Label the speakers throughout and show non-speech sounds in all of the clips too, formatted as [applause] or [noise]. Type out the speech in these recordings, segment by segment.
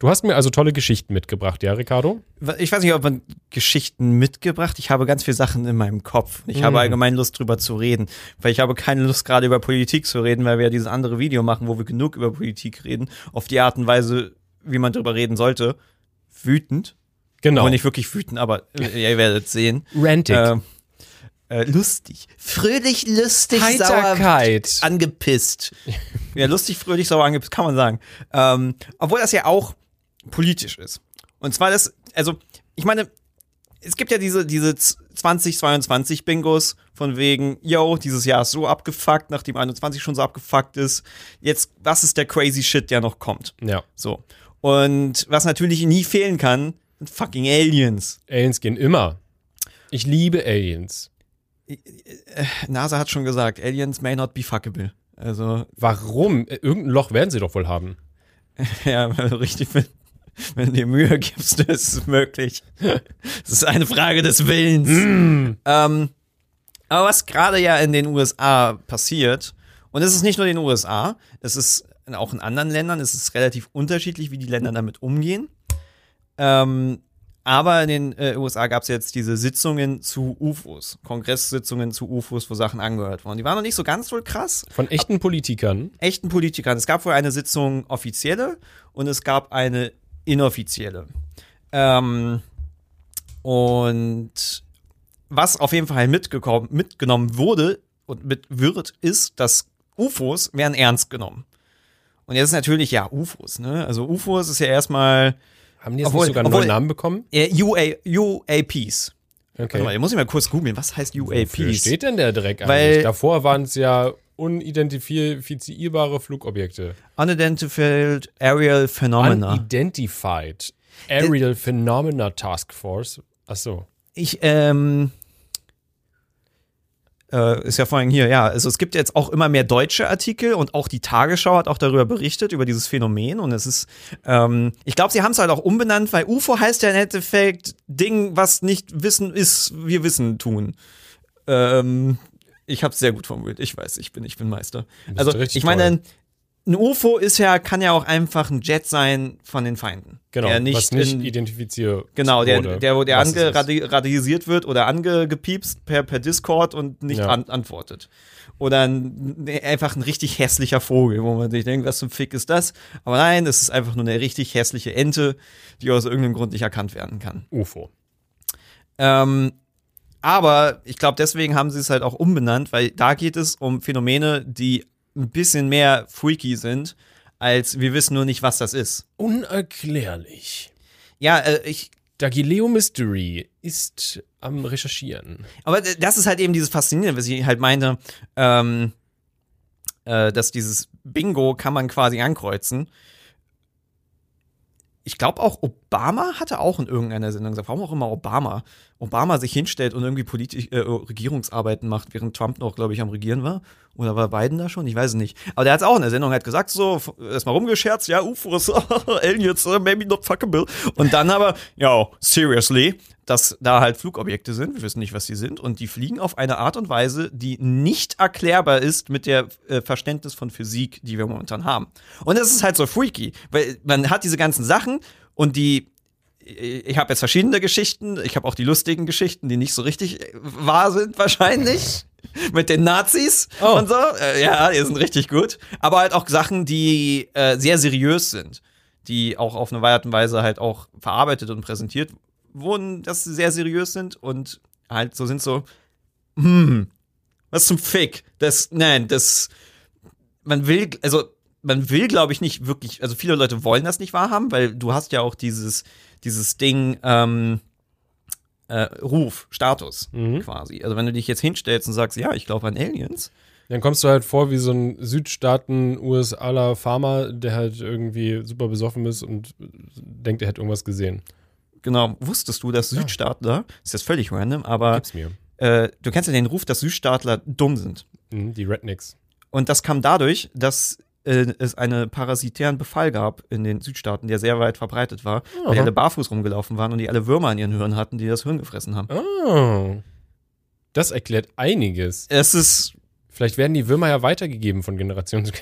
Speaker 1: Du hast mir also tolle Geschichten mitgebracht, ja, Ricardo?
Speaker 2: Ich weiß nicht, ob man Geschichten mitgebracht. Ich habe ganz viele Sachen in meinem Kopf. Ich
Speaker 1: Mhm.
Speaker 2: habe allgemein Lust drüber zu reden, weil ich habe keine Lust gerade über Politik zu reden, weil wir ja dieses andere Video machen, wo wir genug über Politik reden, auf die Art und Weise, wie man drüber reden sollte. Wütend.
Speaker 1: Genau.
Speaker 2: Aber nicht wirklich wütend, aber äh, ihr werdet sehen.
Speaker 1: Rantig.
Speaker 2: Äh, äh, lustig. Fröhlich, lustig,
Speaker 1: Heiterkeit.
Speaker 2: sauer, angepisst. ja, lustig, fröhlich, sauer, angepisst, kann man sagen. Ähm, obwohl das ja auch politisch ist. Und zwar das, also, ich meine, es gibt ja diese, diese 2022 Bingos von wegen, yo, dieses Jahr ist so abgefuckt, nachdem 21 schon so abgefuckt ist. Jetzt, was ist der crazy Shit, der noch kommt?
Speaker 1: ja.
Speaker 2: So. Und was natürlich nie fehlen kann, sind fucking Aliens.
Speaker 1: Aliens gehen immer. Ich liebe Aliens.
Speaker 2: NASA hat schon gesagt, Aliens may not be fuckable. Also,
Speaker 1: Warum? Äh, Irgendein Loch werden sie doch wohl haben. [laughs]
Speaker 2: ja, richtig, [laughs] wenn, du dir Mühe gibst, [laughs] ist es möglich. [laughs] Es ist eine Frage des Willens. Ähm, aber was gerade ja in den USA passiert, und es ist nicht nur in den USA, es ist auch in anderen Ländern, es ist relativ unterschiedlich, wie die Länder damit umgehen. Ähm, aber in den äh, USA gab es jetzt diese Sitzungen zu UFOs, Kongresssitzungen zu UFOs, wo Sachen angehört wurden. Die waren noch nicht so ganz wohl krass,
Speaker 1: Von echten Politikern.
Speaker 2: echten Politikern. Es gab wohl eine Sitzung offizielle und es gab eine inoffizielle. Ähm, und was auf jeden Fall mitgekommen, mitgenommen wurde und mit wird, ist, dass UFOs werden ernst genommen. Und jetzt ist natürlich, ja, UFOs, ne? Also UFOs ist ja erstmal
Speaker 1: Haben die jetzt
Speaker 2: Obwohl-
Speaker 1: sogar einen
Speaker 2: obwohl-
Speaker 1: neuen Namen bekommen?
Speaker 2: äh, UA, UAPs. Warte mal,
Speaker 1: Okay.
Speaker 2: muss ich mal kurz googeln, was heißt
Speaker 1: Wofür
Speaker 2: UAPs?
Speaker 1: steht denn der Dreck eigentlich?
Speaker 2: Weil-
Speaker 1: Davor waren es ja unidentifizierbare Flugobjekte.
Speaker 2: Unidentified Aerial Phenomena.
Speaker 1: Unidentified Aerial Phenomena Task Force. Ach so.
Speaker 2: Ich, ähm, äh, ist ja vorhin hier, ja, also es gibt jetzt auch immer mehr deutsche Artikel und auch die Tagesschau hat auch darüber berichtet, über dieses Phänomen und es ist, ähm, ich glaube, sie haben es halt auch umbenannt, weil UFO heißt ja im Endeffekt Ding, was nicht Wissen ist, wir Wissen tun. Ähm, ich habe es sehr gut formuliert, ich weiß, ich bin, ich bin Meister. Also, ich meine,
Speaker 1: toll.
Speaker 2: ein UFO ist ja, kann ja auch einfach ein Jet sein von den Feinden.
Speaker 1: Genau,
Speaker 2: der nicht
Speaker 1: was nicht
Speaker 2: in,
Speaker 1: identifiziert
Speaker 2: Genau, der, der, der
Speaker 1: ist.
Speaker 2: angeradisiert wird oder angepiepst per, per Discord und nicht
Speaker 1: Ja.
Speaker 2: an, antwortet. Oder ein, einfach ein richtig hässlicher Vogel, wo man sich denkt, was zum Fick ist das? Aber nein, es ist einfach nur eine richtig hässliche Ente, die aus irgendeinem Grund nicht erkannt werden kann.
Speaker 1: UFO.
Speaker 2: Ähm, aber ich glaube, deswegen haben sie es halt auch umbenannt, weil da geht es um Phänomene, die ein bisschen mehr freaky sind, als wir wissen nur nicht, was das ist.
Speaker 1: Unerklärlich.
Speaker 2: Ja, äh, ich,
Speaker 1: Dagileo Mystery ist am Recherchieren.
Speaker 2: Aber d- das ist halt eben dieses Faszinierende, was ich halt meinte, ähm, äh, dass dieses Bingo kann man quasi ankreuzen. Ich glaube auch Obama hatte auch in irgendeiner Sendung gesagt, warum auch immer Obama, Obama sich hinstellt und irgendwie politisch äh, Regierungsarbeiten macht, während Trump noch, glaube ich, am Regieren war. Oder war Biden da schon? Ich weiß es nicht. Aber der hat es auch in der Sendung halt gesagt, so, erstmal rumgescherzt, ja, UFOs, [laughs] Aliens, uh, maybe not fuckable. Und dann aber, ja, seriously, dass da halt Flugobjekte sind, wir wissen nicht, was die sind, und die fliegen auf eine Art und Weise, die nicht erklärbar ist mit der äh, Verständnis von Physik, die wir momentan haben. Und das ist halt so freaky, weil man hat diese ganzen Sachen und die ich habe jetzt verschiedene Geschichten. Ich habe auch die lustigen Geschichten, die nicht so richtig wahr sind, wahrscheinlich. [laughs] Mit den Nazis
Speaker 1: Oh.
Speaker 2: und so. Äh, ja, die sind richtig gut. Aber halt auch Sachen, die äh, sehr seriös sind. Die auch auf eine Art und Weise halt auch verarbeitet und präsentiert wurden, dass sie sehr seriös sind und halt so sind so, hm, was zum Fick? Das, nein, das, man will, also man will, glaube ich, nicht wirklich, also viele Leute wollen das nicht wahrhaben, weil du hast ja auch dieses, dieses Ding, ähm, äh, Ruf, Status
Speaker 1: Mhm.
Speaker 2: quasi. Also wenn du dich jetzt hinstellst und sagst, ja, ich glaube an Aliens,
Speaker 1: Dann kommst du halt vor wie so ein Südstaaten-USAler Farmer, der halt irgendwie super besoffen ist und denkt, er hätte irgendwas gesehen.
Speaker 2: genau, wusstest du, dass Südstaatler, ist jetzt völlig random, aber äh, du kennst ja den Ruf, dass Südstaatler dumm sind.
Speaker 1: Mhm, die Rednecks.
Speaker 2: Und das kam dadurch, dass äh, es einen parasitären Befall gab in den Südstaaten, der sehr weit verbreitet war, weil die
Speaker 1: Aha.
Speaker 2: alle barfuß rumgelaufen waren und die alle Würmer an ihren Hirn hatten, die das Hirn gefressen haben.
Speaker 1: Oh. Das erklärt einiges.
Speaker 2: Es ist
Speaker 1: Vielleicht werden die Würmer ja weitergegeben von Generation zu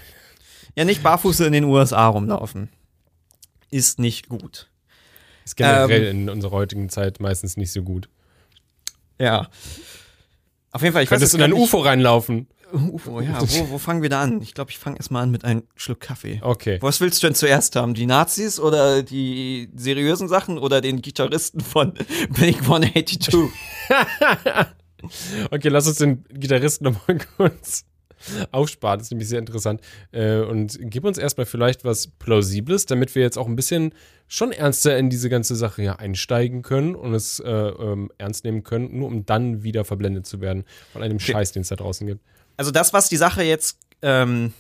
Speaker 2: ja nicht barfuß in den USA rumlaufen. ist nicht gut.
Speaker 1: Ist generell in unserer heutigen Zeit meistens nicht so gut.
Speaker 2: Ja. Auf jeden Fall, ich
Speaker 1: Könntest du
Speaker 2: weiß
Speaker 1: in ein UFO reinlaufen?
Speaker 2: UFO, ja. Wo, wo [laughs] fangen wir da an? Ich glaube, ich fange erstmal an mit einem Schluck Kaffee.
Speaker 1: Okay.
Speaker 2: Was willst du denn zuerst haben? Die Nazis oder die seriösen Sachen oder den Gitarristen von [laughs] Blink 182? [laughs]
Speaker 1: Okay, lass uns den Gitarristen nochmal kurz aufsparen. Das ist nämlich sehr interessant. Äh, und gib uns erstmal vielleicht was Plausibles, damit wir jetzt auch ein bisschen schon ernster in diese ganze Sache hier einsteigen können und es äh, ähm, ernst nehmen können, nur um dann wieder verblendet zu werden von einem Scheiß, den es da draußen gibt.
Speaker 2: Also das, was die Sache jetzt ähm,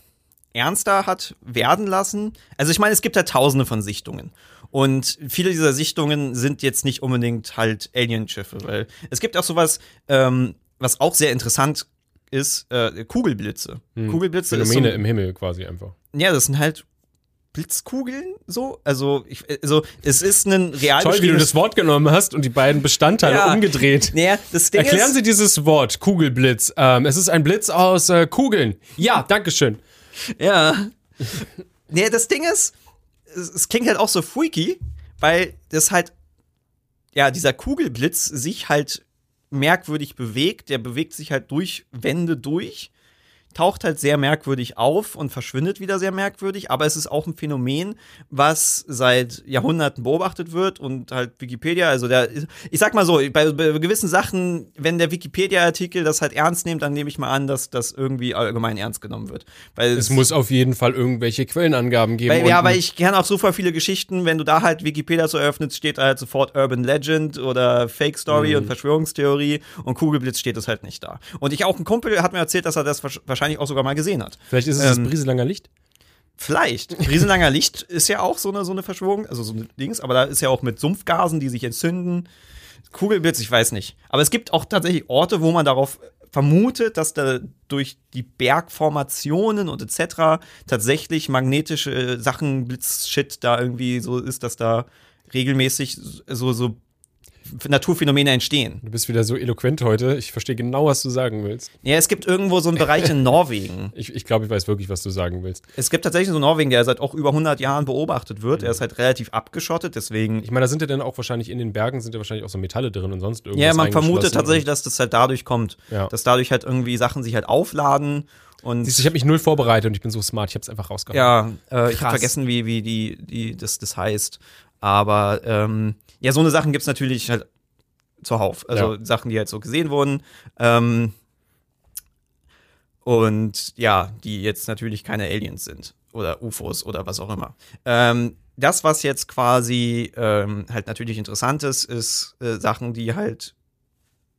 Speaker 2: ernster hat werden lassen. Also ich meine, es gibt ja tausende von Sichtungen. Und viele dieser Sichtungen sind jetzt nicht unbedingt halt Alienschiffe, weil es gibt auch sowas, ähm, was auch sehr interessant ist, äh, Kugelblitze. Kugelblitze ist so,
Speaker 1: Hm. Phänomene im Himmel quasi einfach.
Speaker 2: Ja, das sind halt Blitzkugeln so. Also, ich, also es ist ein real
Speaker 1: Toll, wie du das Wort genommen hast und die beiden Bestandteile
Speaker 2: Ja.
Speaker 1: umgedreht.
Speaker 2: Naja, das Ding
Speaker 1: Erklären
Speaker 2: ist,
Speaker 1: Sie dieses Wort, Kugelblitz. Ähm, es ist ein Blitz aus äh, Kugeln. Ja, Dankeschön.
Speaker 2: Ja. nee, das Ding ist, es, es klingt halt auch so freaky, weil das halt, ja, dieser Kugelblitz sich halt merkwürdig bewegt. Der bewegt sich halt durch Wände durch, taucht halt sehr merkwürdig auf und verschwindet wieder sehr merkwürdig. Aber es ist auch ein Phänomen, was seit Jahrhunderten beobachtet wird und halt Wikipedia, also der, ich sag mal so, bei, bei gewissen Sachen, wenn der Wikipedia-Artikel das halt ernst nimmt, dann nehme ich mal an, dass das irgendwie allgemein ernst genommen wird. Weil
Speaker 1: Es muss auf jeden Fall irgendwelche Quellenangaben geben.
Speaker 2: weil, ja, weil ich kenne auch super viele Geschichten, wenn du da halt Wikipedia so öffnest, steht da halt sofort Urban Legend oder Fake Story
Speaker 1: Mhm.
Speaker 2: und Verschwörungstheorie und Kugelblitz steht es halt nicht da. Und ich auch, ein Kumpel hat mir erzählt, dass er das wahrsch- wahrscheinlich auch sogar mal gesehen hat.
Speaker 1: Vielleicht ist es
Speaker 2: ähm,
Speaker 1: das Brieselanger Licht.
Speaker 2: Vielleicht. Riesenlanger Licht ist ja auch so eine, so eine Verschwörung, also so ein Dings, aber da ist ja auch mit Sumpfgasen, die sich entzünden. Kugelblitz, ich weiß nicht. Aber es gibt auch tatsächlich Orte, wo man darauf vermutet, dass da durch die Bergformationen und etc. tatsächlich magnetische Sachen, Blitzshit da irgendwie so ist, dass da regelmäßig so, so Naturphänomene entstehen.
Speaker 1: Du bist wieder so eloquent heute. Ich verstehe genau, was du sagen willst.
Speaker 2: Ja, es gibt irgendwo so einen Bereich in [laughs] Norwegen.
Speaker 1: Ich, ich glaube, ich weiß wirklich, was du sagen willst.
Speaker 2: Es gibt tatsächlich so einen Norwegen, der seit auch über 100 Jahren beobachtet wird. Er ist halt relativ abgeschottet, deswegen.
Speaker 1: Ich meine, da sind ja dann auch wahrscheinlich in den Bergen sind ja wahrscheinlich auch so Metalle drin und sonst irgendwas.
Speaker 2: Ja, man vermutet tatsächlich, dass das halt dadurch kommt.
Speaker 1: Ja.
Speaker 2: Dass dadurch halt irgendwie Sachen sich halt aufladen und.
Speaker 1: Siehst du, ich habe mich null vorbereitet und ich bin so smart. Ich habe es einfach rausgehauen.
Speaker 2: ja, äh, ich habe vergessen, wie, wie die, die, das, das heißt. Aber ähm, ja, so eine Sachen gibt's natürlich halt zuhauf. Also
Speaker 1: Ja.
Speaker 2: Sachen, die halt so gesehen wurden. Ähm, und ja, die jetzt natürlich keine Aliens sind oder UFOs oder was auch immer. Ähm, das, was jetzt quasi ähm, halt natürlich interessant ist, ist äh, Sachen, die halt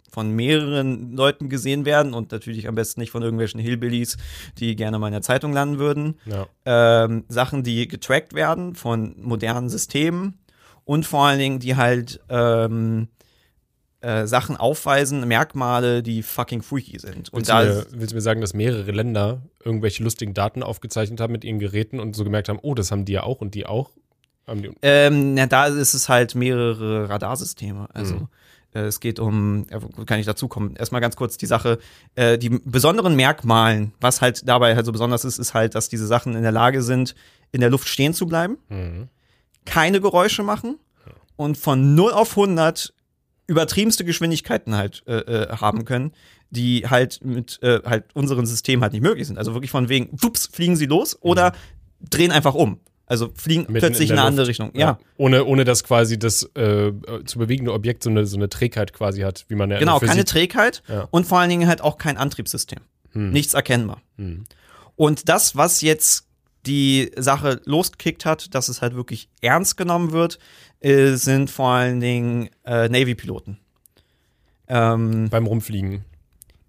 Speaker 2: von mehreren Leuten gesehen werden und natürlich am besten nicht von irgendwelchen Hillbillies, die gerne mal in der Zeitung landen würden.
Speaker 1: Ja.
Speaker 2: Ähm, Sachen, die getrackt werden von modernen Systemen und vor allen Dingen, die halt ähm, äh, Sachen aufweisen, Merkmale, die fucking freaky sind. Und
Speaker 1: Willst,
Speaker 2: da
Speaker 1: du mir, willst du mir sagen, dass mehrere Länder irgendwelche lustigen Daten aufgezeichnet haben mit ihren Geräten und so gemerkt haben, oh, das haben die ja auch und die auch? Haben die,
Speaker 2: Ähm, na, da ist es halt mehrere Radarsysteme. Also
Speaker 1: Mhm.
Speaker 2: Äh, es geht um, wo kann ich dazu kommen? Erstmal ganz kurz die Sache, äh, die besonderen Merkmalen, was halt dabei halt so besonders ist, ist halt, dass diese Sachen in der Lage sind, in der Luft stehen zu bleiben,
Speaker 1: Mhm.
Speaker 2: keine Geräusche machen und von 0 auf 100 übertriebenste Geschwindigkeiten halt äh, äh, haben können, die halt mit äh, halt unseren Systemen halt nicht möglich sind. Also wirklich von wegen, wups, fliegen sie los oder drehen einfach um. Also fliegen
Speaker 1: Mitten
Speaker 2: plötzlich
Speaker 1: in
Speaker 2: in eine andere. Richtung. Ja.
Speaker 1: Ohne, ohne dass quasi das äh, zu bewegende Objekt so eine, so eine Trägheit quasi hat, wie man ja
Speaker 2: Genau, keine Trägheit
Speaker 1: Ja.
Speaker 2: und vor allen Dingen halt auch kein Antriebssystem.
Speaker 1: Hm.
Speaker 2: Nichts erkennbar.
Speaker 1: Hm.
Speaker 2: Und das, was jetzt die Sache losgekickt hat, dass es halt wirklich ernst genommen wird, äh, sind vor allen Dingen äh, Navy-Piloten. Ähm,
Speaker 1: beim Rumfliegen.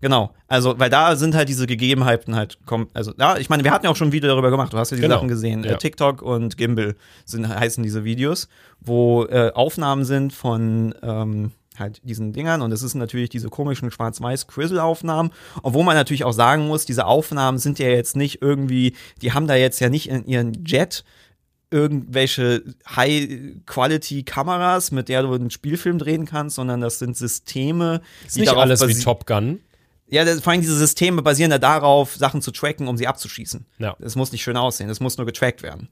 Speaker 2: Genau, also, weil da sind halt diese Gegebenheiten halt, kommen, also, ja, ich meine, wir hatten ja auch schon ein Video darüber gemacht, du hast ja die
Speaker 1: Genau.
Speaker 2: Sachen gesehen,
Speaker 1: Ja.
Speaker 2: äh, TikTok und Gimbal sind, heißen diese Videos, wo äh, Aufnahmen sind von, ähm, halt diesen Dingern und es ist natürlich diese komischen Schwarz-Weiß-Crizzle-Aufnahmen, obwohl man natürlich auch sagen muss, diese Aufnahmen sind ja jetzt nicht irgendwie, die haben da jetzt ja nicht in ihren Jet irgendwelche High-Quality-Kameras, mit der du einen Spielfilm drehen kannst, sondern das sind Systeme,
Speaker 1: Ist nicht alles wie Top Gun.
Speaker 2: Ja, das, vor allem diese Systeme basieren ja darauf, Sachen zu tracken, um sie abzuschießen.
Speaker 1: Ja.
Speaker 2: Es muss nicht schön aussehen, es muss nur getrackt werden.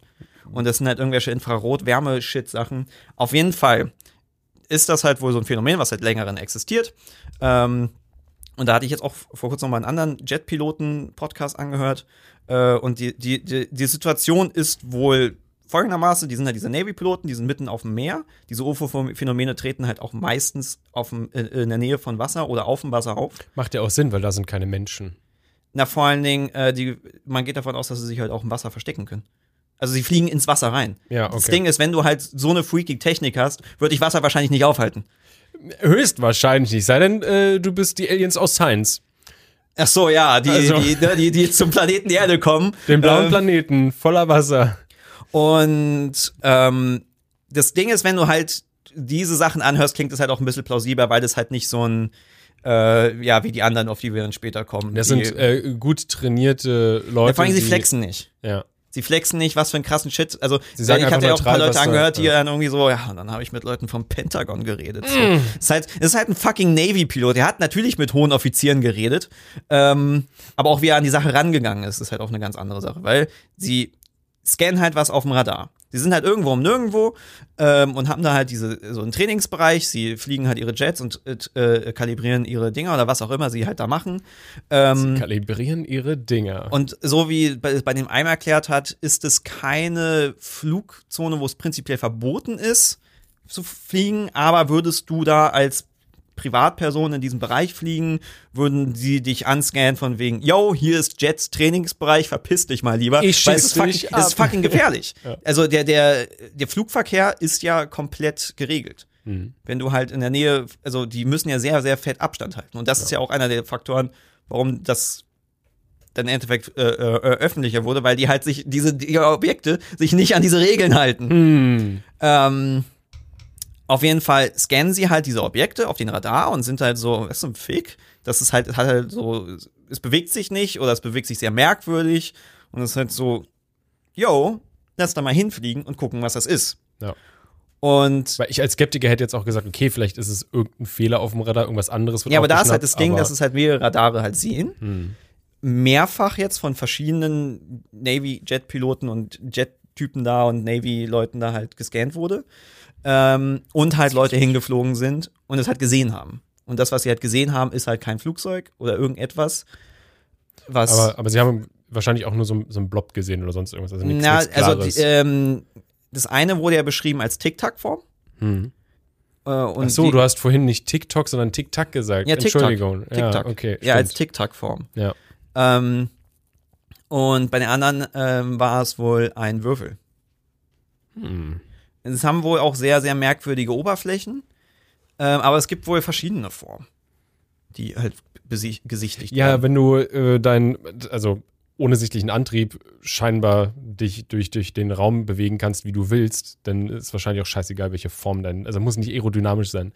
Speaker 2: und das sind halt irgendwelche Infrarot-Wärme-Shit-Sachen. Auf jeden Fall ist das halt wohl so ein Phänomen, was seit längerem existiert. Ähm, und da hatte ich jetzt auch vor kurzem noch mal einen anderen Jetpiloten-Podcast angehört. Äh, und die, die, die, die Situation ist wohl folgendermaßen, die sind halt diese Navy-Piloten, die sind mitten auf dem Meer. Diese UFO-Phänomene treten halt auch meistens auf dem, in der Nähe von Wasser oder auf dem Wasser auf.
Speaker 1: Macht ja auch Sinn, weil da sind keine Menschen.
Speaker 2: Na, vor allen Dingen, äh, die, man geht davon aus, dass sie sich halt auch im Wasser verstecken können. Also sie fliegen ins Wasser rein.
Speaker 1: Ja, okay.
Speaker 2: Das Ding ist, wenn du halt so eine freaky Technik hast, würde ich Wasser wahrscheinlich nicht aufhalten.
Speaker 1: Höchstwahrscheinlich nicht. Sei denn, äh, du bist die Aliens aus Science.
Speaker 2: Ach so, ja, die,
Speaker 1: Also-
Speaker 2: die, die, die, die zum Planeten Erde kommen.
Speaker 1: Den blauen
Speaker 2: Ähm,
Speaker 1: Planeten voller Wasser.
Speaker 2: Und ähm, das Ding ist, wenn du halt diese Sachen anhörst, klingt es halt auch ein bisschen plausibler, weil das halt nicht so ein, äh, ja, wie die anderen, auf die wir dann später kommen.
Speaker 1: Das
Speaker 2: die,
Speaker 1: sind äh, gut trainierte
Speaker 2: ja,
Speaker 1: Leute.
Speaker 2: vor allem, sie flexen nicht.
Speaker 1: Ja.
Speaker 2: Sie flexen nicht, was für einen krassen Shit. Also, ich hatte ja auch ein paar Leute angehört, die
Speaker 1: ja.
Speaker 2: dann irgendwie so, ja, und dann habe ich mit Leuten vom Pentagon geredet. So.
Speaker 1: Mm.
Speaker 2: Ist halt, ist halt ein fucking Navy-Pilot. Der hat natürlich mit hohen Offizieren geredet, ähm, aber auch wie er an die Sache rangegangen ist, ist halt auch eine ganz andere Sache, weil sie scannen halt was auf dem Radar. Sie sind halt irgendwo um nirgendwo ähm, und haben da halt diese so einen Trainingsbereich. Sie fliegen halt ihre Jets und äh, kalibrieren ihre Dinger oder was auch immer sie halt da machen. Ähm,
Speaker 1: Kalibrieren ihre Dinger.
Speaker 2: und so wie bei, bei dem Eimer erklärt hat, ist es keine Flugzone, wo es prinzipiell verboten ist zu fliegen, aber würdest du da als Privatperson in diesem Bereich fliegen, würden sie dich anscannen von wegen, yo, hier ist Jets Trainingsbereich, verpiss dich mal lieber.
Speaker 1: Ich
Speaker 2: Weil es ist fucking,
Speaker 1: dich
Speaker 2: es ist fucking [laughs] gefährlich.
Speaker 1: Ja.
Speaker 2: Also der, der, der Flugverkehr ist ja komplett geregelt.
Speaker 1: Mhm.
Speaker 2: Wenn du halt in der Nähe, also die müssen ja sehr, sehr fett Abstand halten. Und das ist ja auch einer der Faktoren, warum das dann im Endeffekt äh, äh, öffentlicher wurde, weil die halt sich, diese die Objekte sich nicht an diese Regeln halten.
Speaker 1: Hm.
Speaker 2: Ähm, auf jeden Fall scannen sie halt diese Objekte auf den Radar und sind halt so, was ist so ein Fick? Das ist halt, es hat halt so, es bewegt sich nicht oder es bewegt sich sehr merkwürdig und es ist halt so, yo, lass da mal hinfliegen und gucken, was das ist.
Speaker 1: Ja.
Speaker 2: Und
Speaker 1: Weil ich als Skeptiker hätte jetzt auch gesagt, okay, vielleicht ist es irgendein Fehler auf dem Radar, irgendwas anderes wird
Speaker 2: ja, aber da ist halt das Ding, dass es halt mehrere Radare halt sehen.
Speaker 1: Hm.
Speaker 2: Mehrfach jetzt von verschiedenen Navy-Jet-Piloten und Jet-Typen da und Navy-Leuten da halt gescannt wurde. Ähm, und halt Leute hingeflogen sind und es halt gesehen haben. Und das, was sie halt gesehen haben, ist halt kein Flugzeug oder irgendetwas, was.
Speaker 1: Aber, aber sie haben wahrscheinlich auch nur so, so einen Blob gesehen oder sonst irgendwas. Also nichts,
Speaker 2: na,
Speaker 1: nichts
Speaker 2: also die, ähm, das eine wurde ja beschrieben als Tic-Tac-Form.
Speaker 1: hm.
Speaker 2: Äh,
Speaker 1: Ach so,
Speaker 2: die,
Speaker 1: du hast vorhin nicht TikTok, sondern TikTak gesagt.
Speaker 2: Ja, TikTok.
Speaker 1: Entschuldigung. Ja,
Speaker 2: Tic-Tac.
Speaker 1: okay.
Speaker 2: ja, als
Speaker 1: stimmt.
Speaker 2: Tic-Tac-Form.
Speaker 1: Ja.
Speaker 2: Ähm, und bei den anderen ähm, war es wohl ein Würfel.
Speaker 1: Hm.
Speaker 2: Es haben wohl auch sehr, sehr merkwürdige Oberflächen, ähm, aber es gibt wohl verschiedene Formen, die halt gesichtigt
Speaker 1: Ja,
Speaker 2: werden.
Speaker 1: wenn du äh, dein, also ohne sichtlichen Antrieb scheinbar dich durch, durch den Raum bewegen kannst, wie du willst, dann ist wahrscheinlich auch scheißegal, welche Form dein, also muss nicht aerodynamisch sein.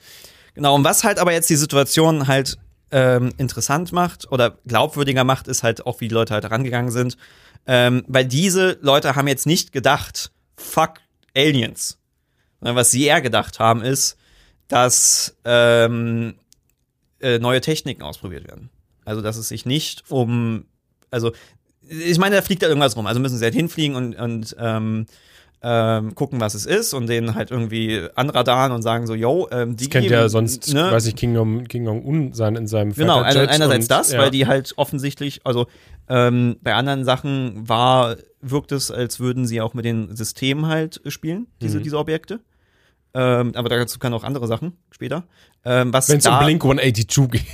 Speaker 2: Genau, und was halt aber jetzt die Situation halt ähm, interessant macht oder glaubwürdiger macht, ist halt auch, wie die Leute halt rangegangen sind. Ähm, weil diese Leute haben jetzt nicht gedacht, fuck Aliens. Sondern was sie eher gedacht haben, ist, dass ähm, äh, neue Techniken ausprobiert werden. Also, dass es sich nicht um, also, ich meine, da fliegt da irgendwas rum. Also müssen sie halt hinfliegen und, und ähm, ähm, gucken, was es ist und denen halt irgendwie anradaren und sagen so, yo, ähm, die
Speaker 1: Das kennt ja sonst,
Speaker 2: ne?
Speaker 1: weiß ich, King Jong, King Jong Un sein in seinem
Speaker 2: Genau,
Speaker 1: Fighter
Speaker 2: einer,
Speaker 1: Jet
Speaker 2: einerseits
Speaker 1: und,
Speaker 2: das,
Speaker 1: ja.
Speaker 2: weil die halt offensichtlich, also ähm, bei anderen Sachen war, wirkt es, als würden sie auch mit den Systemen halt spielen, diese,
Speaker 1: Mhm.
Speaker 2: diese Objekte. Ähm, aber dazu kann auch andere Sachen später. Ähm,
Speaker 1: Wenn es um Blink 182 geht.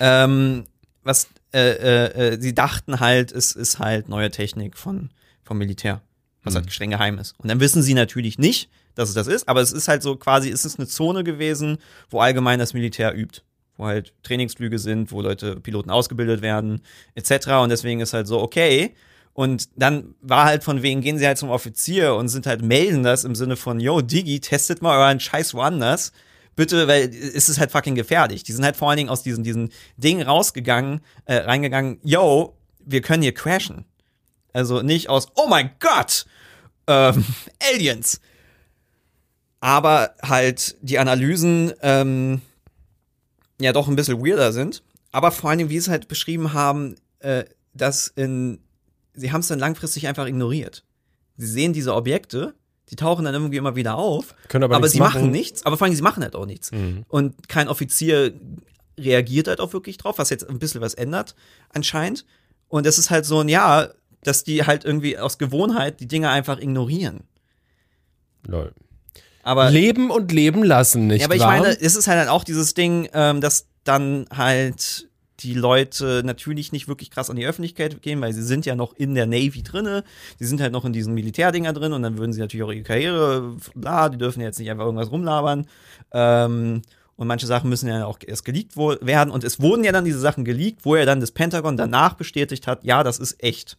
Speaker 2: ähm, was äh, äh, äh, sie dachten halt, es ist halt neue Technik von, vom Militär, was
Speaker 1: Mhm.
Speaker 2: halt streng geheim ist. Und dann wissen sie natürlich nicht, dass es das ist, aber es ist halt so quasi, es ist eine Zone gewesen, wo allgemein das Militär übt. Wo halt Trainingsflüge sind, wo Leute, Piloten ausgebildet werden, etc. Und deswegen ist halt so, okay. Und dann war halt von wegen, gehen sie halt zum Offizier und sind halt, melden das im Sinne von, yo, Digi, testet mal euren Scheiß woanders. Bitte, weil es ist halt fucking gefährlich. Die sind halt vor allen Dingen aus diesem, diesem Ding rausgegangen, äh, reingegangen, yo, wir können hier crashen. Also nicht aus, oh mein Gott, ähm, [laughs] Aliens. Aber halt die Analysen ähm, ja doch ein bisschen weirder sind. Aber vor allen Dingen, wie sie es halt beschrieben haben, äh, dass in, sie haben es dann langfristig einfach ignoriert. sie sehen diese Objekte, die tauchen dann irgendwie immer wieder auf,
Speaker 1: Können aber
Speaker 2: aber, sie machen.
Speaker 1: machen.
Speaker 2: nichts, aber vor allem, sie machen halt auch nichts.
Speaker 1: Mhm.
Speaker 2: Und kein Offizier reagiert halt auch wirklich drauf, was jetzt ein bisschen was ändert, anscheinend. Und es ist halt so ein, ja, dass die halt irgendwie aus Gewohnheit die Dinge einfach ignorieren.
Speaker 1: Lol.
Speaker 2: Aber,
Speaker 1: Leben und leben lassen, nicht
Speaker 2: ja, aber ich
Speaker 1: wahr?
Speaker 2: meine, es ist halt auch dieses Ding, ähm, dass dann halt die Leute natürlich nicht wirklich krass an die Öffentlichkeit gehen, weil sie sind ja noch in der Navy drinne, die sind halt noch in diesen Militärdinger drin und dann würden sie natürlich auch ihre Karriere, bla, die dürfen jetzt nicht einfach irgendwas rumlabern. Ähm, und manche Sachen müssen ja auch erst geleakt werden. Und es wurden ja dann diese Sachen geleakt, wo ja dann das Pentagon danach bestätigt hat, ja, das ist echt.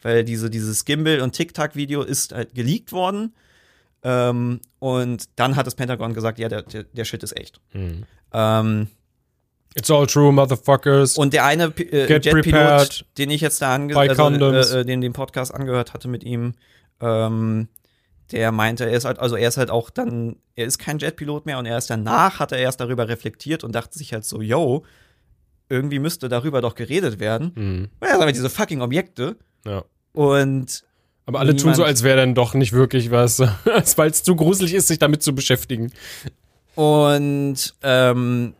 Speaker 2: Weil diese, dieses Gimbal- und Tic-Tac-Video ist halt geleakt worden. Ähm, und dann hat das Pentagon gesagt, ja, der, der, der Shit ist echt.
Speaker 1: Mhm.
Speaker 2: Ähm,
Speaker 1: It's all true, motherfuckers.
Speaker 2: und der eine äh, Jetpilot, den ich jetzt da ange also, äh, äh, den den Podcast angehört hatte mit ihm, ähm, der meinte, er ist halt, also er ist halt auch dann, er ist kein Jetpilot mehr und er ist danach, hat er erst darüber reflektiert und dachte sich halt so, yo, irgendwie müsste darüber doch geredet werden.
Speaker 1: Mhm.
Speaker 2: Ja, sagen wir diese fucking Objekte.
Speaker 1: Ja.
Speaker 2: Und
Speaker 1: Aber alle tun
Speaker 2: Niemand-
Speaker 1: so, als wäre dann doch nicht wirklich was, [laughs] weil es zu gruselig ist, sich damit zu beschäftigen.
Speaker 2: Und ähm,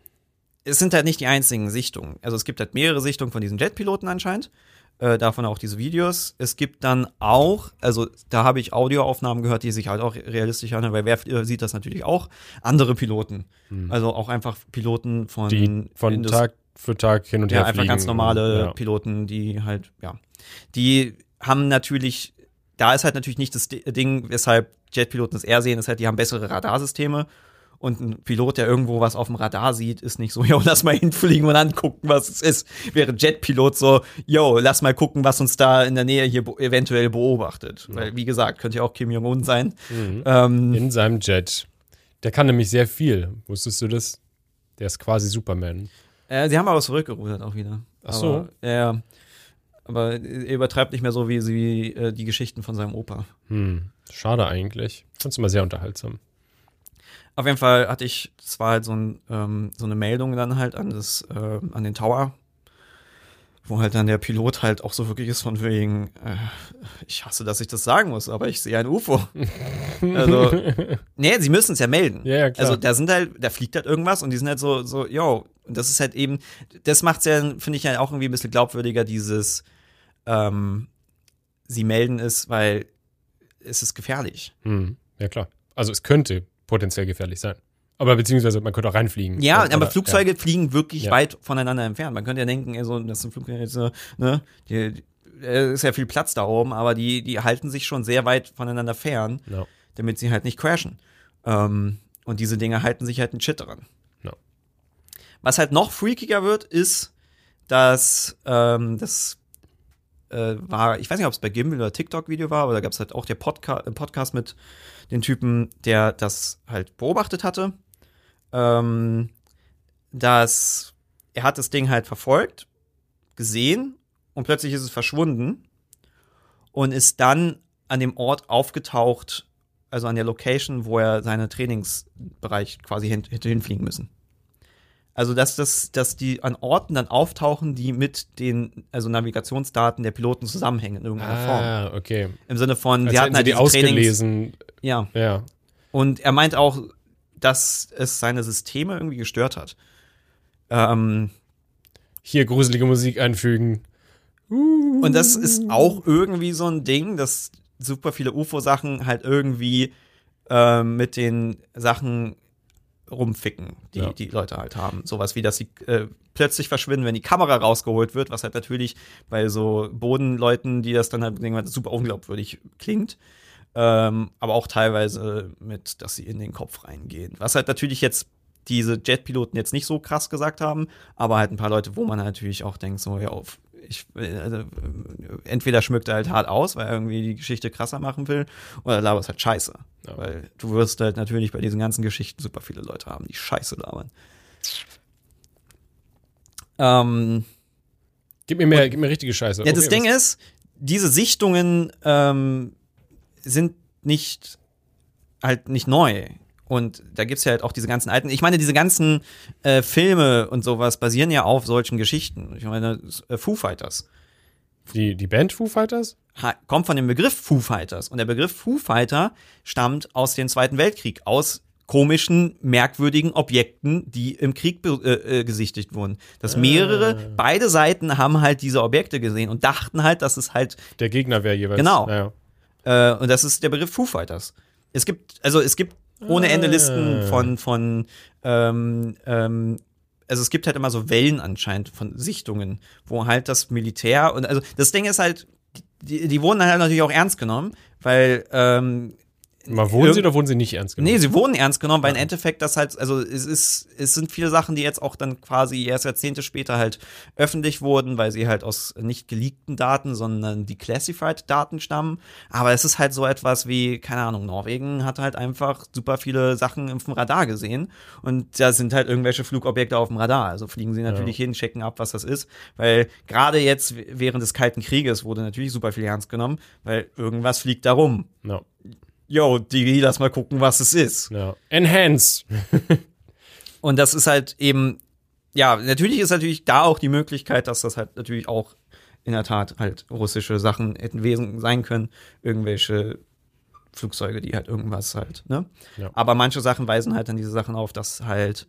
Speaker 2: es sind halt nicht die einzigen Sichtungen. Also es gibt halt mehrere Sichtungen von diesen Jetpiloten anscheinend. Äh, davon auch diese Videos. Es gibt dann auch, also da habe ich Audioaufnahmen gehört, die sich halt auch realistisch anhören, weil wer äh, sieht das natürlich auch? Andere Piloten. Also auch einfach Piloten von,
Speaker 1: Die von
Speaker 2: Indus-
Speaker 1: Tag für Tag hin und
Speaker 2: ja,
Speaker 1: her
Speaker 2: einfach
Speaker 1: fliegen.
Speaker 2: ganz normale
Speaker 1: Ja.
Speaker 2: Piloten, die halt, ja. Die haben natürlich, da ist halt natürlich nicht das Di- Ding, weshalb Jetpiloten das eher sehen, ist halt, die haben bessere Radarsysteme. Und ein Pilot, der irgendwo was auf dem Radar sieht, ist nicht so, [laughs] yo, lass mal hinfliegen und angucken, was es ist. Wäre Jetpilot so, yo, lass mal gucken, was uns da in der Nähe hier eventuell beobachtet. Weil, wie gesagt, könnte ja auch Kim Jong-un sein.
Speaker 1: Mhm.
Speaker 2: Ähm,
Speaker 1: In seinem Jet. Der kann nämlich sehr viel. Wusstest du das? Der ist quasi Superman.
Speaker 2: Äh, sie haben aber zurückgerudert auch wieder.
Speaker 1: Ach so.
Speaker 2: Aber, ja. Aber er übertreibt nicht mehr so wie sie äh, die Geschichten von seinem Opa.
Speaker 1: Hm. Schade eigentlich. Fand's immer sehr unterhaltsam.
Speaker 2: Auf jeden Fall hatte ich, es war halt so, ein, ähm, so eine Meldung dann halt an, das, äh, an den Tower, wo halt dann der Pilot halt auch so wirklich ist von wegen, äh, ich hasse, dass ich das sagen muss, aber ich sehe ein UFO. [laughs] also, nee, sie müssen es ja melden.
Speaker 1: Ja, ja, klar.
Speaker 2: Also da sind halt, da fliegt halt irgendwas und die sind halt so, so, yo, und das ist halt eben, das macht's ja, finde ich ja auch irgendwie ein bisschen glaubwürdiger, dieses, ähm, sie melden es, weil es ist gefährlich.
Speaker 1: Hm. Ja, klar. Also es könnte potenziell gefährlich sein. Aber beziehungsweise man könnte auch reinfliegen.
Speaker 2: Ja,
Speaker 1: Oder-
Speaker 2: aber Flugzeuge fliegen wirklich
Speaker 1: Ja.
Speaker 2: weit voneinander entfernt. Man könnte ja denken, ey, so, das sind Flugzeuge, ne, die, die, äh, ist ja viel Platz da oben, aber die, die halten sich schon sehr weit voneinander fern,
Speaker 1: Ja. Ja.
Speaker 2: damit sie halt nicht crashen. Ähm, und diese Dinge halten sich halt ein Shit dran.
Speaker 1: Ja.
Speaker 2: Was halt noch freakiger wird, ist, dass ähm, das äh, war, ich weiß nicht, ob es bei Gimbal oder TikTok-Video war, aber da gab es halt auch der Podca äh, Podcast mit den Typen, der das halt beobachtet hatte. Ähm, dass er hat das Ding halt verfolgt, gesehen und plötzlich ist es verschwunden und ist dann an dem Ort aufgetaucht, also an der Location, wo er seine Trainingsbereich quasi hin, hätte hinfliegen müssen. Also, dass, das, dass die an Orten dann auftauchen, die mit den also Navigationsdaten der Piloten zusammenhängen in irgendeiner Form.
Speaker 1: Ah, okay.
Speaker 2: Im Sinne von,
Speaker 1: Als
Speaker 2: sie hatten halt
Speaker 1: die
Speaker 2: Trainings.
Speaker 1: ausgelesen.
Speaker 2: Ja.
Speaker 1: Ja.
Speaker 2: Und er meint auch, dass es seine Systeme irgendwie gestört hat. Ähm,
Speaker 1: Hier gruselige Musik einfügen.
Speaker 2: und das ist auch irgendwie so ein Ding, dass super viele UFO-Sachen halt irgendwie ähm, mit den Sachen rumficken, die
Speaker 1: Ja.
Speaker 2: die Leute halt haben. Sowas wie, dass sie äh, plötzlich verschwinden, wenn die Kamera rausgeholt wird, was halt natürlich bei so Bodenleuten, die das dann halt denken, super unglaubwürdig klingt. Ähm, aber auch teilweise mit, dass sie in den Kopf reingehen. Was halt natürlich jetzt diese Jetpiloten jetzt nicht so krass gesagt haben, aber halt ein paar Leute, wo man natürlich auch denkt, so, ja, auf, ich, also, entweder schmückt er halt hart aus, weil er irgendwie die Geschichte krasser machen will, oder labert halt scheiße.
Speaker 1: Ja.
Speaker 2: Weil du wirst halt natürlich bei diesen ganzen Geschichten super viele Leute haben, die scheiße labern. Ähm,
Speaker 1: Gib mir mehr, gib mir richtige Scheiße.
Speaker 2: ja, das
Speaker 1: Okay,
Speaker 2: Ding ist, diese Sichtungen ähm, sind nicht halt nicht neu. Und da gibt's ja halt auch diese ganzen alten, ich meine, diese ganzen äh, Filme und sowas basieren ja auf solchen Geschichten. Ich meine, äh, Foo Fighters.
Speaker 1: Die, die Band Foo Fighters?
Speaker 2: ha- kommt von dem Begriff Foo Fighters. Und der Begriff Foo Fighter stammt aus dem Zweiten Weltkrieg, aus komischen, merkwürdigen Objekten, die im Krieg äh, äh, gesichtigt wurden. Dass mehrere, beide Seiten haben halt diese Objekte gesehen und dachten halt, dass es halt
Speaker 1: Der Gegner wäre jeweils.
Speaker 2: Genau.
Speaker 1: Ja.
Speaker 2: Äh, und das ist der Begriff Foo Fighters. Es gibt, also es gibt ohne Ende Listen
Speaker 1: Ah.
Speaker 2: von, von ähm, ähm, also es gibt halt immer so Wellen anscheinend von Sichtungen, wo halt das Militär und also das Ding ist halt, die, die wurden halt natürlich auch ernst genommen, weil ähm,
Speaker 1: Mal wurden sie oder wurden sie nicht ernst genommen?
Speaker 2: Nee, sie wurden ernst genommen, weil im Endeffekt das halt, also es ist, es sind viele Sachen, die jetzt auch dann quasi erst Jahrzehnte später halt öffentlich wurden, weil sie halt aus nicht geleakten Daten, sondern declassified Daten stammen. Aber es ist halt so etwas wie, keine Ahnung, Norwegen hat halt einfach super viele Sachen im Radar gesehen und da sind halt irgendwelche Flugobjekte auf dem Radar. Also fliegen sie natürlich hin, checken ab, was das ist, weil gerade jetzt während des Kalten Krieges wurde natürlich super viel ernst genommen, weil irgendwas fliegt da rum.
Speaker 1: Ja.
Speaker 2: Yo, Digi, lass mal gucken, was es ist.
Speaker 1: ja. Enhance. [laughs]
Speaker 2: Und das ist halt eben, ja, natürlich ist natürlich da auch die Möglichkeit, dass das halt natürlich auch in der Tat halt russische Sachen hätten wesen sein können. Irgendwelche Flugzeuge, die halt irgendwas halt, ne?
Speaker 1: Ja.
Speaker 2: Aber manche Sachen weisen halt dann diese Sachen auf, dass halt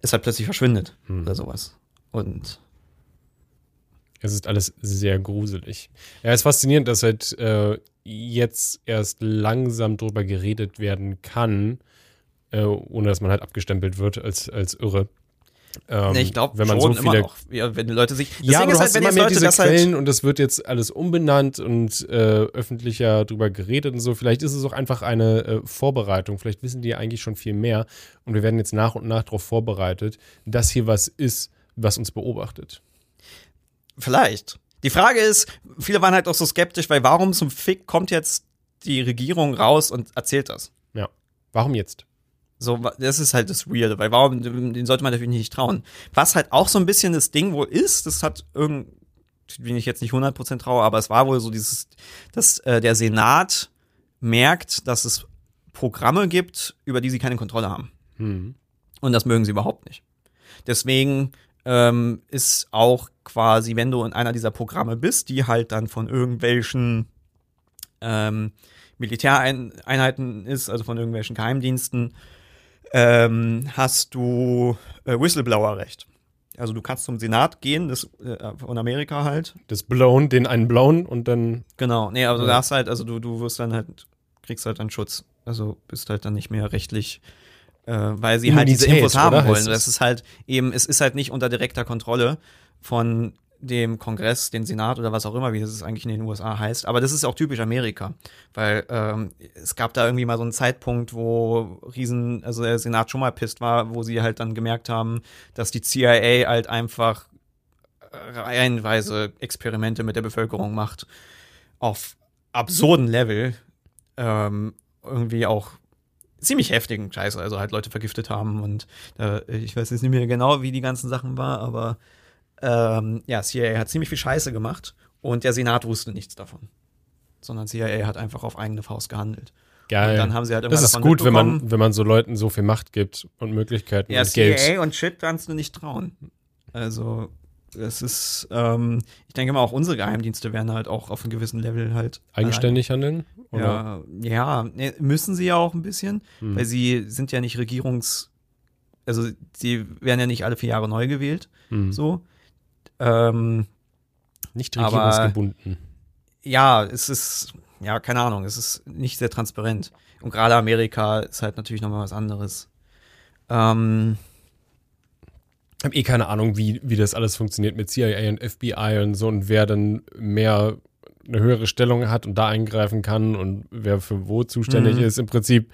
Speaker 2: es halt plötzlich verschwindet oder sowas. Und
Speaker 1: Es ist alles sehr gruselig. Ja, es ist faszinierend, dass halt äh, jetzt erst langsam drüber geredet werden kann, äh, ohne dass man halt abgestempelt wird als, als irre. Ähm,
Speaker 2: ich glaube,
Speaker 1: wenn man so
Speaker 2: immer
Speaker 1: viele
Speaker 2: noch, ja, wenn die Leute sich.
Speaker 1: ja, aber du hast immer mehr
Speaker 2: Leute
Speaker 1: diese
Speaker 2: das halt-
Speaker 1: Quellen und es wird jetzt alles umbenannt und äh, öffentlicher drüber geredet und so. Vielleicht ist es auch einfach eine äh, Vorbereitung. Vielleicht wissen die ja eigentlich schon viel mehr und wir werden jetzt nach und nach darauf vorbereitet, dass hier was ist, was uns beobachtet.
Speaker 2: Vielleicht. Die Frage ist, viele waren halt auch so skeptisch, weil warum zum Fick kommt jetzt die Regierung raus und erzählt das?
Speaker 1: Ja. Warum jetzt?
Speaker 2: So, das ist halt das Weirde, weil warum, den sollte man natürlich nicht trauen. Was halt auch so ein bisschen das Ding wohl ist, das hat irgend, bin ich jetzt nicht 100% traue, aber es war wohl so dieses, dass äh, der Senat merkt, dass es Programme gibt, über die sie keine Kontrolle haben.
Speaker 1: Hm.
Speaker 2: Und das mögen sie überhaupt nicht. Deswegen ähm, ist auch quasi, wenn du in einer dieser Programme bist, die halt dann von irgendwelchen ähm, Militäreinheiten ist, also von irgendwelchen Geheimdiensten, ähm, hast du äh, Whistleblower-Recht. Also du kannst zum Senat gehen, das äh, von Amerika halt.
Speaker 1: Das Blown, den einen Blown und dann.
Speaker 2: Genau, nee, also
Speaker 1: Ja.
Speaker 2: du darfst halt, also du, du wirst dann halt, kriegst halt dann Schutz. Also bist halt dann nicht mehr rechtlich, äh, weil sie halt diese
Speaker 1: Immunität,
Speaker 2: Infos haben
Speaker 1: oder?
Speaker 2: wollen.
Speaker 1: Es?
Speaker 2: Das ist halt eben, es ist halt nicht unter direkter Kontrolle von dem Kongress, den Senat oder was auch immer, wie das eigentlich in den USA heißt. Aber das ist auch typisch Amerika, weil ähm, es gab da irgendwie mal so einen Zeitpunkt, wo Riesen, also der Senat schon mal pisst war, wo sie halt dann gemerkt haben, dass die CIA halt einfach reihenweise Experimente mit der Bevölkerung macht auf absurden Level ähm, irgendwie auch ziemlich heftigen Scheiße, also halt Leute vergiftet haben und äh, ich weiß jetzt nicht mehr genau, wie die ganzen Sachen war, aber ähm, ja, CIA hat ziemlich viel Scheiße gemacht und der Senat wusste nichts davon. Sondern CIA hat einfach auf eigene Faust gehandelt.
Speaker 1: Geil.
Speaker 2: Und dann haben sie halt
Speaker 1: das ist gut, wenn man, wenn man so Leuten so viel Macht gibt und Möglichkeiten
Speaker 2: Ja,
Speaker 1: und Geld.
Speaker 2: CIA und Shit kannst du nicht trauen. Also, es ist, ähm, ich denke mal, auch unsere Geheimdienste werden halt auch auf einem gewissen Level halt
Speaker 1: Eigenständig handeln?
Speaker 2: Ja, ja, ne, müssen sie ja auch ein bisschen,
Speaker 1: Hm.
Speaker 2: weil sie sind ja nicht Regierungs, also sie werden ja nicht alle vier Jahre neu gewählt,
Speaker 1: Hm.
Speaker 2: so. Ähm,
Speaker 1: Nicht
Speaker 2: Aber-
Speaker 1: regierungsgebunden.
Speaker 2: ja, es ist, ja, keine Ahnung, es ist nicht sehr transparent. Und gerade Amerika ist halt natürlich nochmal was anderes. Ähm,
Speaker 1: habe eh keine Ahnung, wie, wie das alles funktioniert mit CIA und FBI und so und wer dann mehr eine höhere Stellung hat und da eingreifen kann und wer für wo zuständig
Speaker 2: Mhm.
Speaker 1: ist. Im Prinzip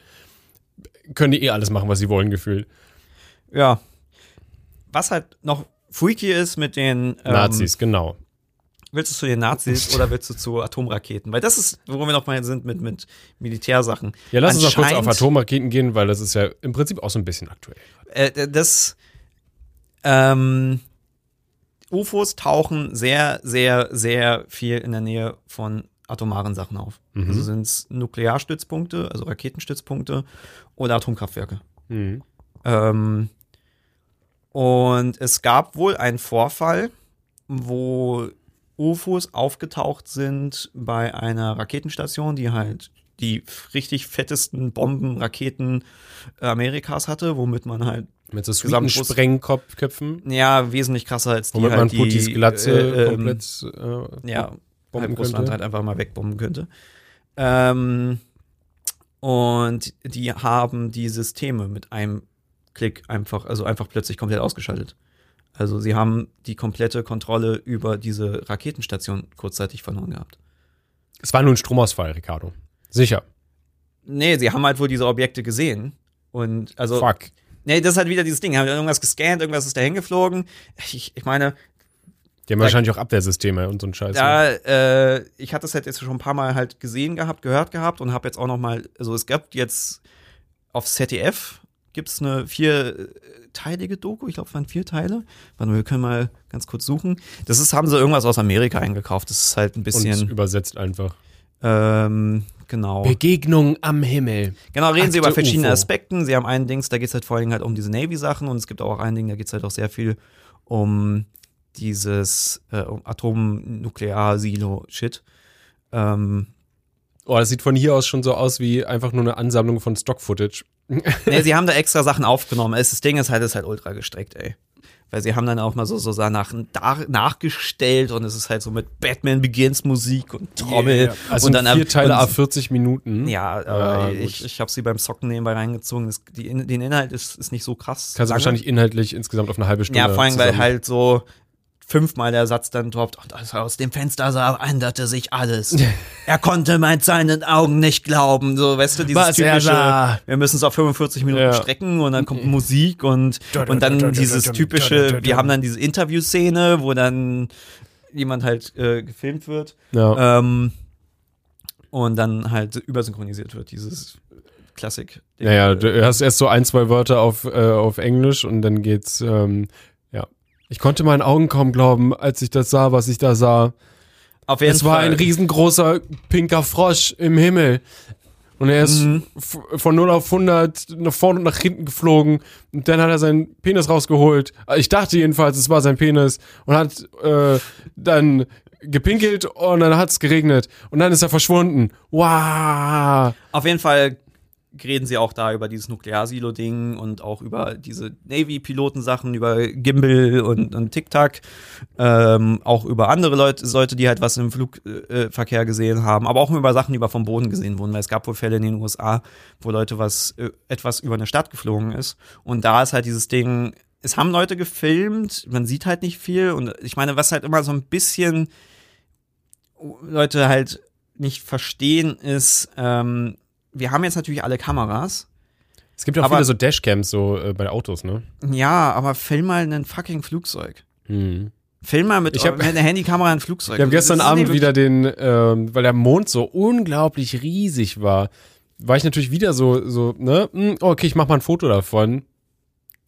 Speaker 1: können die eh alles machen, was sie wollen, gefühlt.
Speaker 2: ja. Was halt noch freaky ist mit den ähm,
Speaker 1: Nazis, genau.
Speaker 2: Willst du zu den Nazis oder willst du zu Atomraketen? Weil das ist, wo wir noch mal sind mit, mit Militärsachen.
Speaker 1: Ja, lass uns mal kurz auf Atomraketen gehen, weil das ist ja im Prinzip auch so ein bisschen aktuell.
Speaker 2: äh, das ähm, UFOs tauchen sehr, sehr, sehr viel in der Nähe von atomaren Sachen auf.
Speaker 1: Mhm.
Speaker 2: Also sind es Nuklearstützpunkte, also Raketenstützpunkte oder Atomkraftwerke.
Speaker 1: Mhm.
Speaker 2: Ähm, und es gab wohl einen Vorfall, wo UFOs aufgetaucht sind bei einer Raketenstation, die halt die richtig fettesten Bomben, Raketen Amerikas hatte, womit man halt
Speaker 1: Mit so
Speaker 2: Gesamt-
Speaker 1: Sprengköpfen,
Speaker 2: ja wesentlich krasser als die
Speaker 1: womit
Speaker 2: halt
Speaker 1: man
Speaker 2: die,
Speaker 1: Putis Glatze
Speaker 2: äh, ähm,
Speaker 1: komplett äh,
Speaker 2: ja,
Speaker 1: bomben
Speaker 2: halb Russland
Speaker 1: könnte.
Speaker 2: halt einfach mal wegbomben könnte. Ähm, und die haben die Systeme mit einem Klick einfach, also einfach plötzlich komplett ausgeschaltet. Also sie haben die komplette Kontrolle über diese Raketenstation kurzzeitig verloren gehabt.
Speaker 1: Es war nur ein Stromausfall, Ricardo. Sicher.
Speaker 2: Nee, sie haben halt wohl diese Objekte gesehen. Und also.
Speaker 1: Fuck.
Speaker 2: Nee, das ist halt wieder dieses Ding. Haben irgendwas gescannt, irgendwas ist dahin geflogen. Ich, ich meine,
Speaker 1: Die haben
Speaker 2: Da-
Speaker 1: wahrscheinlich auch Abwehrsysteme und so ein Scheiß. ne?
Speaker 2: Ja, äh, ich hatte es halt jetzt schon ein paar Mal halt gesehen gehabt, gehört gehabt und habe jetzt auch noch mal, also es gab jetzt auf ZDF gibt's eine vierteilige Doku, ich glaube, es waren vier Teile. Warte mal, wir können mal ganz kurz suchen. Das ist, haben sie irgendwas aus Amerika eingekauft. Das ist halt ein
Speaker 1: und
Speaker 2: bisschen,
Speaker 1: übersetzt einfach.
Speaker 2: ähm, genau.
Speaker 1: Begegnung am Himmel.
Speaker 2: Genau, reden sie über
Speaker 1: Akte
Speaker 2: verschiedene
Speaker 1: UFO.
Speaker 2: Aspekten. Sie haben einen Dings, da geht's halt vor allem halt um diese Navy-Sachen und es gibt auch ein Ding, da geht's halt auch sehr viel um dieses äh, um Atom-Nuklear-Silo-Shit. Ähm,
Speaker 1: Oh, das sieht von hier aus schon so aus wie einfach nur eine Ansammlung von Stock-Footage.
Speaker 2: nee, [laughs] sie haben da extra Sachen aufgenommen. Es, das Ding ist halt, ist halt ultra gestreckt, ey. Weil sie haben dann auch mal so, so da, nachgestellt und es ist halt so mit Batman Begins Musik und Trommel.
Speaker 1: Also
Speaker 2: und dann
Speaker 1: vier Teile a 40 Minuten.
Speaker 2: Ja,
Speaker 1: Ja,
Speaker 2: ich, ich habe sie beim Socken nebenbei reingezogen. Das, die, den Inhalt ist, ist nicht so krass.
Speaker 1: Kannst du wahrscheinlich inhaltlich insgesamt auf eine halbe Stunde.
Speaker 2: Ja, vor allem, weil halt so fünfmal der Satz dann droppt und also aus dem Fenster sah, änderte sich alles. [laughs] er konnte mit seinen Augen nicht glauben. So, weißt du, dieses
Speaker 1: Was er
Speaker 2: typische, wir müssen es auf 45 Minuten
Speaker 1: Ja.
Speaker 2: strecken und dann kommt Musik und, und dann dieses typische, wir haben dann diese Interviewszene, wo dann jemand halt äh, gefilmt wird
Speaker 1: Ja.
Speaker 2: ähm, und dann halt übersynchronisiert wird, dieses Klassik.
Speaker 1: Naja, du hast erst so ein, zwei Wörter auf, äh, auf Englisch und dann geht's, ähm. Ich konnte meinen Augen kaum glauben, als ich das sah, was ich da sah.
Speaker 2: Auf jeden
Speaker 1: Es war ein riesengroßer pinker Frosch im Himmel. Und er ist
Speaker 2: Mhm.
Speaker 1: von 0 auf 100 nach vorne und nach hinten geflogen. Und dann hat er seinen Penis rausgeholt. Ich dachte jedenfalls, es war sein Penis. Und hat äh, dann gepinkelt und dann hat es geregnet. Und dann ist er verschwunden. Wow.
Speaker 2: Auf jeden Fall reden sie auch da über dieses Nuklearsilo-Ding und auch über diese Navy-Piloten-Sachen, über Gimbal und, und Tic-Tac, ähm, auch über andere Leute, Leute, die halt was im Flugverkehr äh, gesehen haben, aber auch über Sachen, die über vom Boden gesehen wurden, weil es gab wohl Fälle in den USA, wo Leute was, äh, etwas über eine Stadt geflogen ist. Und da ist halt dieses Ding, es haben Leute gefilmt, man sieht halt nicht viel und ich meine, was halt immer so ein bisschen Leute halt nicht verstehen ist, ähm, wir haben jetzt natürlich alle Kameras.
Speaker 1: Es gibt ja auch
Speaker 2: Aber-
Speaker 1: viele so Dashcams so äh, bei Autos, ne?
Speaker 2: Ja, aber film mal ein fucking Flugzeug.
Speaker 1: Hm.
Speaker 2: Film mal mit,
Speaker 1: Ich hab-
Speaker 2: mit einer Handykamera ein Flugzeug.
Speaker 1: Ich habe gestern
Speaker 2: Das ist
Speaker 1: Abend wieder den, ähm, weil der Mond so unglaublich riesig war, war ich natürlich wieder so, so, ne, hm, okay, ich mach mal ein Foto davon.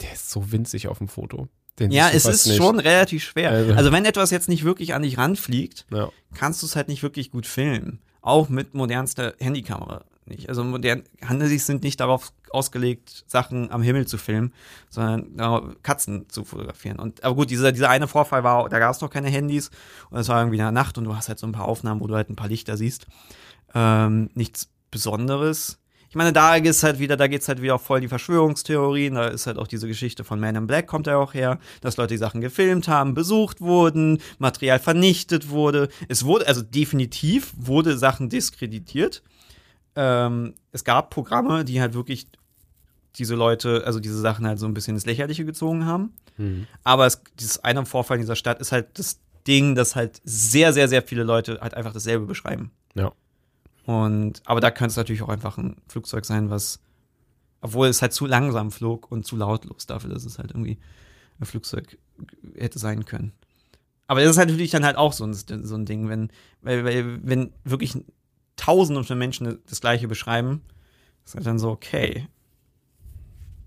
Speaker 1: Der ist so winzig auf dem Foto. Den
Speaker 2: Ja, es ist
Speaker 1: nicht.
Speaker 2: schon relativ schwer.
Speaker 1: Also-
Speaker 2: Also wenn etwas jetzt nicht wirklich an dich ranfliegt,
Speaker 1: Ja.
Speaker 2: kannst du es halt nicht wirklich gut filmen. Auch mit modernster Handykamera nicht. Also modern Handys sind nicht darauf ausgelegt, Sachen am Himmel zu filmen, sondern Katzen zu fotografieren. Und aber gut, dieser, dieser eine Vorfall war, da gab es noch keine Handys und es war irgendwie in der Nacht und du hast halt so ein paar Aufnahmen, wo du halt ein paar Lichter siehst. Ähm, nichts Besonderes. Ich meine, da ist halt wieder, da geht's halt wieder auf voll die Verschwörungstheorien. Da ist halt auch diese Geschichte von Man in Black kommt ja auch her, dass Leute die Sachen gefilmt haben, besucht wurden, Material vernichtet wurde. Es wurde, also definitiv wurde Sachen diskreditiert. Ähm, es gab Programme, die halt wirklich diese Leute, also diese Sachen halt so ein bisschen ins Lächerliche gezogen haben.
Speaker 1: Hm.
Speaker 2: Aber es, dieses eine Vorfall in dieser Stadt ist halt das Ding, dass halt sehr, sehr, sehr viele Leute halt einfach dasselbe beschreiben.
Speaker 1: Ja.
Speaker 2: Und, aber da könnte es natürlich auch einfach ein Flugzeug sein, was, obwohl es halt zu langsam flog und zu lautlos dafür, dass es halt irgendwie ein Flugzeug hätte sein können. Aber das ist halt natürlich dann halt auch so ein, so ein Ding, wenn, weil, weil, wenn wirklich tausende von Menschen das Gleiche beschreiben, ist halt dann so, okay.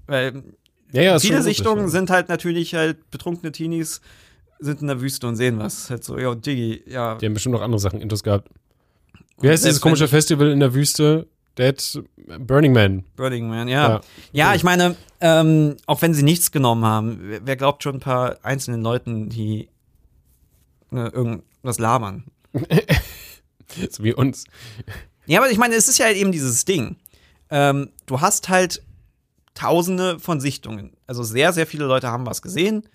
Speaker 2: Weil
Speaker 1: Ja, ja,
Speaker 2: viele Sichtungen
Speaker 1: ja.
Speaker 2: sind halt natürlich halt betrunkene Teenies sind in der Wüste und sehen was. Halt so, yo, Diggi, ja.
Speaker 1: Die haben bestimmt noch andere Sachen Intos gehabt. Wie heißt dieses komische Festival in der Wüste? Dead Burning Man.
Speaker 2: Burning Man, ja.
Speaker 1: Ja.
Speaker 2: Ja, ich meine, ähm, auch wenn sie nichts genommen haben, wer, glaubt schon ein paar einzelnen Leuten, die eine, irgend, was labern. [laughs] [laughs]
Speaker 1: so wie uns.
Speaker 2: Ja, aber ich meine, es ist ja halt eben dieses Ding. Ähm, du hast halt tausende von Sichtungen. Also sehr, sehr viele Leute haben was gesehen.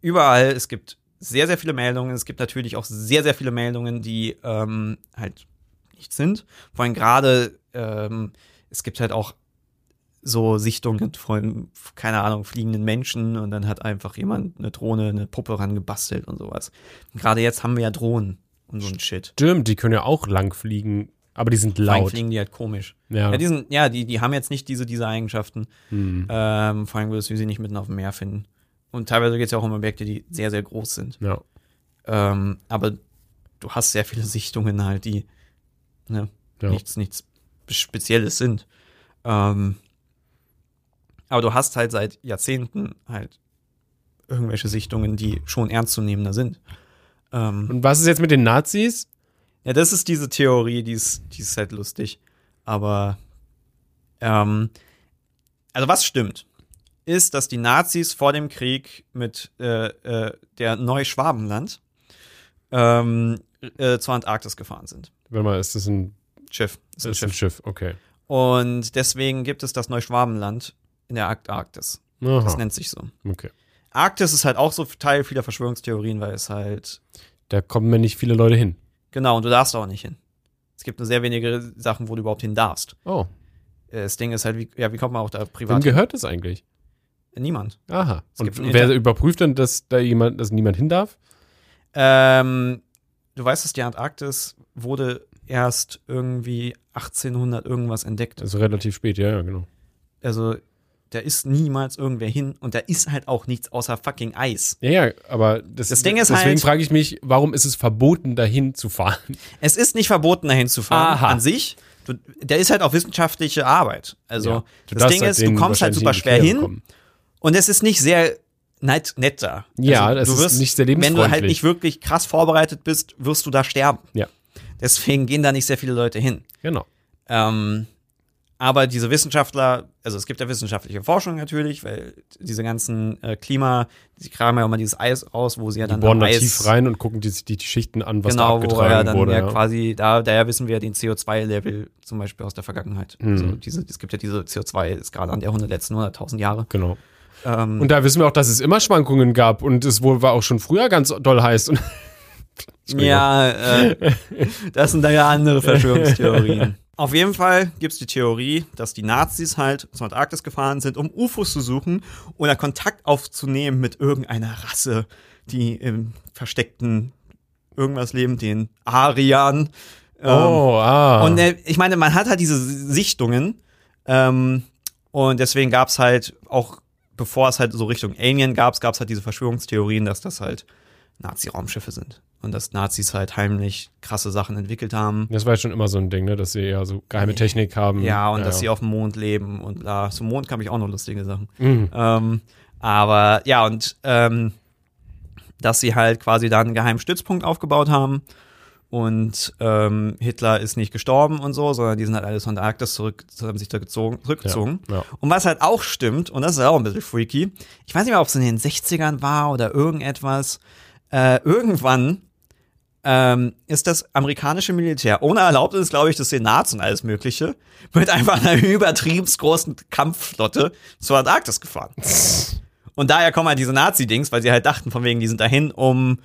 Speaker 2: Überall. Es gibt sehr, sehr viele Meldungen. Es gibt natürlich auch sehr, sehr viele Meldungen, die ähm, halt nicht sind. Vor allem gerade, ähm, es gibt halt auch so Sichtungen von, keine Ahnung, fliegenden Menschen und dann hat einfach jemand eine Drohne, eine Puppe rangebastelt und sowas. Gerade jetzt haben wir ja Drohnen und so ein Shit.
Speaker 1: Stimmt, die können ja auch lang fliegen, aber die sind
Speaker 2: Vor
Speaker 1: laut.
Speaker 2: fliegen die halt komisch.
Speaker 1: Ja.
Speaker 2: Ja, die, sind, ja die, die haben jetzt nicht diese, diese Eigenschaften.
Speaker 1: Hm.
Speaker 2: Ähm, vor allem würdest du sie nicht mitten auf dem Meer finden. Und teilweise geht es ja auch um Objekte, die sehr, sehr groß sind.
Speaker 1: ja.
Speaker 2: Ähm, aber du hast sehr viele [laughs] Sichtungen halt, die ne,
Speaker 1: Ja.
Speaker 2: nichts, nichts Spezielles sind. Ähm, aber du hast halt seit Jahrzehnten halt irgendwelche Sichtungen, die schon ernstzunehmender sind. Ähm,
Speaker 1: Und was ist jetzt mit den Nazis?
Speaker 2: ja, das ist diese Theorie, die ist, die ist halt lustig. Aber, ähm, also was stimmt, ist, dass die Nazis vor dem Krieg mit äh, äh, der Neuschwabenland ähm, äh, zur Antarktis gefahren sind.
Speaker 1: Warte mal, ist das ein,
Speaker 2: Schiff.
Speaker 1: das ist ein Schiff? Okay.
Speaker 2: Und deswegen gibt es das Neuschwabenland in der Antarktis. Das
Speaker 1: Aha.
Speaker 2: nennt sich so.
Speaker 1: Okay.
Speaker 2: Arktis ist halt auch so Teil vieler Verschwörungstheorien, weil es halt,
Speaker 1: Da kommen mir nicht viele Leute hin.
Speaker 2: genau, und du darfst auch nicht hin. Es gibt nur sehr wenige Sachen, wo du überhaupt hin darfst.
Speaker 1: Oh,
Speaker 2: Äh, Das Ding ist halt, wie, ja, wie kommt man auch da
Speaker 1: wem
Speaker 2: privat hin?
Speaker 1: gehört das eigentlich?
Speaker 2: Niemand.
Speaker 1: Aha.
Speaker 2: Es
Speaker 1: Und wer überprüft denn, dass da jemand, dass niemand hin darf?
Speaker 2: Ähm, du weißt, dass die Antarktis wurde erst irgendwie 1800 irgendwas entdeckt.
Speaker 1: Also relativ spät, ja, ja, genau.
Speaker 2: Also, da ist niemals irgendwer hin und da ist halt auch nichts außer fucking Eis.
Speaker 1: Ja, ja, aber das,
Speaker 2: Das Ding ist
Speaker 1: deswegen
Speaker 2: halt-
Speaker 1: frage ich mich, warum ist es verboten, dahin zu fahren?
Speaker 2: Es ist nicht verboten, dahin zu fahren
Speaker 1: Aha.
Speaker 2: an sich. Du, der ist halt auch wissenschaftliche Arbeit. Also,
Speaker 1: Ja.
Speaker 2: Das Ding
Speaker 1: halt
Speaker 2: ist, du kommst halt super schwer hin
Speaker 1: kommen.
Speaker 2: und es ist nicht sehr nett, nett da.
Speaker 1: Ja,
Speaker 2: also,
Speaker 1: das
Speaker 2: du
Speaker 1: ist
Speaker 2: wirst,
Speaker 1: nicht sehr
Speaker 2: Wenn du halt
Speaker 1: lebensfreundlich.
Speaker 2: nicht wirklich krass vorbereitet bist, wirst du da sterben.
Speaker 1: Ja.
Speaker 2: Deswegen gehen da nicht sehr viele Leute hin.
Speaker 1: Genau.
Speaker 2: Ähm, aber diese Wissenschaftler, also es gibt ja wissenschaftliche Forschung natürlich, weil diese ganzen äh, Klima, die kramen ja immer dieses Eis aus, wo sie ja
Speaker 1: Die
Speaker 2: dann
Speaker 1: bohren
Speaker 2: am
Speaker 1: da
Speaker 2: Eis,
Speaker 1: tief rein und gucken die, die, die Schichten an, was
Speaker 2: genau,
Speaker 1: da
Speaker 2: wo
Speaker 1: abgetragen
Speaker 2: ja dann
Speaker 1: wurde.
Speaker 2: ja
Speaker 1: ja.
Speaker 2: quasi, da, daher wissen wir den CO2-Level zum Beispiel aus der Vergangenheit.
Speaker 1: Mhm.
Speaker 2: Also diese, es gibt ja diese CO2-Skala an der 100, letzten 100.000 Jahre.
Speaker 1: Genau.
Speaker 2: Ähm,
Speaker 1: Und da wissen wir auch, dass es immer Schwankungen gab und es wohl war auch schon früher ganz doll heiß.
Speaker 2: Ja, [laughs] äh, das sind da ja andere [laughs] Verschwörungstheorien. Auf jeden Fall gibt es die Theorie, dass die Nazis halt zur Antarktis gefahren sind, um UFOs zu suchen oder Kontakt aufzunehmen mit irgendeiner Rasse, die im versteckten irgendwas leben, den Ariern. Ähm,
Speaker 1: oh, ah.
Speaker 2: Und äh, ich meine, man hat halt diese Sichtungen ähm, und deswegen gab es halt auch, bevor es halt so Richtung Alien gab, gab es halt diese Verschwörungstheorien, dass das halt Nazi-Raumschiffe sind und dass Nazis halt heimlich krasse Sachen entwickelt haben.
Speaker 1: das war ja schon immer so ein Ding, ne, dass sie ja so geheime Technik haben.
Speaker 2: Ja, und dass sie auf dem Mond leben und bla. Zum Mond kam ich auch noch lustige Sachen.
Speaker 1: Mhm.
Speaker 2: Ähm, aber ja, und ähm, dass sie halt quasi da einen geheimen Stützpunkt aufgebaut haben. Und ähm, Hitler ist nicht gestorben und so, sondern die sind halt alles von der Arktis zurück, haben sich zurückgezogen. zurückgezogen.
Speaker 1: Ja, ja.
Speaker 2: Und was halt auch stimmt, und das ist auch ein bisschen freaky, ich weiß nicht mehr, ob es in den 60ern war oder irgendetwas, äh, irgendwann ähm, ist das amerikanische Militär ohne Erlaubnis, glaube ich, des Senats und alles Mögliche mit einfach einer [laughs] übertriebens großen Kampfflotte zur Antarktis gefahren. Und daher kommen halt diese Nazi-Dings, weil sie halt dachten, von wegen, die sind dahin, um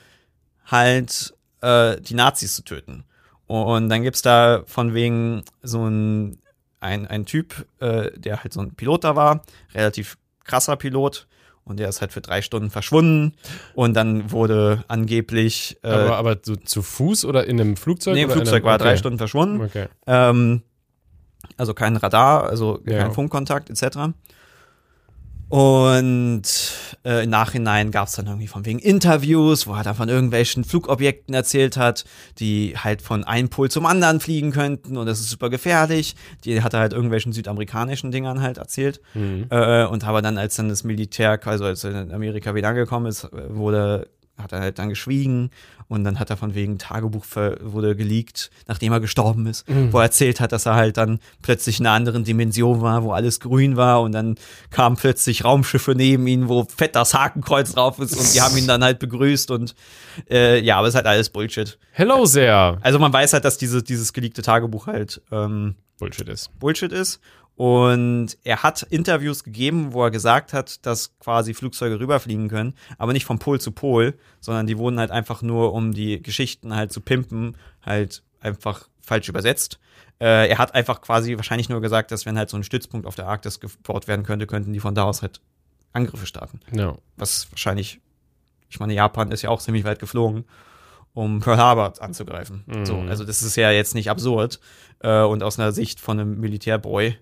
Speaker 2: halt äh, die Nazis zu töten. Und dann gibt's da von wegen so ein, ein, ein Typ, äh, der halt so ein Pilot da war, relativ krasser Pilot. Und der ist halt für drei Stunden verschwunden. Und dann wurde angeblich. Äh,
Speaker 1: aber, aber so zu Fuß oder in einem Flugzeug?
Speaker 2: nee, im Flugzeug
Speaker 1: einem,
Speaker 2: war
Speaker 1: okay.
Speaker 2: drei Stunden verschwunden.
Speaker 1: Okay.
Speaker 2: Ähm, also kein Radar, also kein
Speaker 1: Ja.
Speaker 2: Funkkontakt etc. Und äh, im Nachhinein gab es dann irgendwie von wegen Interviews, wo er dann von irgendwelchen Flugobjekten erzählt hat, die halt von einem Pol zum anderen fliegen könnten und das ist super gefährlich. Die hat er halt irgendwelchen südamerikanischen Dingern halt erzählt.
Speaker 1: Mhm.
Speaker 2: Äh, und aber dann, als dann das Militär, also als er in Amerika wieder angekommen ist, wurde hat er halt dann geschwiegen und dann hat er von wegen Tagebuch wurde geleakt, nachdem er gestorben ist, wo er erzählt hat, dass er halt dann plötzlich in einer anderen Dimension war, wo alles grün war und dann kamen plötzlich Raumschiffe neben ihn, wo fett das Hakenkreuz drauf ist und die haben ihn dann halt begrüßt und äh, ja, aber es ist halt alles Bullshit.
Speaker 1: Hello sehr.
Speaker 2: Also man weiß halt, dass diese, dieses geleakte Tagebuch halt ähm,
Speaker 1: Bullshit ist.
Speaker 2: Bullshit ist. Und er hat Interviews gegeben, wo er gesagt hat, dass quasi Flugzeuge rüberfliegen können, aber nicht vom Pol zu Pol, sondern die wurden halt einfach nur, um die Geschichten halt zu pimpen, halt einfach falsch übersetzt. Äh, er hat einfach quasi wahrscheinlich nur gesagt, dass wenn halt so ein Stützpunkt auf der Arktis gebaut werden könnte, könnten die von da aus halt Angriffe starten.
Speaker 1: Ja.
Speaker 2: Was wahrscheinlich, ich meine, Japan ist ja auch ziemlich weit geflogen, um Pearl Harbor anzugreifen.
Speaker 1: Mhm.
Speaker 2: So, also das ist ja jetzt nicht absurd. Äh, und aus einer Sicht von einem Militärboy.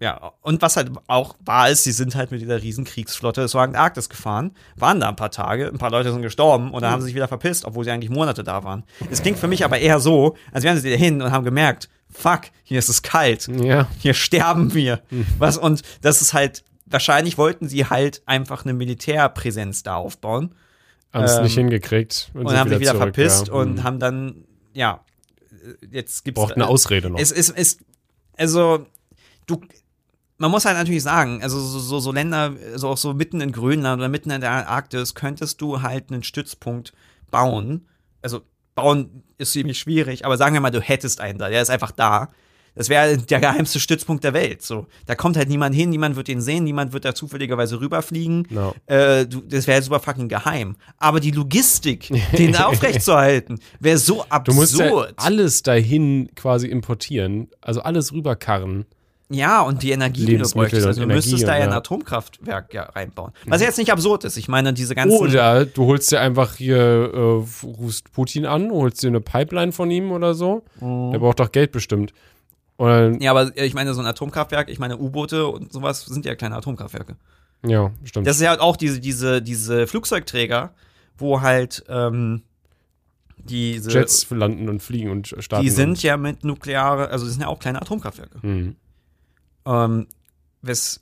Speaker 2: Ja, und was halt auch wahr ist, sie sind halt mit dieser riesen Kriegsflotte zur Antarktis gefahren, waren da ein paar Tage, ein paar Leute sind gestorben und dann haben sie sich wieder verpisst, obwohl sie eigentlich Monate da waren. Es klingt für mich aber eher so, als wären sie dahin und haben gemerkt, fuck, hier ist es kalt
Speaker 1: Ja.
Speaker 2: hier sterben wir. Was, und das ist halt, wahrscheinlich wollten sie halt einfach eine Militärpräsenz da aufbauen
Speaker 1: Haben es
Speaker 2: Ähm,
Speaker 1: nicht hingekriegt.
Speaker 2: und haben sich wieder
Speaker 1: zurück,
Speaker 2: verpisst
Speaker 1: ja.
Speaker 2: und
Speaker 1: Hm.
Speaker 2: haben dann, ja, jetzt gibt's.
Speaker 1: Braucht eine Ausrede noch.
Speaker 2: Es ist, also, du, man muss halt natürlich sagen, also so, so, so Länder, so auch so mitten in Grönland oder mitten in der Arktis, könntest du halt einen Stützpunkt bauen. Also, bauen ist ziemlich schwierig, aber sagen wir mal, du hättest einen da, der ist einfach da. Das wäre der geheimste Stützpunkt der Welt. So, da kommt halt niemand hin, niemand wird ihn sehen, niemand wird da zufälligerweise rüberfliegen.
Speaker 1: No.
Speaker 2: Äh, du, das wäre super fucking geheim. Aber die Logistik, den [laughs] aufrechtzuerhalten, wäre so
Speaker 1: Du musst ja
Speaker 2: absurd.
Speaker 1: alles dahin quasi importieren, also alles rüberkarren.
Speaker 2: Ja, und die Energie, die du bräuchtest. Also du
Speaker 1: Energie
Speaker 2: müsstest da ja ein. Atomkraftwerk ja reinbauen. Was jetzt nicht absurd ist. Ich meine, diese ganzen.
Speaker 1: Oder du holst dir einfach hier, äh, rufst Putin an, holst dir eine Pipeline von ihm oder so. Der braucht doch Geld bestimmt. Oder,
Speaker 2: ja, aber ich meine, so ein Atomkraftwerk, ich meine, U-Boote und sowas sind ja kleine Atomkraftwerke.
Speaker 1: ja, stimmt.
Speaker 2: Das ist ja halt auch diese, diese, diese Flugzeugträger, wo halt ähm, diese.
Speaker 1: Jets landen und fliegen und starten.
Speaker 2: die sind ja mit nukleare, also das sind ja auch kleine Atomkraftwerke.
Speaker 1: Und, hm.
Speaker 2: Ähm,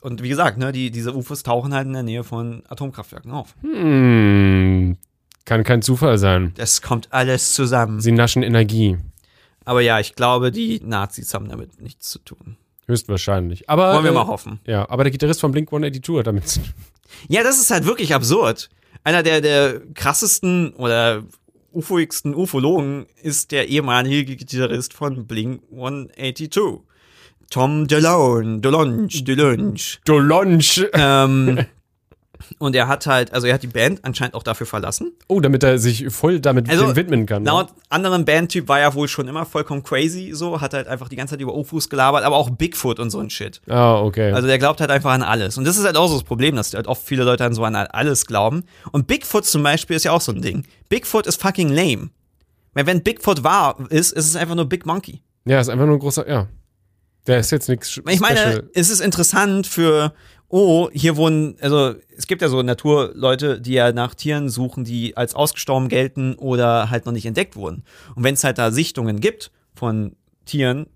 Speaker 2: und wie gesagt, ne, die, diese UFOs tauchen halt in der Nähe von Atomkraftwerken auf.
Speaker 1: Hm. Kann kein Zufall sein.
Speaker 2: Das kommt alles zusammen.
Speaker 1: Sie naschen Energie.
Speaker 2: Aber ja, ich glaube, die Nazis haben damit nichts zu tun.
Speaker 1: Höchstwahrscheinlich. Aber,
Speaker 2: Wollen wir
Speaker 1: äh,
Speaker 2: mal hoffen.
Speaker 1: Ja, aber der Gitarrist von Blink 182 hat damit zu tun.
Speaker 2: Ja, das ist halt wirklich absurd. Einer der, der krassesten oder ufoigsten Ufologen ist der ehemalige Gitarrist von Blink 182. Tom DeLonge, DeLonge, DeLonge.
Speaker 1: Dolonch.
Speaker 2: ähm, [laughs] und er hat halt, also er hat die Band anscheinend auch dafür verlassen.
Speaker 1: Oh, damit er sich voll damit
Speaker 2: Also,
Speaker 1: widmen kann. ne?
Speaker 2: Laut anderem Bandtyp war er wohl schon immer vollkommen crazy, so, hat halt einfach die ganze Zeit über UFOs gelabert, aber auch Bigfoot und so ein Shit.
Speaker 1: Ah, okay.
Speaker 2: Also der glaubt halt einfach an alles. Und das ist halt auch so das Problem, dass halt oft viele Leute an so an alles glauben. Und Bigfoot zum Beispiel ist ja auch so ein Ding. Bigfoot ist fucking lame. Weil wenn Bigfoot wahr ist, ist es einfach nur Big Monkey.
Speaker 1: ja, ist einfach nur ein großer, ja. Der ist jetzt nichts
Speaker 2: Ich meine, es ist interessant für, oh, hier wohnen, also es gibt ja so Naturleute, die ja nach Tieren suchen, die als ausgestorben gelten oder halt noch nicht entdeckt wurden. Und wenn es halt da Sichtungen gibt von Tieren,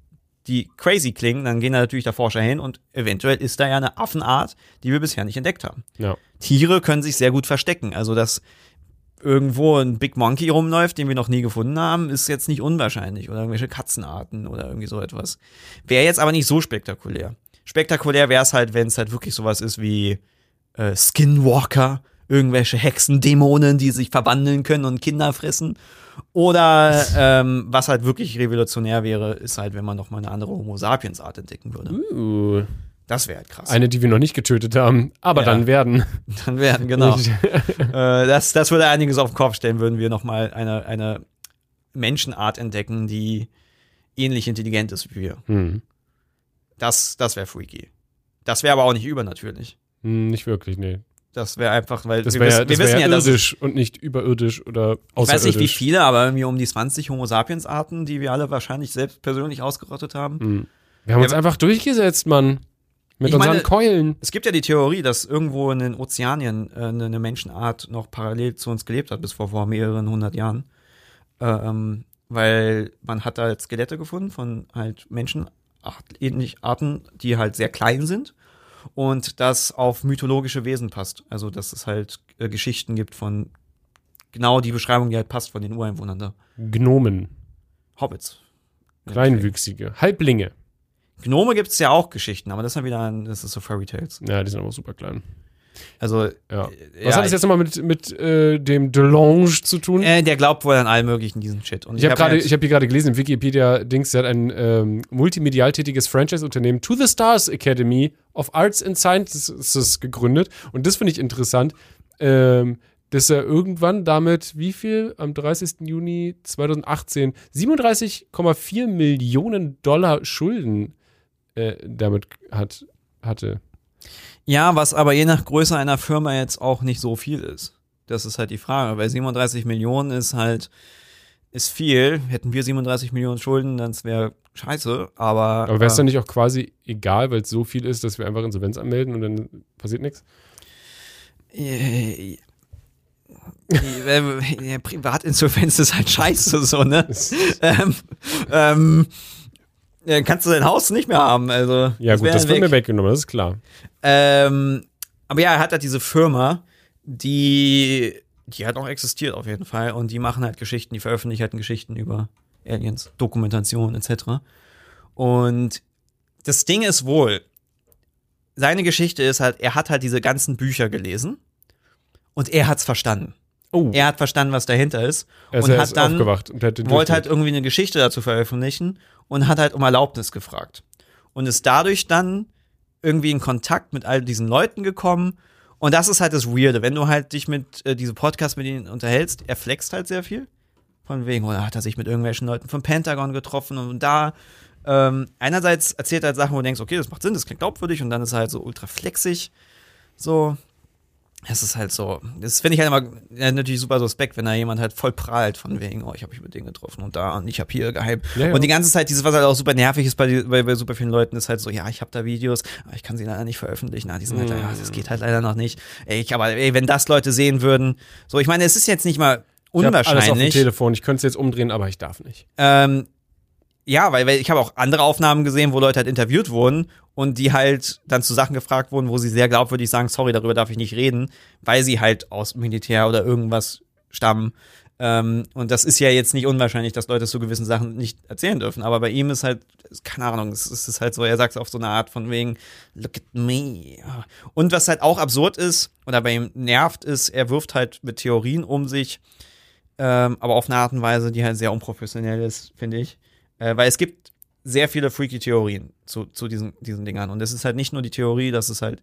Speaker 2: die crazy klingen, dann gehen da natürlich der Forscher hin und eventuell ist da ja eine Affenart, die wir bisher nicht entdeckt haben.
Speaker 1: Ja.
Speaker 2: Tiere können sich sehr gut verstecken. Also, dass irgendwo ein Big Monkey rumläuft, den wir noch nie gefunden haben, ist jetzt nicht unwahrscheinlich. Oder irgendwelche Katzenarten oder irgendwie so etwas. Wäre jetzt aber nicht so spektakulär. Spektakulär wäre es halt, wenn es halt wirklich sowas ist wie äh, Skinwalker, irgendwelche Hexen, Dämonen, die sich verwandeln können und Kinder fressen. Oder ähm, was halt wirklich revolutionär wäre, ist halt, wenn man noch mal eine andere Homo sapiens Art entdecken würde.
Speaker 1: Uh,
Speaker 2: Das wäre halt krass.
Speaker 1: eine, die wir noch nicht getötet haben, aber
Speaker 2: Ja.
Speaker 1: dann werden. [laughs]
Speaker 2: Dann werden, genau. [laughs] äh, das, das würde einiges auf den Kopf stellen, würden wir noch mal eine, eine Menschenart entdecken, die ähnlich intelligent ist wie wir.
Speaker 1: hm.
Speaker 2: Das, das wäre freaky. Das wäre aber auch nicht übernatürlich.
Speaker 1: Hm, Nicht wirklich, nee.
Speaker 2: Das wäre einfach, weil
Speaker 1: Das
Speaker 2: wir,
Speaker 1: wäre
Speaker 2: wissen,
Speaker 1: ja,
Speaker 2: wir
Speaker 1: das
Speaker 2: wissen
Speaker 1: ja
Speaker 2: ja, dass es,
Speaker 1: irdisch und nicht überirdisch oder
Speaker 2: ich weiß
Speaker 1: außerirdisch.
Speaker 2: nicht wie viele, aber irgendwie um die 20 Homo sapiens Arten, die wir alle wahrscheinlich selbst persönlich ausgerottet haben.
Speaker 1: Hm. Wir haben uns
Speaker 2: Ja,
Speaker 1: einfach durchgesetzt, Mann. Mit
Speaker 2: Ich
Speaker 1: unseren
Speaker 2: meine-
Speaker 1: Keulen.
Speaker 2: Es gibt ja die Theorie, dass irgendwo in den Ozeanien äh, eine, Menschenart noch parallel zu uns gelebt hat, bis vor, vor mehreren hundert Jahren. Äh, ähm, weil man hat halt Skelette gefunden von halt Menschen, ähnlich Arten, die halt sehr klein sind und das auf mythologische Wesen passt. Also, dass es halt äh, Geschichten gibt von genau die Beschreibung, die halt passt von den Ureinwohnern da.
Speaker 1: Gnomen.
Speaker 2: Hobbits.
Speaker 1: Kleinwüchsige. Halblinge.
Speaker 2: Gnome gibt es ja auch Geschichten, aber das ist ja wieder ein, das ist so Fairy Tales.
Speaker 1: Ja, die sind aber super klein.
Speaker 2: Also,
Speaker 1: Ja. Was hat das jetzt nochmal mit, mit äh, dem Delange zu tun?
Speaker 2: Äh, der glaubt wohl an allen möglichen diesen Shit. Und
Speaker 1: Ich habe
Speaker 2: hab
Speaker 1: gerade,
Speaker 2: jetzt-
Speaker 1: ich habe hier gerade gelesen im Wikipedia-Dings, der hat ein ähm, multimedial tätiges Franchise-Unternehmen To the Stars Academy of Arts and Sciences gegründet. Und das finde ich interessant, ähm, dass er irgendwann damit, wie viel? Am 30. Juni 2018 37,4 Millionen Dollar Schulden äh, damit hat, hatte.
Speaker 2: Ja, was aber je nach Größe einer Firma jetzt auch nicht so viel ist. Das ist halt die Frage, weil 37 Millionen ist halt, ist viel. Hätten wir 37 Millionen Schulden, dann wäre scheiße, aber.
Speaker 1: Aber wäre es
Speaker 2: äh,
Speaker 1: dann nicht auch quasi egal, weil es so viel ist, dass wir einfach Insolvenz anmelden und dann passiert nichts?
Speaker 2: äh, Privatinsolvenz ist halt scheiße, so, ne? [laughs] ähm, ähm, äh, kannst du dein Haus nicht mehr haben, also.
Speaker 1: Ja, gut, das wird mir weggenommen, das ist klar.
Speaker 2: Ähm, aber ja, er hat halt diese Firma, die, die hat auch existiert auf jeden Fall. Und die machen halt Geschichten, die veröffentlichen halt Geschichten über Aliens, Dokumentation etc. Und das Ding ist wohl, seine Geschichte ist halt, er hat halt diese ganzen Bücher gelesen und er hat's verstanden.
Speaker 1: Oh,
Speaker 2: Er hat verstanden, was dahinter ist
Speaker 1: ist,
Speaker 2: und
Speaker 1: er
Speaker 2: hat dann
Speaker 1: aufgewacht und hat
Speaker 2: wollte halt irgendwie eine Geschichte dazu veröffentlichen und hat halt um Erlaubnis gefragt. Und ist dadurch dann irgendwie in Kontakt mit all diesen Leuten gekommen. Und das ist halt das Weirde, wenn du halt dich mit äh, diesem Podcast mit ihnen unterhältst, er flext halt sehr viel. Von wegen, oder hat er sich mit irgendwelchen Leuten vom Pentagon getroffen und da. Ähm, einerseits erzählt er halt Sachen, wo du denkst, okay, das macht Sinn, das klingt glaubwürdig und dann ist er halt so ultra flexig. So, es ist halt so, das finde ich halt immer ja, natürlich super suspekt, wenn da jemand halt voll prahlt von wegen, oh, ich habe mich mit denen getroffen und da und ich habe hier geheim.
Speaker 1: Ja, ja.
Speaker 2: Und die ganze Zeit, dieses, was halt auch super nervig ist bei, bei, bei super vielen Leuten, ist halt so, ja, ich habe da Videos, aber ich kann sie leider nicht veröffentlichen. Ah, die sind halt, ja, das geht halt leider noch nicht. Ey, ich, aber ey, wenn das Leute sehen würden, so, ich meine, es ist jetzt nicht mal
Speaker 1: Ich hab alles auf dem
Speaker 2: unwahrscheinlich.
Speaker 1: Telefon, ich könnte es jetzt umdrehen, aber ich darf nicht.
Speaker 2: Ähm, ja, weil, weil ich habe auch andere Aufnahmen gesehen, wo Leute halt interviewt wurden und die halt dann zu Sachen gefragt wurden, wo sie sehr glaubwürdig sagen, sorry, darüber darf ich nicht reden, weil sie halt aus Militär oder irgendwas stammen. Ähm, und das ist ja jetzt nicht unwahrscheinlich, dass Leute zu gewissen Sachen nicht erzählen dürfen. Aber bei ihm ist halt, keine Ahnung, es ist halt so, er sagt es auf so eine Art von wegen, look at me. Und was halt auch absurd ist, oder bei ihm nervt, ist, er wirft halt mit Theorien um sich, ähm, aber auf eine Art und Weise, die halt sehr unprofessionell ist, finde ich. Äh, weil es gibt sehr viele freaky Theorien zu, zu diesen, diesen Dingern. Und es ist halt nicht nur die Theorie, dass es halt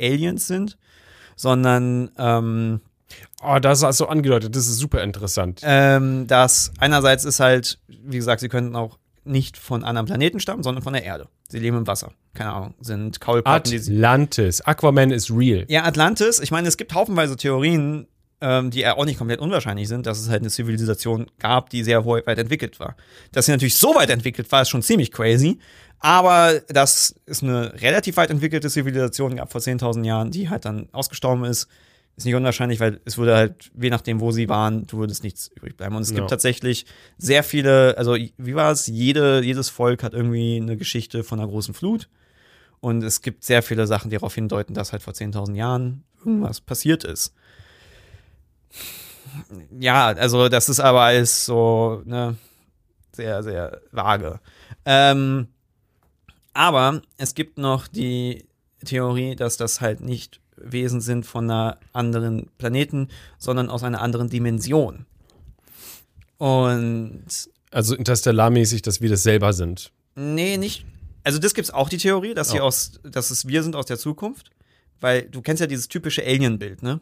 Speaker 2: Aliens sind, sondern ähm,
Speaker 1: Oh, das hast du angedeutet, das ist super interessant.
Speaker 2: ähm, dass einerseits ist halt, wie gesagt, sie könnten auch nicht von anderen Planeten stammen, sondern von der Erde. Sie leben im Wasser. Keine Ahnung, sind Kaulquappen,
Speaker 1: Atlantis. Aquaman ist real.
Speaker 2: Ja, Atlantis, ich meine, es gibt haufenweise Theorien, ähm, die ja auch nicht komplett unwahrscheinlich sind, dass es halt eine Zivilisation gab, die sehr weit entwickelt war. Dass sie natürlich so weit entwickelt war, ist schon ziemlich crazy. Aber dass es eine relativ weit entwickelte Zivilisation gab vor 10.000 Jahren, die halt dann ausgestorben ist, ist nicht unwahrscheinlich, weil es würde halt, je nachdem, wo sie waren, du würdest nichts übrig bleiben. Und es
Speaker 1: Ja.
Speaker 2: gibt tatsächlich sehr viele, also wie war es? Jede, jedes Volk hat irgendwie eine Geschichte von einer großen Flut. Und es gibt sehr viele Sachen, die darauf hindeuten, dass halt vor 10.000 Jahren irgendwas passiert ist. Ja, also das ist aber alles so, ne, sehr, sehr vage. Ähm, aber es gibt noch die Theorie, dass das halt nicht Wesen sind von einer anderen Planeten, sondern aus einer anderen Dimension. Und
Speaker 1: Also interstellarmäßig, dass wir das selber sind.
Speaker 2: Nee, nicht. Also das gibt's auch die Theorie, dass sie
Speaker 1: Oh.
Speaker 2: aus, dass es wir sind aus der Zukunft. Weil du kennst ja dieses typische Alien-Bild, ne?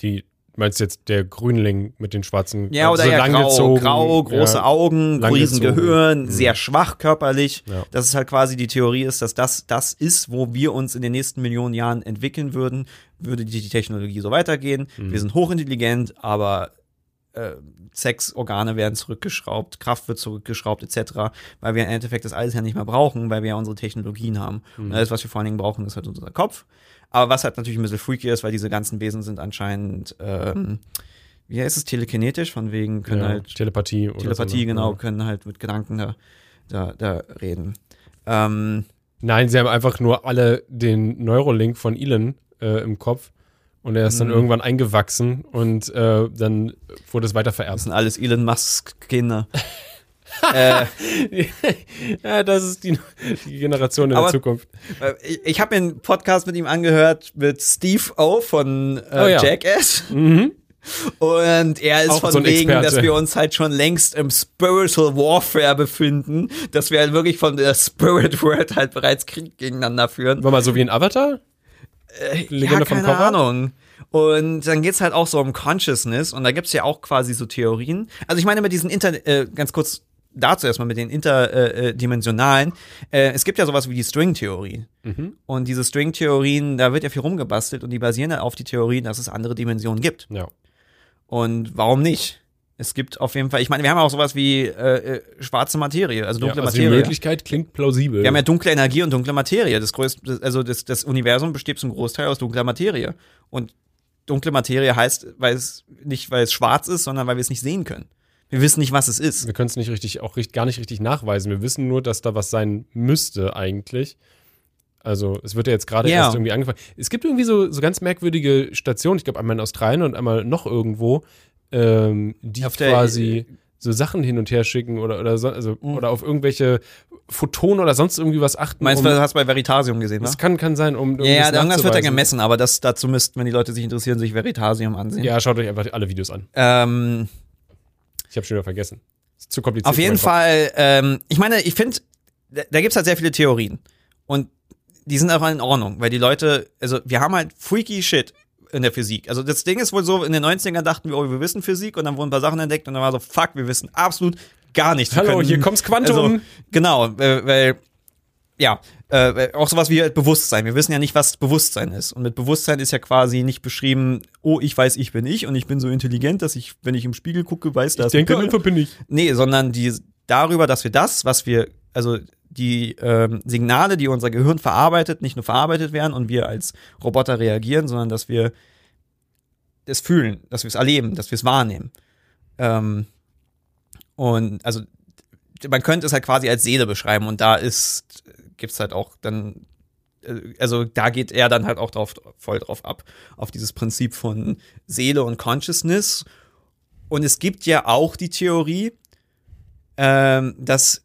Speaker 1: Die, meinst du jetzt der Grünling mit den schwarzen
Speaker 2: Ja, oder
Speaker 1: so
Speaker 2: ja, grau,
Speaker 1: langgezogen,
Speaker 2: grau, große
Speaker 1: ja.
Speaker 2: Augen, riesen. Gehirn,
Speaker 1: Mhm.
Speaker 2: sehr schwach körperlich.
Speaker 1: Ja.
Speaker 2: Dass es halt quasi die Theorie ist, dass das das ist, wo wir uns in den nächsten Millionen Jahren entwickeln würden, würde die, die Technologie so weitergehen.
Speaker 1: Mhm.
Speaker 2: Wir sind hochintelligent, aber äh, Sexorgane werden zurückgeschraubt, Kraft wird zurückgeschraubt, etc., weil wir im Endeffekt das alles ja nicht mehr brauchen, weil wir ja unsere Technologien haben.
Speaker 1: Mhm.
Speaker 2: Und alles, was wir vor allen Dingen brauchen, ist halt unser Kopf. Aber was halt natürlich ein bisschen freaky ist, weil diese ganzen Wesen sind anscheinend, ähm, wie heißt es, telekinetisch, von wegen können
Speaker 1: ja,
Speaker 2: halt
Speaker 1: Telepathie oder
Speaker 2: Telepathie,
Speaker 1: so, ne?
Speaker 2: genau,
Speaker 1: Ja.
Speaker 2: können halt mit Gedanken da, da, da reden. Ähm,
Speaker 1: Nein, sie haben einfach nur alle den Neurolink von Elon äh, im Kopf Und er ist dann
Speaker 2: Mhm.
Speaker 1: irgendwann eingewachsen und äh, dann wurde es weiter
Speaker 2: Das
Speaker 1: vererbt.
Speaker 2: sind alles Elon Musk Kinder. [laughs] äh, [laughs]
Speaker 1: ja, das ist die, die Generation in der Zukunft.
Speaker 2: ich ich habe mir einen Podcast mit ihm angehört mit Steve O von äh,
Speaker 1: Oh ja.
Speaker 2: Jackass.
Speaker 1: Mhm.
Speaker 2: Und er ist
Speaker 1: Auch
Speaker 2: von
Speaker 1: so
Speaker 2: wegen,
Speaker 1: Experte.
Speaker 2: dass wir uns halt schon längst im Spiritual Warfare befinden, dass wir halt wirklich von der Spirit World halt bereits Krieg gegeneinander führen.
Speaker 1: War mal so wie ein Avatar? Legende
Speaker 2: ja, keine
Speaker 1: Korra?
Speaker 2: Ahnung. Und dann geht's halt auch so um Consciousness und da gibt's ja auch quasi so Theorien. Also ich meine mit diesen Inter, äh, ganz kurz dazu erstmal mit den interdimensionalen. Äh, es gibt ja sowas wie die String-Theorie.
Speaker 1: Mhm.
Speaker 2: Und diese String-Theorien, da wird ja viel rumgebastelt und die basieren ja auf die Theorien, dass es andere Dimensionen gibt.
Speaker 1: Ja.
Speaker 2: Und warum nicht? Es gibt auf jeden Fall, ich meine, wir haben auch sowas wie äh, äh, schwarze Materie, also
Speaker 1: ja
Speaker 2: dunkle
Speaker 1: also die
Speaker 2: Materie.
Speaker 1: Möglichkeit klingt plausibel.
Speaker 2: Wir haben ja dunkle Energie und dunkle Materie. Das größte, also das, das Universum besteht zum Großteil aus dunkler Materie. Und dunkle Materie heißt, weil es nicht, weil es schwarz ist, sondern weil wir es nicht sehen können. Wir wissen nicht, was es ist.
Speaker 1: wir können es nicht richtig, auch gar nicht richtig nachweisen. Wir wissen nur, dass da was sein müsste eigentlich. Also es wird ja jetzt gerade
Speaker 2: Ja.
Speaker 1: erst irgendwie angefangen. Es gibt irgendwie so, so ganz merkwürdige Stationen, ich glaube einmal in Australien und einmal noch irgendwo, ähm, die
Speaker 2: Auf
Speaker 1: quasi so Sachen hin und her schicken oder, oder, so, also,
Speaker 2: Mhm.
Speaker 1: oder auf irgendwelche Photonen oder sonst irgendwie was achten.
Speaker 2: Meinst
Speaker 1: um,
Speaker 2: du, du hast bei Veritasium gesehen, was?
Speaker 1: das kann, kann sein, um
Speaker 2: Ja, ja,
Speaker 1: irgendwas
Speaker 2: wird
Speaker 1: nachzuweisen.
Speaker 2: gemessen, aber das, dazu müssten, wenn die Leute sich interessieren, sich Veritasium ansehen.
Speaker 1: Ja, schaut euch einfach alle Videos an.
Speaker 2: Ähm,
Speaker 1: Ich habe schon wieder vergessen. Ist zu kompliziert.
Speaker 2: Auf jeden. Fall, ähm, ich meine, ich finde, da, da gibt's halt sehr viele Theorien. Und die sind auch in Ordnung, weil die Leute, also wir haben halt freaky Shit in der Physik. Also das Ding ist wohl so, in den 90ern dachten wir, oh, wir wissen Physik und dann wurden ein paar Sachen entdeckt und dann war so, fuck, wir wissen absolut gar nichts.
Speaker 1: Hallo,
Speaker 2: können-
Speaker 1: hier kommt's Quantum.
Speaker 2: Also, genau, äh, weil, ja, äh, auch sowas wie Bewusstsein. Wir wissen ja nicht, was Bewusstsein ist. Und mit Bewusstsein ist ja quasi nicht beschrieben, oh, ich weiß, ich bin ich und ich bin so intelligent, dass ich, wenn ich im Spiegel gucke, weiß, da
Speaker 1: ich denke, einfach bin ich.
Speaker 2: Nee, sondern die darüber, dass wir das, was wir, also die ähm, Signale, die unser Gehirn verarbeitet, nicht nur verarbeitet werden und wir als Roboter reagieren, sondern dass wir es fühlen, dass wir es erleben, dass wir es wahrnehmen. Ähm, und also man könnte es halt quasi als Seele beschreiben und da ist, gibt's halt auch dann, äh, also da geht er dann halt auch drauf, voll drauf ab, auf dieses Prinzip von Seele und Consciousness. Und es gibt ja auch die Theorie, ähm, dass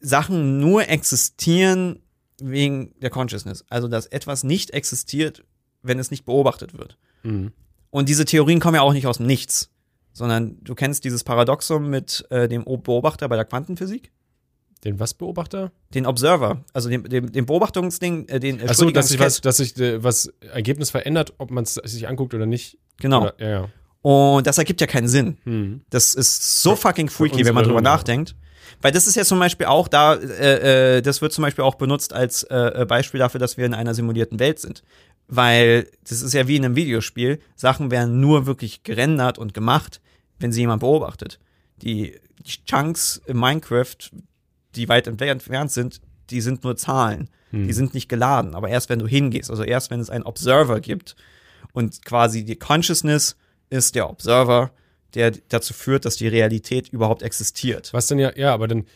Speaker 2: Sachen nur existieren wegen der Consciousness. Also, dass etwas nicht existiert, wenn es nicht beobachtet wird.
Speaker 1: Mhm.
Speaker 2: Und diese Theorien kommen ja auch nicht aus dem Nichts, sondern du kennst dieses Paradoxon mit äh, dem Beobachter bei der Quantenphysik?
Speaker 1: Den was Beobachter?
Speaker 2: Den Observer, also dem, dem, dem Beobachtungsding, äh, den äh,
Speaker 1: Achso, dass sich was, dass sich äh, was Ergebnis verändert, ob man es sich anguckt oder nicht.
Speaker 2: Genau.
Speaker 1: Oder, ja, ja.
Speaker 2: Und das ergibt ja keinen Sinn.
Speaker 1: Hm.
Speaker 2: Das ist so fucking freaky, wenn man drüber nachdenkt. Weil das ist ja zum Beispiel auch da, äh, äh, das wird zum Beispiel auch benutzt als äh, äh, Beispiel dafür, dass wir in einer simulierten Welt sind. Weil das ist ja wie in einem Videospiel, Sachen werden nur wirklich gerendert und gemacht, wenn sie jemand beobachtet. Die Chunks in Minecraft, die weit entfernt sind, die sind nur Zahlen. Die sind nicht geladen. Aber erst wenn du hingehst, also erst wenn es einen Observer gibt und quasi die Consciousness ist der Observer, der dazu führt, dass die Realität überhaupt existiert.
Speaker 1: Was denn ja, ja, aber dann,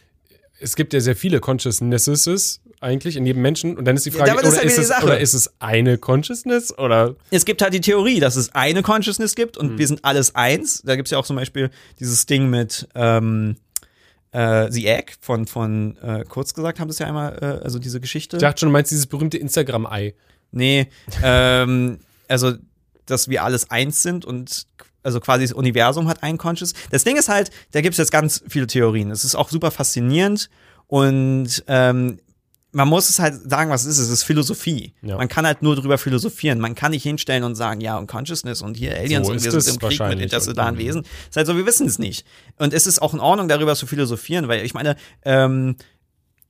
Speaker 1: es gibt ja sehr viele Consciousnesses eigentlich in jedem Menschen und dann ist die
Speaker 2: Ja,
Speaker 1: Frage,
Speaker 2: das ist
Speaker 1: oder,
Speaker 2: halt
Speaker 1: ist es, oder ist es eine Consciousness oder
Speaker 2: Es gibt halt die Theorie, dass es eine Consciousness gibt und
Speaker 1: Mhm.
Speaker 2: wir sind alles eins. Da gibt's ja auch zum Beispiel dieses Ding mit ähm, äh, The Egg von, von äh, kurz gesagt haben das ja einmal, äh, also diese Geschichte.
Speaker 1: ich dachte schon, du meinst dieses berühmte Instagram-Ei.
Speaker 2: Nee, ähm, also, dass wir alles eins sind und also quasi das Universum hat ein Conscious. Das Ding ist halt, da gibt es jetzt ganz viele Theorien. Es ist auch super faszinierend und ähm, man muss es halt sagen, was es ist. Es ist Philosophie.
Speaker 1: Ja.
Speaker 2: Man kann halt nur drüber philosophieren. Man kann nicht hinstellen und sagen, ja, und Consciousness und hier Aliens
Speaker 1: So
Speaker 2: und wir sind
Speaker 1: es
Speaker 2: im Krieg mit interstellaren
Speaker 1: Und-
Speaker 2: Wesen. Es ist halt so, wir wissen es nicht. Und es ist auch in Ordnung, darüber zu philosophieren, weil ich meine, ähm,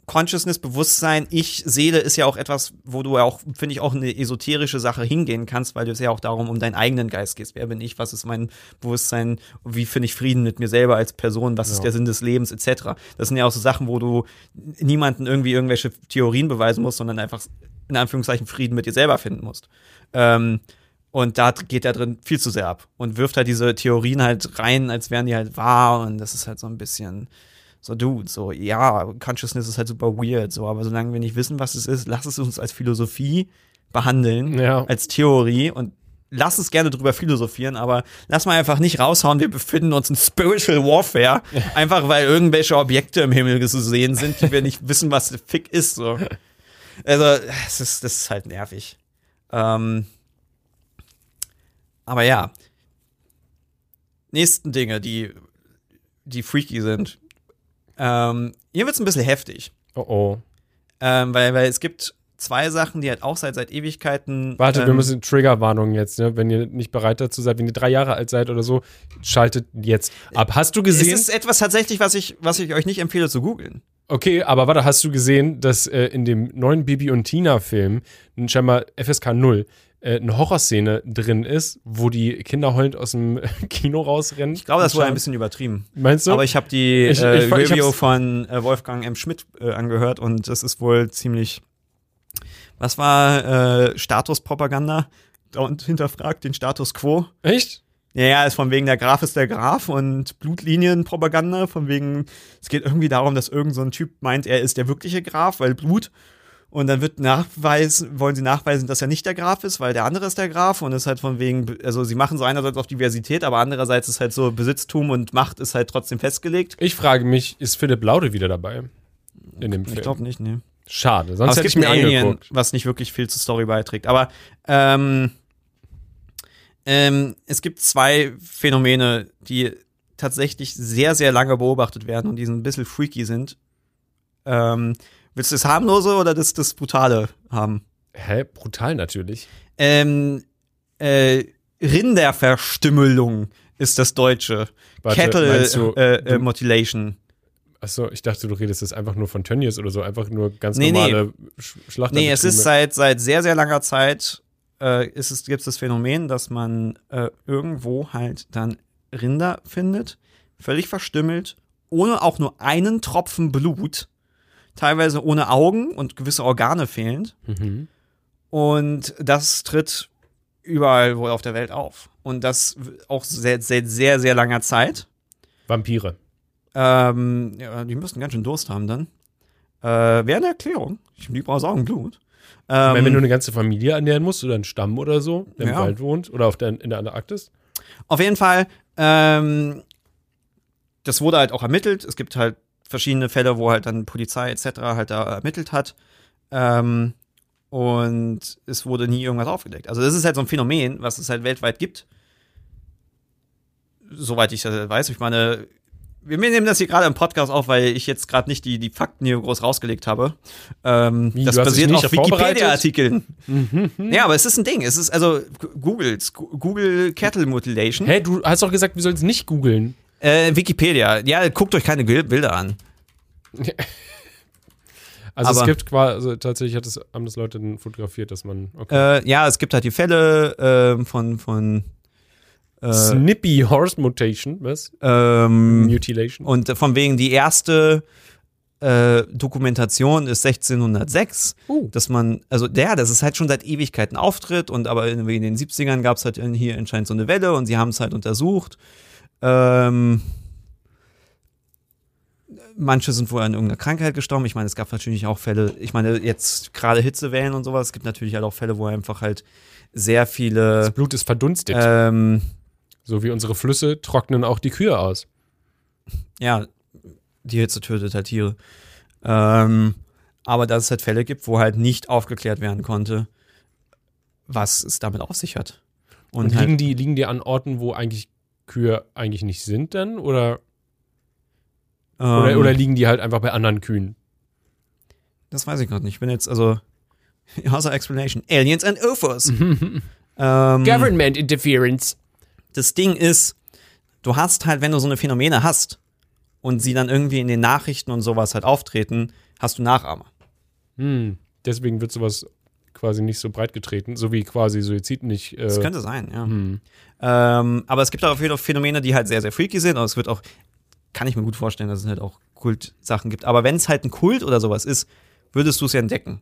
Speaker 2: Consciousness, Bewusstsein, Ich, Seele ist ja auch etwas, wo du ja auch, finde ich, auch eine esoterische Sache hingehen kannst, weil du es ja auch darum um deinen eigenen Geist gehst. Wer bin ich? Was ist mein Bewusstsein? Wie finde ich Frieden mit mir selber als Person? Was ist
Speaker 1: Ja.
Speaker 2: der Sinn des Lebens? Etc. Das sind ja auch so Sachen, wo du niemanden irgendwie irgendwelche Theorien beweisen musst, sondern einfach in Anführungszeichen Frieden mit dir selber finden musst. Ähm, und da geht er drin viel zu sehr ab und wirft halt diese Theorien halt rein, als wären die halt wahr und das ist halt so ein bisschen so, dude, so, ja, Consciousness ist halt super weird, so, aber solange wir nicht wissen, was es ist, lass es uns als Philosophie behandeln,
Speaker 1: Ja.
Speaker 2: als Theorie und lass uns gerne drüber philosophieren, aber lass mal einfach nicht raushauen, wir befinden uns in Spiritual Warfare, [laughs] einfach weil irgendwelche Objekte im Himmel zu sehen sind, die wir nicht wissen, was der Fick ist. So. Also, es ist, das ist halt nervig. Ähm, aber ja. Nächsten Dinge, die, die freaky sind. Ähm, hier wird's ein bisschen heftig.
Speaker 1: Oh oh.
Speaker 2: Ähm, weil, weil es gibt zwei Sachen, die halt auch seit, seit Ewigkeiten.
Speaker 1: Warte,
Speaker 2: ähm,
Speaker 1: wir müssen Triggerwarnung jetzt, ne? Wenn ihr nicht bereit dazu seid, wenn ihr drei Jahre alt seid oder so, schaltet jetzt ab. Hast du
Speaker 2: Es
Speaker 1: gesehen?
Speaker 2: ist etwas tatsächlich, was ich, was ich euch nicht empfehle zu googeln.
Speaker 1: Okay, aber warte, hast du gesehen, dass äh, in dem neuen Bibi und Tina-Film, scheinbar FSK 0, äh, eine Horrorszene drin ist, wo die Kinder heulend aus dem [laughs] Kino rausrennen?
Speaker 2: Ich glaube, das wurde ein bisschen übertrieben.
Speaker 1: Meinst du?
Speaker 2: Aber ich habe die
Speaker 1: Ich-
Speaker 2: äh,
Speaker 1: ich-
Speaker 2: Review von äh, Wolfgang M. Schmidt äh, angehört und das ist wohl ziemlich. Was war äh, Statuspropaganda? Und hinterfragt den Status quo.
Speaker 1: Echt?
Speaker 2: Ja, ja, ist von wegen der Graf ist der Graf und Blutlinienpropaganda, von wegen, es geht irgendwie darum, dass irgend so ein Typ meint, er ist der wirkliche Graf, weil Blut. Und dann wird nachweisen, wollen sie nachweisen, dass er nicht der Graf ist, weil der andere ist der Graf und ist halt von wegen, also sie machen so einerseits auf Diversität, aber andererseits ist halt so Besitztum und Macht ist halt trotzdem festgelegt.
Speaker 1: Ich frage mich, ist Philipp Laude wieder dabei? In dem
Speaker 2: Ich
Speaker 1: Film.
Speaker 2: glaube nicht, nee.
Speaker 1: Schade,
Speaker 2: Aber
Speaker 1: sonst
Speaker 2: es
Speaker 1: hätte
Speaker 2: gibt
Speaker 1: ich mir
Speaker 2: Alien,
Speaker 1: angeguckt.
Speaker 2: was nicht wirklich viel zur Story beiträgt. Aber ähm, ähm, es gibt zwei Phänomene, die tatsächlich sehr, sehr lange beobachtet werden und die so ein bisschen freaky sind. Ähm, willst du das harmlose oder das, das brutale haben?
Speaker 1: Hä? Brutal natürlich.
Speaker 2: Ähm, äh, Rinderverstümmelung ist das Deutsche.
Speaker 1: Warte,
Speaker 2: Cattle
Speaker 1: du,
Speaker 2: äh, äh, Mutilation.
Speaker 1: Achso, ich dachte, du redest jetzt einfach nur von Tönnies oder so, einfach nur ganz
Speaker 2: Nee, nee.
Speaker 1: normale Sch Schlachter.
Speaker 2: Nee, es ist seit, seit sehr, sehr langer Zeit äh, es, gibt es das Phänomen, dass man äh, irgendwo halt dann Rinder findet, völlig verstümmelt, ohne auch nur einen Tropfen Blut, teilweise ohne Augen und gewisse Organe fehlend.
Speaker 1: Mhm.
Speaker 2: Und das tritt überall wohl auf der Welt auf. Und das auch seit, seit sehr, sehr langer Zeit.
Speaker 1: Vampire.
Speaker 2: Ähm, ja, die müssten ganz schön Durst haben dann. Äh, Wäre eine Erklärung. Die brauchen Augenblut. Ähm,
Speaker 1: wenn du eine ganze Familie ernähren musst oder einen Stamm oder so, der im
Speaker 2: Ja.
Speaker 1: Wald wohnt oder auf der, in der Antarktis.
Speaker 2: Auf jeden Fall, ähm, das wurde halt auch ermittelt. Es gibt halt verschiedene Fälle, wo halt dann Polizei etc. halt da ermittelt hat. Ähm, und es wurde nie irgendwas aufgedeckt. Also das ist halt so ein Phänomen, was es halt weltweit gibt. Soweit ich das weiß. Ich meine, wir nehmen das hier gerade im Podcast auf, weil ich jetzt gerade nicht die, die Fakten hier groß rausgelegt habe. Ähm,
Speaker 1: Wie,
Speaker 2: das basiert
Speaker 1: nicht
Speaker 2: auf? Wikipedia-Artikeln. Ja, aber es ist ein Ding. Es ist also Googles, Google Cattle Mutilation.
Speaker 1: Hä, du hast doch gesagt, wir sollen es nicht googeln.
Speaker 2: Äh, Wikipedia. Ja, guckt euch keine Bilder an. [laughs]
Speaker 1: Also es
Speaker 2: Aber-
Speaker 1: gibt quasi, also tatsächlich hat es, haben das Leute dann fotografiert, dass man, okay.
Speaker 2: Äh, ja, es gibt halt die Fälle ähm, von, von äh,
Speaker 1: Snippy Horse Mutation, was?
Speaker 2: ähm,
Speaker 1: Mutilation.
Speaker 2: und von wegen die erste äh, Dokumentation ist 1606,
Speaker 1: Oh.
Speaker 2: dass man, also der, das ist halt schon seit Ewigkeiten Auftritt und aber in, in den 70ern gab es halt in- hier anscheinend so eine Welle und sie haben es halt untersucht. Ähm, manche sind wohl an irgendeiner Krankheit gestorben. Ich meine, es gab natürlich auch Fälle, ich meine, jetzt gerade Hitzewellen und sowas, es gibt natürlich halt auch Fälle, wo einfach halt sehr
Speaker 1: Das
Speaker 2: viele
Speaker 1: Blut ist verdunstet.
Speaker 2: ähm,
Speaker 1: so wie unsere Flüsse trocknen auch die Kühe aus.
Speaker 2: ja, die Hitze tötet halt Tiere. Ähm, aber dass es halt Fälle gibt, wo halt nicht aufgeklärt werden konnte, was es damit auf sich hat.
Speaker 1: Und,
Speaker 2: Und, halt,
Speaker 1: liegen, die, liegen die an Orten, wo eigentlich Kühe eigentlich nicht sind dann? Oder, oder,
Speaker 2: ähm,
Speaker 1: oder liegen die halt einfach bei anderen Kühen?
Speaker 2: das weiß ich gerade nicht. Ich bin jetzt, also, [laughs] außer Explanation. Aliens and UFOs. [laughs] Ähm,
Speaker 1: Government Interference.
Speaker 2: das Ding ist, du hast halt, wenn du so eine Phänomene hast und sie dann irgendwie in den Nachrichten und sowas halt auftreten, hast du Nachahmer.
Speaker 1: Hm. Deswegen wird sowas quasi nicht so breit getreten, so wie quasi Suizid nicht. Äh,
Speaker 2: Das könnte sein, ja.
Speaker 1: hm.
Speaker 2: Ähm, aber es gibt auch viele Phänomene, die halt sehr, sehr freaky sind. Und es wird auch, kann ich mir gut vorstellen, dass es halt auch Kultsachen gibt. Aber wenn es halt ein Kult oder sowas ist, würdest du es ja entdecken.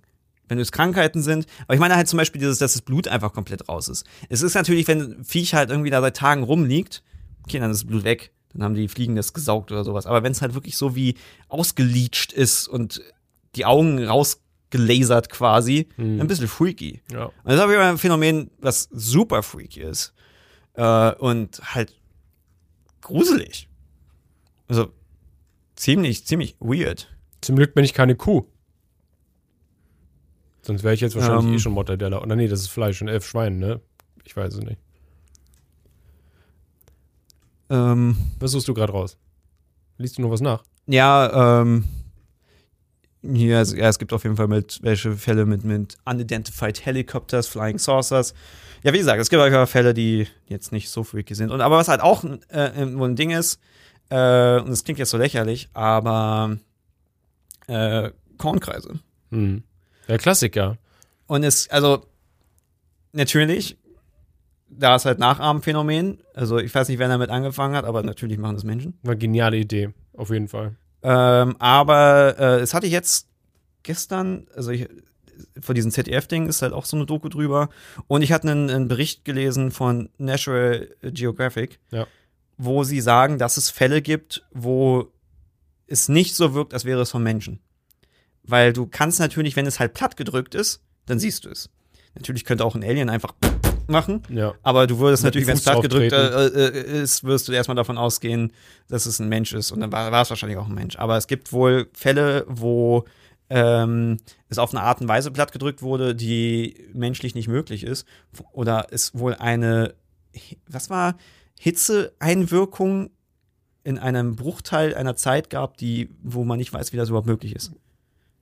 Speaker 2: Wenn es Krankheiten sind. Aber ich meine halt zum Beispiel dieses, dass das Blut einfach komplett raus ist. Es ist natürlich, wenn ein Viech halt irgendwie da seit Tagen rumliegt, okay, dann ist das Blut weg. Dann haben die Fliegen das gesaugt oder sowas. Aber wenn es halt wirklich so wie ausgeleacht ist und die Augen gelasert quasi.
Speaker 1: Hm.
Speaker 2: Ein bisschen freaky.
Speaker 1: Ja.
Speaker 2: Und das ist auf jeden Fall ein Phänomen, was super freaky ist. Äh, und halt gruselig. Also ziemlich, ziemlich weird.
Speaker 1: Zum Glück bin ich keine Kuh. Sonst wäre ich jetzt wahrscheinlich
Speaker 2: Ähm.
Speaker 1: eh schon Mortadella. Oder nee, das ist Fleisch und elf Schweine, ne? Ich weiß es nicht.
Speaker 2: Ähm,
Speaker 1: Was suchst du gerade raus? Liest du noch was nach?
Speaker 2: ja, ähm, hier, es- ja, es gibt auf jeden Fall mit welche Fälle mit, mit Unidentified Helicopters, Flying Saucers. Ja, wie gesagt, es gibt Fall Fälle, die jetzt nicht so freaky sind. Und aber was halt auch äh, ein Ding ist, äh, und es klingt jetzt so lächerlich, aber äh, Kornkreise.
Speaker 1: Hm. Der Klassiker.
Speaker 2: Und es, also, natürlich, da ist halt Nachahmenphänomen. Also, ich weiß nicht, wer damit angefangen hat, aber natürlich machen das Menschen.
Speaker 1: War eine geniale Idee, auf jeden Fall.
Speaker 2: Ähm, aber äh, es hatte ich jetzt gestern, also ich, vor diesem ZDF-Ding ist halt auch so eine Doku drüber. Und ich hatte einen, einen Bericht gelesen von National Geographic,
Speaker 1: Ja.
Speaker 2: wo sie sagen, dass es Fälle gibt, wo es nicht so wirkt, als wäre es von Menschen. Weil du kannst natürlich, wenn es halt platt gedrückt ist, dann siehst du es. Natürlich könnte auch ein Alien einfach machen,
Speaker 1: Ja.
Speaker 2: aber du würdest
Speaker 1: Mit
Speaker 2: natürlich, wenn es platt gedrückt äh, äh, ist, wirst du erstmal davon ausgehen, dass es ein Mensch ist. Und dann war, es wahrscheinlich auch ein Mensch. Aber es gibt wohl Fälle, wo ähm, es auf eine Art und Weise platt gedrückt wurde, die menschlich nicht möglich ist. Oder es wohl eine, was war, Hitzeeinwirkung in einem Bruchteil einer Zeit gab, die, wo man nicht weiß, wie das überhaupt möglich ist.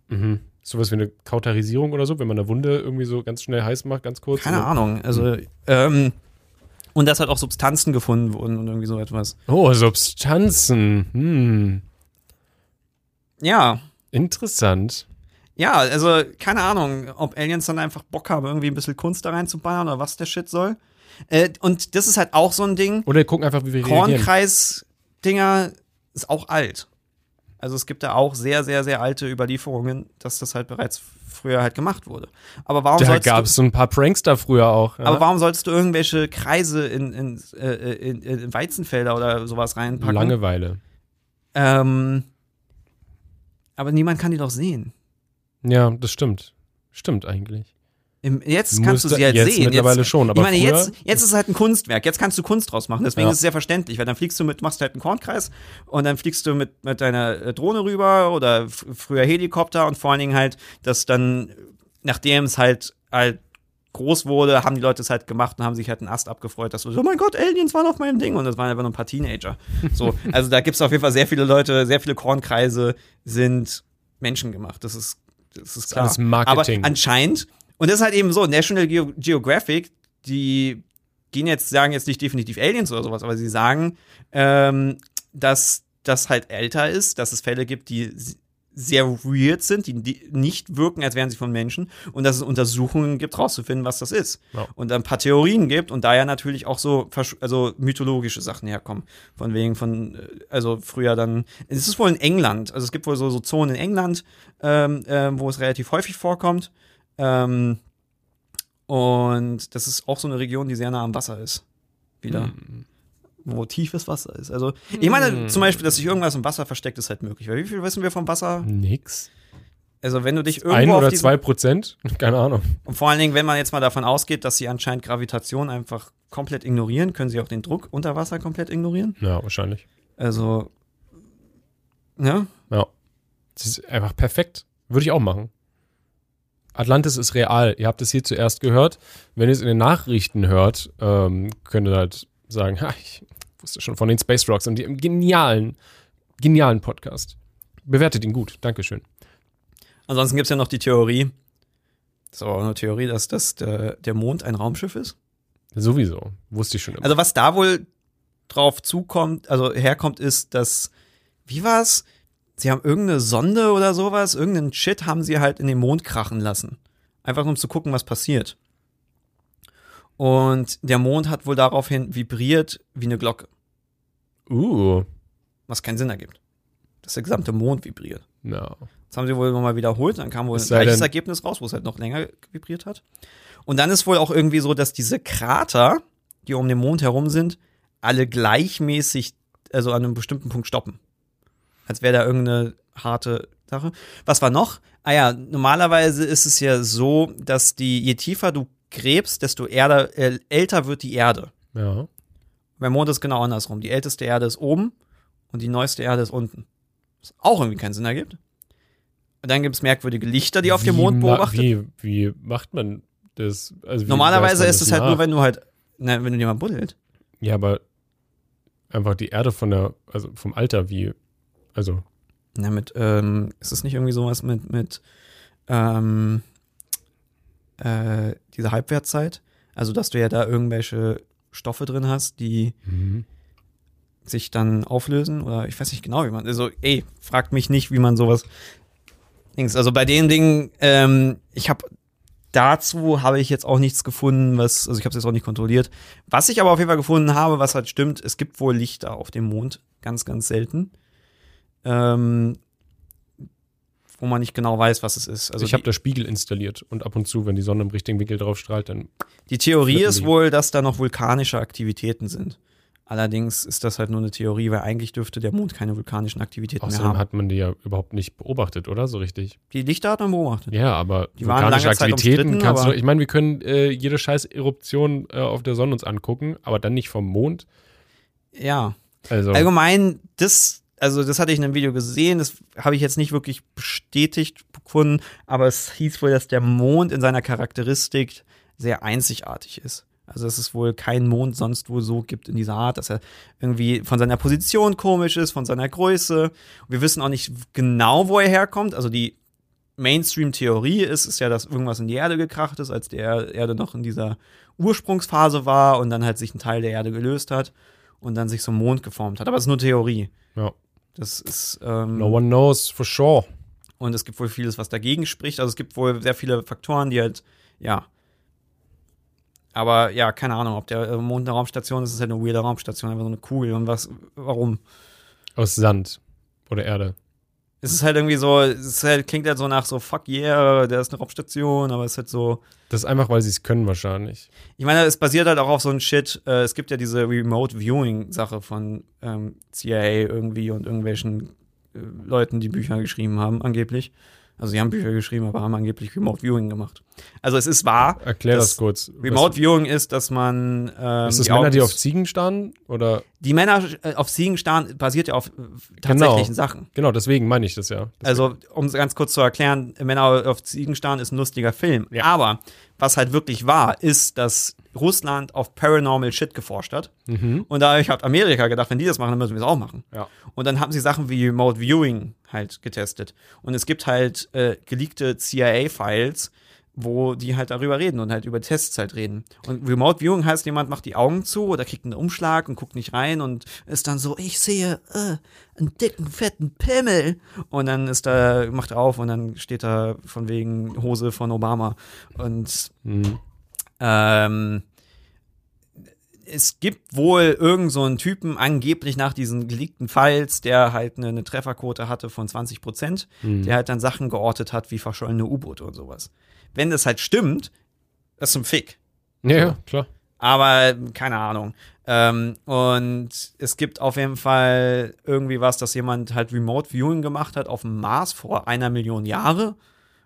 Speaker 1: Mhm. Sowas wie eine Kauterisierung oder so, wenn man eine Wunde irgendwie so ganz schnell heiß macht, ganz kurz.
Speaker 2: Keine Ahnung. Also, ähm, und dass halt auch Substanzen gefunden wurden und irgendwie so etwas.
Speaker 1: Oh, Substanzen. Hm.
Speaker 2: Ja,
Speaker 1: Interessant.
Speaker 2: Ja, also keine Ahnung, ob Aliens dann einfach Bock haben, irgendwie ein bisschen Kunst da reinzuballern oder was der Shit soll. Äh, und das ist halt auch so ein Ding.
Speaker 1: Oder gucken einfach, wie wir.
Speaker 2: Kornkreis-Dinger ist auch alt. Also es gibt da auch sehr, sehr, sehr alte Überlieferungen, dass das halt bereits früher halt gemacht wurde. Aber warum
Speaker 1: Da gab es so ein paar Prankster früher auch. Ja?
Speaker 2: aber warum solltest du irgendwelche Kreise in, in, äh, in, in Weizenfelder oder sowas reinpacken?
Speaker 1: Langeweile.
Speaker 2: Ähm, aber niemand kann die doch sehen.
Speaker 1: Ja, das stimmt. Stimmt eigentlich.
Speaker 2: Im, jetzt kannst du
Speaker 1: Musste-
Speaker 2: sie halt
Speaker 1: jetzt
Speaker 2: sehen.
Speaker 1: mittlerweile
Speaker 2: jetzt,
Speaker 1: schon, aber
Speaker 2: ich meine,
Speaker 1: früher-
Speaker 2: jetzt, jetzt ist es halt ein Kunstwerk. Jetzt kannst du Kunst draus machen. Deswegen
Speaker 1: Ja.
Speaker 2: ist es sehr verständlich, weil dann fliegst du mit, machst halt einen Kornkreis und dann fliegst du mit, mit deiner äh, Drohne rüber oder früher Helikopter und vor allen Dingen halt, dass dann, nachdem es halt halt groß wurde, haben die Leute es halt gemacht und haben sich halt einen Ast abgefreut, dass so, oh mein Gott, Aliens waren auf meinem Ding und das waren einfach nur ein paar Teenager. So, [laughs] also da gibt es auf jeden Fall sehr viele Leute, sehr viele Kornkreise sind menschengemacht. Das ist, das ist klar.
Speaker 1: alles Marketing.
Speaker 2: Aber anscheinend, und das ist halt eben so, National Geo Geographic, die gehen jetzt, sagen jetzt nicht definitiv Aliens oder sowas, aber sie sagen, ähm, dass das halt älter ist, dass es Fälle gibt, die sehr weird sind, die, nicht wirken, als wären sie von Menschen und dass es Untersuchungen gibt, rauszufinden, was das ist.
Speaker 1: Ja.
Speaker 2: Und ein paar Theorien gibt und da ja natürlich auch so also mythologische Sachen herkommen. Von wegen von, äh, also früher dann, es ist wohl in England, also es gibt wohl so, so Zonen in England, ähm, ähm, wo es relativ häufig vorkommt. Ähm, und das ist auch so eine Region, die sehr nah am Wasser ist. Wieder.
Speaker 1: Hm.
Speaker 2: Wo tiefes Wasser ist. Also, ich meine
Speaker 1: Hm.
Speaker 2: zum Beispiel, dass sich irgendwas im Wasser versteckt, ist halt möglich. Weil wie viel wissen wir vom Wasser?
Speaker 1: Nix.
Speaker 2: Also, wenn du dich irgendwo
Speaker 1: Ein oder zwei Prozent? [laughs] Keine Ahnung.
Speaker 2: Und vor allen Dingen, wenn man jetzt mal davon ausgeht, dass sie anscheinend Gravitation einfach komplett ignorieren, können sie auch den Druck unter Wasser komplett ignorieren.
Speaker 1: Ja, wahrscheinlich.
Speaker 2: Also, ja.
Speaker 1: Ja. Das ist einfach perfekt. Würde ich auch machen. Atlantis ist real. Ihr habt es hier zuerst gehört. Wenn ihr es in den Nachrichten hört, ähm, könnt ihr halt sagen, [laughs] ha, ich wusste schon von den Space Rocks und dem genialen, genialen Podcast. Bewertet ihn gut. Dankeschön.
Speaker 2: Ansonsten gibt es ja noch die Theorie, das ist aber auch eine Theorie, dass das der, der Mond ein Raumschiff ist.
Speaker 1: Sowieso. Wusste ich schon immer.
Speaker 2: Also was da wohl drauf zukommt, also herkommt, ist, dass, wie war's? Sie haben irgendeine Sonde oder sowas, irgendeinen Shit haben sie halt in den Mond krachen lassen. Einfach um zu gucken, was passiert. Und der Mond hat wohl daraufhin vibriert wie eine Glocke,
Speaker 1: uh.
Speaker 2: was keinen Sinn ergibt. Dass der gesamte Mond vibriert.
Speaker 1: Ja.
Speaker 2: Das haben sie wohl nochmal wiederholt, dann kam wohl ein gleiches Ergebnis raus, wo es halt noch länger vibriert hat. Und dann ist wohl auch irgendwie so, dass diese Krater, die um den Mond herum sind, alle gleichmäßig, also an einem bestimmten Punkt stoppen. Als wäre da irgendeine harte Sache. Was war noch? Ah ja, normalerweise ist es ja so, dass die, je tiefer du gräbst, desto Erde, äh, älter wird die Erde.
Speaker 1: Ja.
Speaker 2: Beim Mond ist es genau andersrum. Die älteste Erde ist oben und die neueste Erde ist unten. Was auch irgendwie keinen Sinn ergibt. Und dann gibt es merkwürdige Lichter, die auf dem
Speaker 1: Wie
Speaker 2: Mond
Speaker 1: ma-
Speaker 2: beobachtet.
Speaker 1: Wie, wie macht man das? Also
Speaker 2: Normalerweise
Speaker 1: man
Speaker 2: ist es halt
Speaker 1: nach?
Speaker 2: nur, wenn du halt, na, wenn du dir mal buddelt.
Speaker 1: Ja, aber einfach die Erde von der, also vom Alter, wie, also,
Speaker 2: Na, mit, ähm, ist es nicht irgendwie sowas mit, mit, ähm, äh, dieser Halbwertzeit? Also, dass du ja da irgendwelche Stoffe drin hast, die
Speaker 1: mhm.
Speaker 2: sich dann auflösen oder ich weiß nicht genau, wie man, also, ey, fragt mich nicht, wie man sowas, Dings, also bei den Dingen, ähm, ich habe dazu habe ich jetzt auch nichts gefunden, was, also ich habe es jetzt auch nicht kontrolliert. Was ich aber auf jeden Fall gefunden habe, was halt stimmt, es gibt wohl Lichter auf dem Mond, ganz, ganz selten. Ähm, wo man nicht genau weiß, was es ist. Also
Speaker 1: ich habe da Spiegel installiert und ab und zu, wenn die Sonne im richtigen Winkel drauf strahlt, dann
Speaker 2: die Theorie ist
Speaker 1: die.
Speaker 2: wohl, dass da noch vulkanische Aktivitäten sind. Allerdings ist das halt nur eine Theorie, weil eigentlich dürfte der Mond keine vulkanischen Aktivitäten mehr
Speaker 1: außerdem
Speaker 2: haben.
Speaker 1: hat man die ja überhaupt nicht beobachtet, oder? So richtig.
Speaker 2: Die Lichter hat man beobachtet.
Speaker 1: Ja, aber
Speaker 2: Die
Speaker 1: vulkanische Aktivitäten kannst du, ich meine, wir können äh, jede scheiß Eruption äh, auf der Sonne uns angucken, aber dann nicht vom Mond.
Speaker 2: Ja.
Speaker 1: Also,
Speaker 2: Allgemein, das, also das hatte ich in einem Video gesehen, das habe ich jetzt nicht wirklich bestätigt gefunden, aber es hieß wohl, dass der Mond in seiner Charakteristik sehr einzigartig ist. Also dass es wohl keinen Mond sonst wo so gibt in dieser Art, dass er irgendwie von seiner Position komisch ist, von seiner Größe. Wir wissen auch nicht genau, wo er herkommt. Also die Mainstream-Theorie ist, ist ja, dass irgendwas in die Erde gekracht ist, als die Er- Erde noch in dieser Ursprungsphase war und dann halt sich ein Teil der Erde gelöst hat und dann sich so ein Mond geformt hat. Aber es ist nur Theorie.
Speaker 1: ja.
Speaker 2: Das ist ähm,
Speaker 1: No one knows for sure.
Speaker 2: und es gibt wohl vieles, was dagegen spricht. Also es gibt wohl sehr viele Faktoren, die halt, ja. Aber ja, keine Ahnung, ob der äh, Mond eine Raumstation ist, ist halt eine weirde Raumstation, einfach so eine Kugel. Und was, warum?
Speaker 1: Aus Sand oder Erde.
Speaker 2: Es ist halt irgendwie so, es halt, klingt halt so nach so, fuck yeah, der ist eine Raumstation, aber es ist halt so.
Speaker 1: Das ist einfach, weil sie es können wahrscheinlich.
Speaker 2: Ich meine, es basiert halt auch auf so ein Shit. Äh, es gibt ja diese Remote Viewing-Sache von ähm, CIA irgendwie und irgendwelchen äh, Leuten, die Bücher geschrieben haben, angeblich. Also sie haben Bücher geschrieben, aber haben angeblich Remote Viewing gemacht. Also es ist wahr.
Speaker 1: Erklär das, kurz.
Speaker 2: Remote Viewing ist, dass man ähm,
Speaker 1: ist das
Speaker 2: die
Speaker 1: Männer,
Speaker 2: Augen
Speaker 1: die auf Ziegen starren? Oder?
Speaker 2: die Männer äh, auf Ziegen starren, basiert ja auf äh, tatsächlichen
Speaker 1: Genau.
Speaker 2: Sachen.
Speaker 1: Genau, deswegen meine ich das ja. Deswegen.
Speaker 2: Also, um es ganz kurz zu erklären, Männer auf Ziegen starren ist ein lustiger Film.
Speaker 1: Ja.
Speaker 2: Aber was halt wirklich war, ist, dass Russland auf Paranormal Shit geforscht hat.
Speaker 1: Mhm.
Speaker 2: Und dadurch hat Amerika gedacht, wenn die das machen, dann müssen wir es auch machen.
Speaker 1: Ja.
Speaker 2: Und dann haben sie Sachen wie Remote Viewing halt getestet. Und es gibt halt äh, geleakte CIA-Files, wo die halt darüber reden und halt über Tests halt reden. Und Remote Viewing heißt, jemand macht die Augen zu oder kriegt einen Umschlag und guckt nicht rein und ist dann so, ich sehe äh, einen dicken, fetten Pimmel. Und dann ist da, macht er auf und dann steht da von wegen Hose von Obama. Und
Speaker 1: Mhm.
Speaker 2: Ähm, es gibt wohl irgend so einen Typen, angeblich nach diesen geleakten Files, der halt eine, eine Trefferquote hatte von 20 Prozent,
Speaker 1: Mhm.
Speaker 2: der halt dann Sachen geortet hat wie verschollene U-Boote und sowas. Wenn das halt stimmt, das ist ein Fick.
Speaker 1: Ja, ja, klar.
Speaker 2: Aber keine Ahnung. Ähm, und es gibt auf jeden Fall irgendwie was, dass jemand halt Remote Viewing gemacht hat auf dem Mars vor einer Million Jahre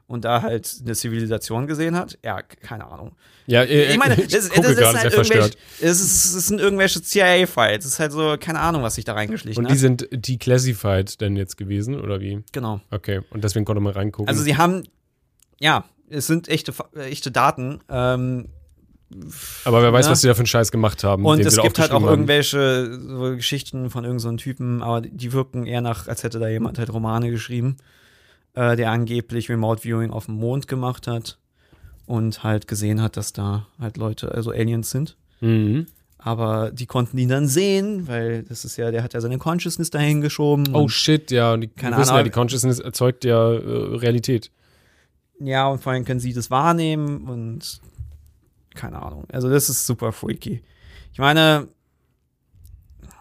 Speaker 2: und da halt eine Zivilisation gesehen hat. Ja, keine Ahnung.
Speaker 1: Ja, äh,
Speaker 2: Ich meine, das, [laughs]
Speaker 1: ich
Speaker 2: das, ist halt irgendwelche, es, ist, es sind irgendwelche CIA-Files. Es ist halt so, keine Ahnung, was sich da reingeschlichen
Speaker 1: Und die
Speaker 2: hat.
Speaker 1: sind declassified denn jetzt gewesen, oder wie?
Speaker 2: Genau.
Speaker 1: Okay, und deswegen konnte man reingucken.
Speaker 2: Also sie haben, ja, es sind echte, echte Daten. Ähm,
Speaker 1: Aber wer weiß,
Speaker 2: Ja.
Speaker 1: was die da für einen Scheiß gemacht haben.
Speaker 2: und es
Speaker 1: sie
Speaker 2: gibt halt auch
Speaker 1: haben.
Speaker 2: irgendwelche so Geschichten von irgendeinem so einem Typen, aber die wirken eher nach, als hätte da jemand halt Romane geschrieben, äh, der angeblich Remote Viewing auf dem Mond gemacht hat und halt gesehen hat, dass da halt Leute, also Aliens sind.
Speaker 1: Mhm.
Speaker 2: Aber die konnten ihn dann sehen, weil das ist ja, der hat ja seine Consciousness dahin geschoben.
Speaker 1: Oh shit, ja, und die
Speaker 2: Keine
Speaker 1: wissen
Speaker 2: Ahnung,
Speaker 1: ja, die Consciousness erzeugt ja äh, Realität.
Speaker 2: Ja, und vor allem können sie das wahrnehmen und keine Ahnung. Also das ist super freaky. Ich meine,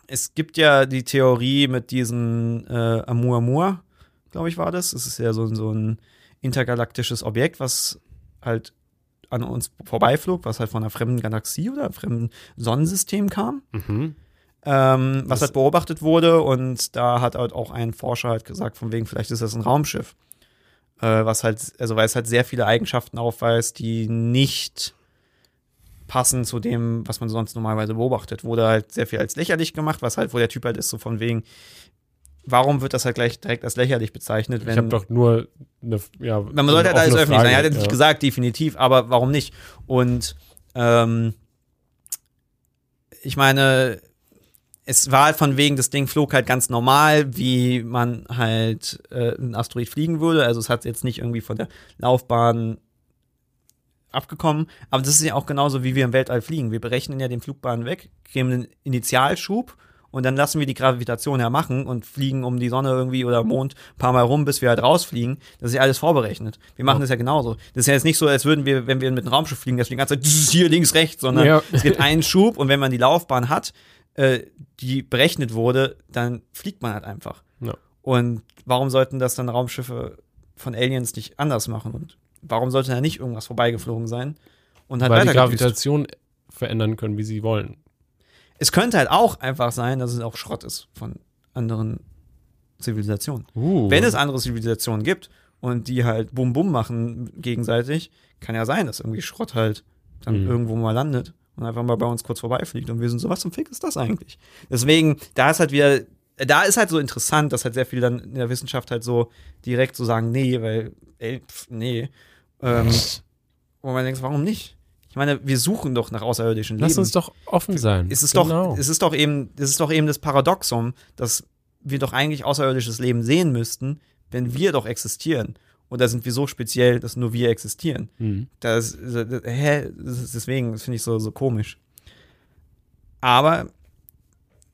Speaker 2: es gibt ja die Theorie mit diesem äh, Amuamua, glaube ich, war das. Es ist ja so, so ein intergalaktisches Objekt, was halt an uns vorbeiflog, was halt von einer fremden Galaxie oder einem fremden Sonnensystem kam.
Speaker 1: Mhm.
Speaker 2: ähm, was halt beobachtet wurde. Und da hat halt auch ein Forscher halt gesagt, von wegen, vielleicht ist das ein Raumschiff. Äh, was halt, also weil es halt sehr viele Eigenschaften aufweist, die nicht passen zu dem, was man sonst normalerweise beobachtet. Wurde halt sehr viel als lächerlich gemacht, was halt, wo der Typ halt ist, so von wegen, warum wird das halt gleich direkt als lächerlich bezeichnet, wenn
Speaker 1: ich habe doch nur eine, ja,
Speaker 2: man sollte halt alles öffentlich sein. Er hat jetzt nicht
Speaker 1: ja.
Speaker 2: gesagt, definitiv, aber warum nicht? Und ähm, ich meine, es war halt von wegen, das Ding flog halt ganz normal, wie man halt äh, ein Asteroid fliegen würde. Also es hat jetzt nicht irgendwie von der Laufbahn abgekommen. Aber das ist ja auch genauso, wie wir im Weltall fliegen. Wir berechnen ja den Flugbahn weg, geben einen Initialschub und dann lassen wir die Gravitation ja machen und fliegen um die Sonne irgendwie oder Mond ein paar Mal rum, bis wir halt rausfliegen. Das ist ja alles vorberechnet. Wir machen
Speaker 1: Ja.
Speaker 2: das ja genauso. Das ist ja jetzt nicht so, als würden wir, wenn wir mit einem Raumschiff fliegen, dass wir die ganze Zeit [laughs] hier links, rechts, sondern
Speaker 1: Ja.
Speaker 2: es gibt einen Schub und wenn man die Laufbahn hat, äh, die berechnet wurde, dann fliegt man halt einfach.
Speaker 1: Ja.
Speaker 2: Und warum sollten das dann Raumschiffe von Aliens nicht anders machen? Und warum sollte da nicht irgendwas vorbeigeflogen sein? Und halt
Speaker 1: Weil die? Gravitation verändern können, wie sie wollen.
Speaker 2: Es könnte halt auch einfach sein, dass es auch Schrott ist von anderen Zivilisationen.
Speaker 1: Uh.
Speaker 2: Wenn es andere Zivilisationen gibt und die halt Bum Bum machen gegenseitig, kann ja sein, dass irgendwie Schrott halt dann
Speaker 1: Mhm.
Speaker 2: irgendwo mal landet und einfach mal bei uns kurz vorbeifliegt und wir sind so, was zum Fick ist das eigentlich? Deswegen, da ist halt wieder, da ist halt so interessant, dass halt sehr viel dann in der Wissenschaft halt so direkt so sagen, nee, weil, ey, pf, nee. Ähm, [laughs] wo man denkt, warum nicht? Ich meine, wir suchen doch nach außerirdischen
Speaker 1: Lass
Speaker 2: Leben
Speaker 1: uns doch offen sein.
Speaker 2: es ist
Speaker 1: Genau.
Speaker 2: doch, es ist doch eben, es ist doch eben das Paradoxum, dass wir doch eigentlich außerirdisches Leben sehen müssten, wenn wir doch existieren. Und da sind wir so speziell, dass nur wir existieren.
Speaker 1: Mhm.
Speaker 2: Das, das, hä? Deswegen, finde ich so, so komisch. Aber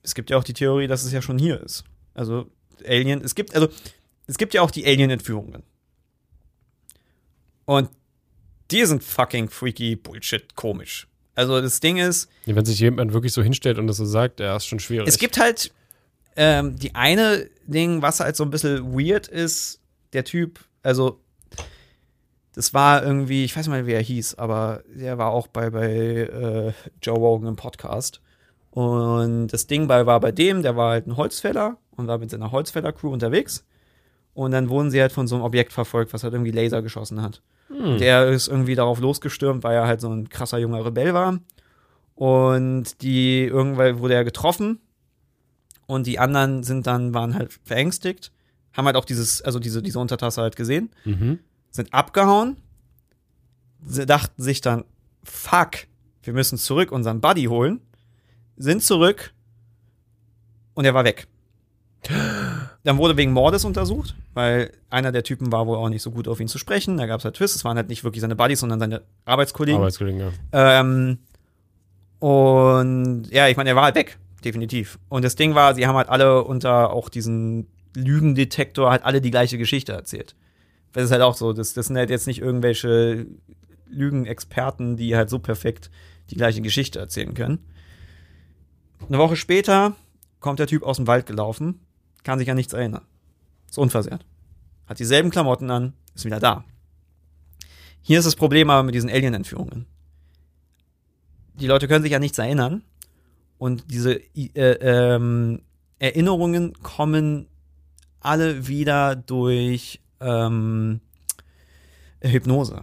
Speaker 2: es gibt ja auch die Theorie, dass es ja schon hier ist. Also Alien, es gibt, also es gibt ja auch die Alien-Entführungen. Und die sind fucking freaky Bullshit komisch. Also das Ding ist,
Speaker 1: Wenn sich jemand wirklich so hinstellt und das so sagt, ja, ist schon schwierig.
Speaker 2: es gibt halt ähm, die eine Ding, was halt so ein bisschen weird ist, der Typ, also das war irgendwie, ich weiß nicht mal, wie er hieß, aber der war auch bei, bei äh, Joe Rogan im Podcast. Und das Ding bei, war bei dem, der war halt ein Holzfäller und war mit seiner Holzfäller-Crew unterwegs. Und dann wurden sie halt von so einem Objekt verfolgt, was halt irgendwie Laser geschossen hat.
Speaker 1: Hm.
Speaker 2: Der ist irgendwie darauf losgestürmt, weil er halt so ein krasser junger Rebell war. Und die irgendwann wurde er getroffen. Und die anderen sind dann, waren halt verängstigt. Haben halt auch dieses, also diese, diese Untertasse halt gesehen.
Speaker 1: Mhm.
Speaker 2: Sind abgehauen. Sie dachten sich dann, fuck, wir müssen zurück unseren Buddy holen. Sind zurück. Und er war weg. Dann wurde wegen Mordes untersucht, weil einer der Typen war wohl auch nicht so gut auf ihn zu sprechen. Da gab es halt Twists. Es waren halt nicht wirklich seine Buddies, sondern seine Arbeitskollegen.
Speaker 1: Arbeitskollegen, ja.
Speaker 2: Ähm, und ja, ich meine, er war halt weg, definitiv. Und das Ding war, sie haben halt alle unter auch diesen Lügendetektor halt alle die gleiche Geschichte erzählt. Das ist halt auch so, das, das sind halt jetzt nicht irgendwelche Lügenexperten, die halt so perfekt die gleiche Geschichte erzählen können. Eine Woche später kommt der Typ aus dem Wald gelaufen, kann sich an nichts erinnern. Ist unversehrt. Hat dieselben Klamotten an, ist wieder da. Hier ist das Problem aber mit diesen Alien-Entführungen die Leute können sich an nichts erinnern. Und diese äh, ähm, Erinnerungen kommen alle wieder durch ähm, Hypnose.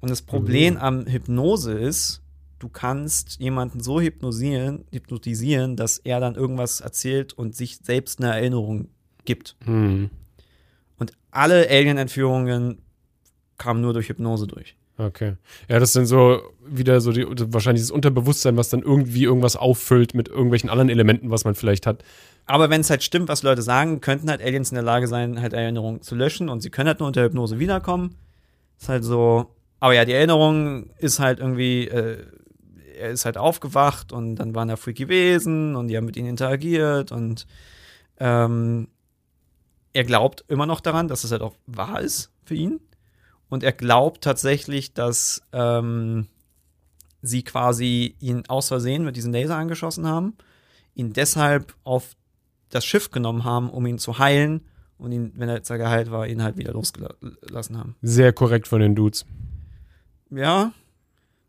Speaker 2: Und das Problem
Speaker 1: Mhm.
Speaker 2: am Hypnose ist, du kannst jemanden so hypnosieren, hypnotisieren, dass er dann irgendwas erzählt und sich selbst eine Erinnerung gibt.
Speaker 1: Hm.
Speaker 2: Und alle Alien-Entführungen kamen nur durch Hypnose durch.
Speaker 1: Okay. Ja, das sind so wieder so die, wahrscheinlich das Unterbewusstsein, was dann irgendwie irgendwas auffüllt mit irgendwelchen anderen Elementen, was man vielleicht hat.
Speaker 2: Aber wenn es halt stimmt, was Leute sagen, könnten halt Aliens in der Lage sein, halt Erinnerungen zu löschen und sie können halt nur unter Hypnose wiederkommen. Ist halt so. Aber ja, die Erinnerung ist halt irgendwie, äh, er ist halt aufgewacht und dann waren da freaky Wesen und die haben mit ihnen interagiert und ähm, er glaubt immer noch daran, dass es halt auch wahr ist für ihn. Und er glaubt tatsächlich, dass ähm, sie quasi ihn aus Versehen mit diesen Laser angeschossen haben, ihn deshalb auf das Schiff genommen haben, um ihn zu heilen und ihn, wenn er jetzt geheilt war, ihn halt wieder losgelassen haben.
Speaker 1: Sehr korrekt von den Dudes.
Speaker 2: Ja,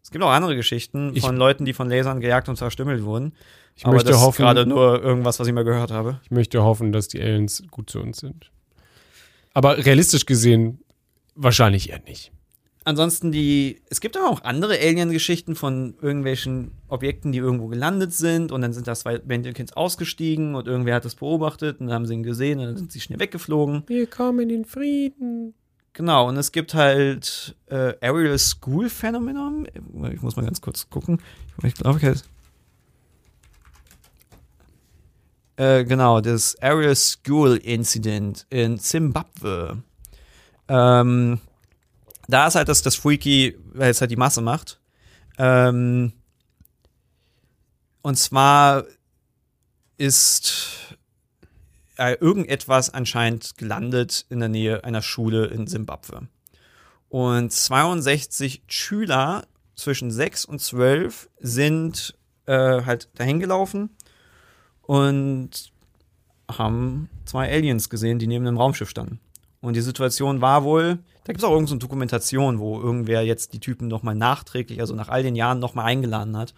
Speaker 2: Es gibt auch andere Geschichten
Speaker 1: Ich-
Speaker 2: von Leuten, die von Lasern gejagt und verstümmelt wurden.
Speaker 1: Ich
Speaker 2: Aber
Speaker 1: möchte
Speaker 2: das ist
Speaker 1: hoffen,
Speaker 2: gerade nur irgendwas, was ich mal gehört habe.
Speaker 1: ich möchte hoffen, dass die Aliens gut zu uns sind. Aber realistisch gesehen wahrscheinlich eher nicht.
Speaker 2: Ansonsten die, es gibt aber auch andere Alien-Geschichten von irgendwelchen Objekten, die irgendwo gelandet sind und dann sind da zwei Bendelkins ausgestiegen und irgendwer hat das beobachtet und dann haben sie ihn gesehen und dann sind sie schnell weggeflogen.
Speaker 1: Wir kommen in Frieden.
Speaker 2: Genau, und es gibt halt äh, Aerial School Phenomenon. Ich muss mal ganz kurz gucken. Ich glaube, ich heißt. Äh, genau, das Aerial School Incident in Zimbabwe. Ähm, da ist halt das, das Freaky, weil es halt die Masse macht. Ähm, und zwar ist äh, irgendetwas anscheinend gelandet in der Nähe einer Schule in Simbabwe. Und 62 Schüler zwischen 6 und 12 sind äh, halt dahin gelaufen und haben zwei Aliens gesehen, die neben einem Raumschiff standen. Und die Situation war wohl, da gibt es auch irgendeine so eine Dokumentation, wo irgendwer jetzt die Typen nochmal nachträglich, also nach all den Jahren nochmal eingeladen hat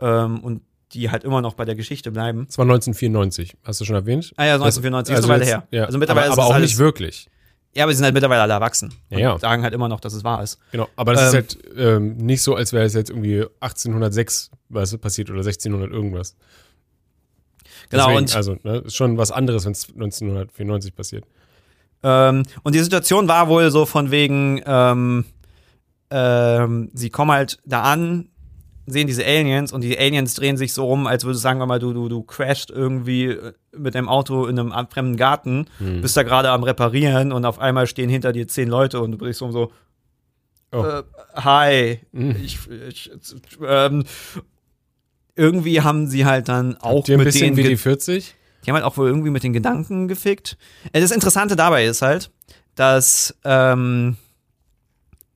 Speaker 2: ähm, und die halt immer noch bei der Geschichte bleiben.
Speaker 1: Das war 1994, hast du schon erwähnt?
Speaker 2: Ah ja,
Speaker 1: Das-
Speaker 2: 1994, ist eine Weile
Speaker 1: jetzt-
Speaker 2: her.
Speaker 1: Ja.
Speaker 2: Also mittlerweile
Speaker 1: aber, aber auch
Speaker 2: alles-
Speaker 1: nicht wirklich.
Speaker 2: Ja, aber sie sind halt mittlerweile alle erwachsen.
Speaker 1: Ja, ja.
Speaker 2: sagen halt immer noch, dass es wahr ist.
Speaker 1: Genau, aber das
Speaker 2: Ähm,
Speaker 1: ist halt ähm, nicht so, als wäre es jetzt irgendwie 1806 weißt du, passiert oder 1600 irgendwas.
Speaker 2: Genau,
Speaker 1: Deswegen,
Speaker 2: und-
Speaker 1: also, ne, ist schon was anderes, wenn es 1994 passiert.
Speaker 2: Ähm, und die Situation war wohl so von wegen, ähm, ähm, sie kommen halt da an, sehen diese Aliens und die Aliens drehen sich so um, als würdest du sagen wir mal, du, du, du crasht irgendwie äh, mit deinem Auto in einem fremden Garten,
Speaker 1: Hm.
Speaker 2: bist da gerade am Reparieren und auf einmal stehen hinter dir zehn Leute und du bist so, so
Speaker 1: Oh.
Speaker 2: äh, hi,
Speaker 1: Mhm.
Speaker 2: ich, ich ähm, irgendwie haben sie halt dann auch
Speaker 1: Habt ihr ein
Speaker 2: mit
Speaker 1: bisschen
Speaker 2: denen
Speaker 1: wie die 40?
Speaker 2: die haben halt auch wohl irgendwie mit den Gedanken gefickt. Das Interessante dabei ist halt, dass ähm,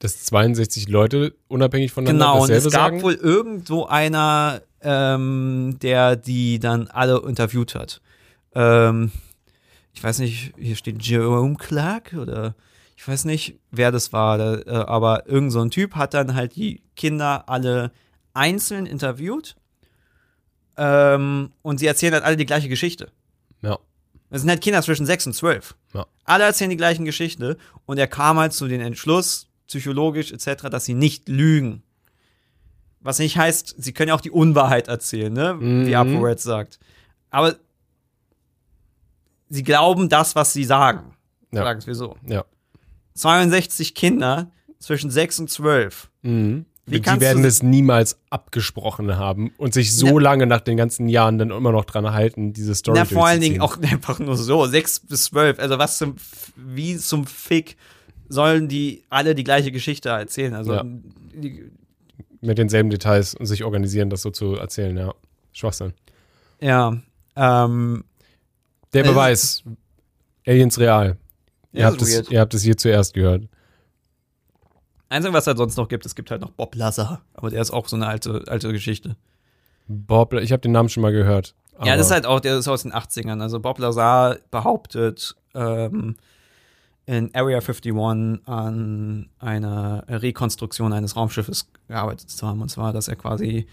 Speaker 1: Dass 62 Leute unabhängig voneinander
Speaker 2: genau und
Speaker 1: dasselbe
Speaker 2: es gab
Speaker 1: sagen?
Speaker 2: wohl irgendwo einer, ähm, der die dann alle interviewt hat. Ähm, ich weiß nicht, hier steht Jerome Clark oder ich weiß nicht, wer das war, äh, aber irgend so ein Typ hat dann halt die Kinder alle einzeln interviewt ähm, und sie erzählen halt alle die gleiche Geschichte.
Speaker 1: ja.
Speaker 2: Das sind halt Kinder zwischen 6 und 12.
Speaker 1: Ja.
Speaker 2: Alle erzählen die gleichen Geschichte und er kam halt zu dem Entschluss, psychologisch etc., dass sie nicht lügen. Was nicht heißt, sie können ja auch die Unwahrheit erzählen, ne? Wie
Speaker 1: Mhm.
Speaker 2: ApoRed sagt. Aber sie glauben das, was sie sagen.
Speaker 1: Ja.
Speaker 2: Sagen wir so.
Speaker 1: Ja.
Speaker 2: 62 Kinder zwischen 6 und 12.
Speaker 1: Mhm.
Speaker 2: Wie
Speaker 1: die werden es niemals abgesprochen haben und sich so lange nach den ganzen Jahren dann immer noch dran halten, diese Story
Speaker 2: Na, vor allen Dingen auch [laughs] einfach nur so, 6 bis 12. Also was zum, wie zum Fick sollen die alle die gleiche Geschichte erzählen? Also
Speaker 1: Ja.
Speaker 2: die,
Speaker 1: mit denselben Details und sich organisieren, das so zu erzählen, ja. Schwachsinn.
Speaker 2: ja, ähm,
Speaker 1: Der
Speaker 2: Es
Speaker 1: Beweis. Aliens real. Ihr habt, es, ihr habt es hier zuerst gehört.
Speaker 2: Einzige, was halt sonst noch gibt, es gibt halt noch Bob Lazar. Aber der ist auch so eine alte, alte Geschichte.
Speaker 1: Bob, ich habe den Namen schon mal gehört.
Speaker 2: ja, das ist halt auch, der ist aus den 80ern. Also Bob Lazar behauptet, ähm, in Area 51 an einer Rekonstruktion eines Raumschiffes gearbeitet zu haben. Und zwar, dass er quasi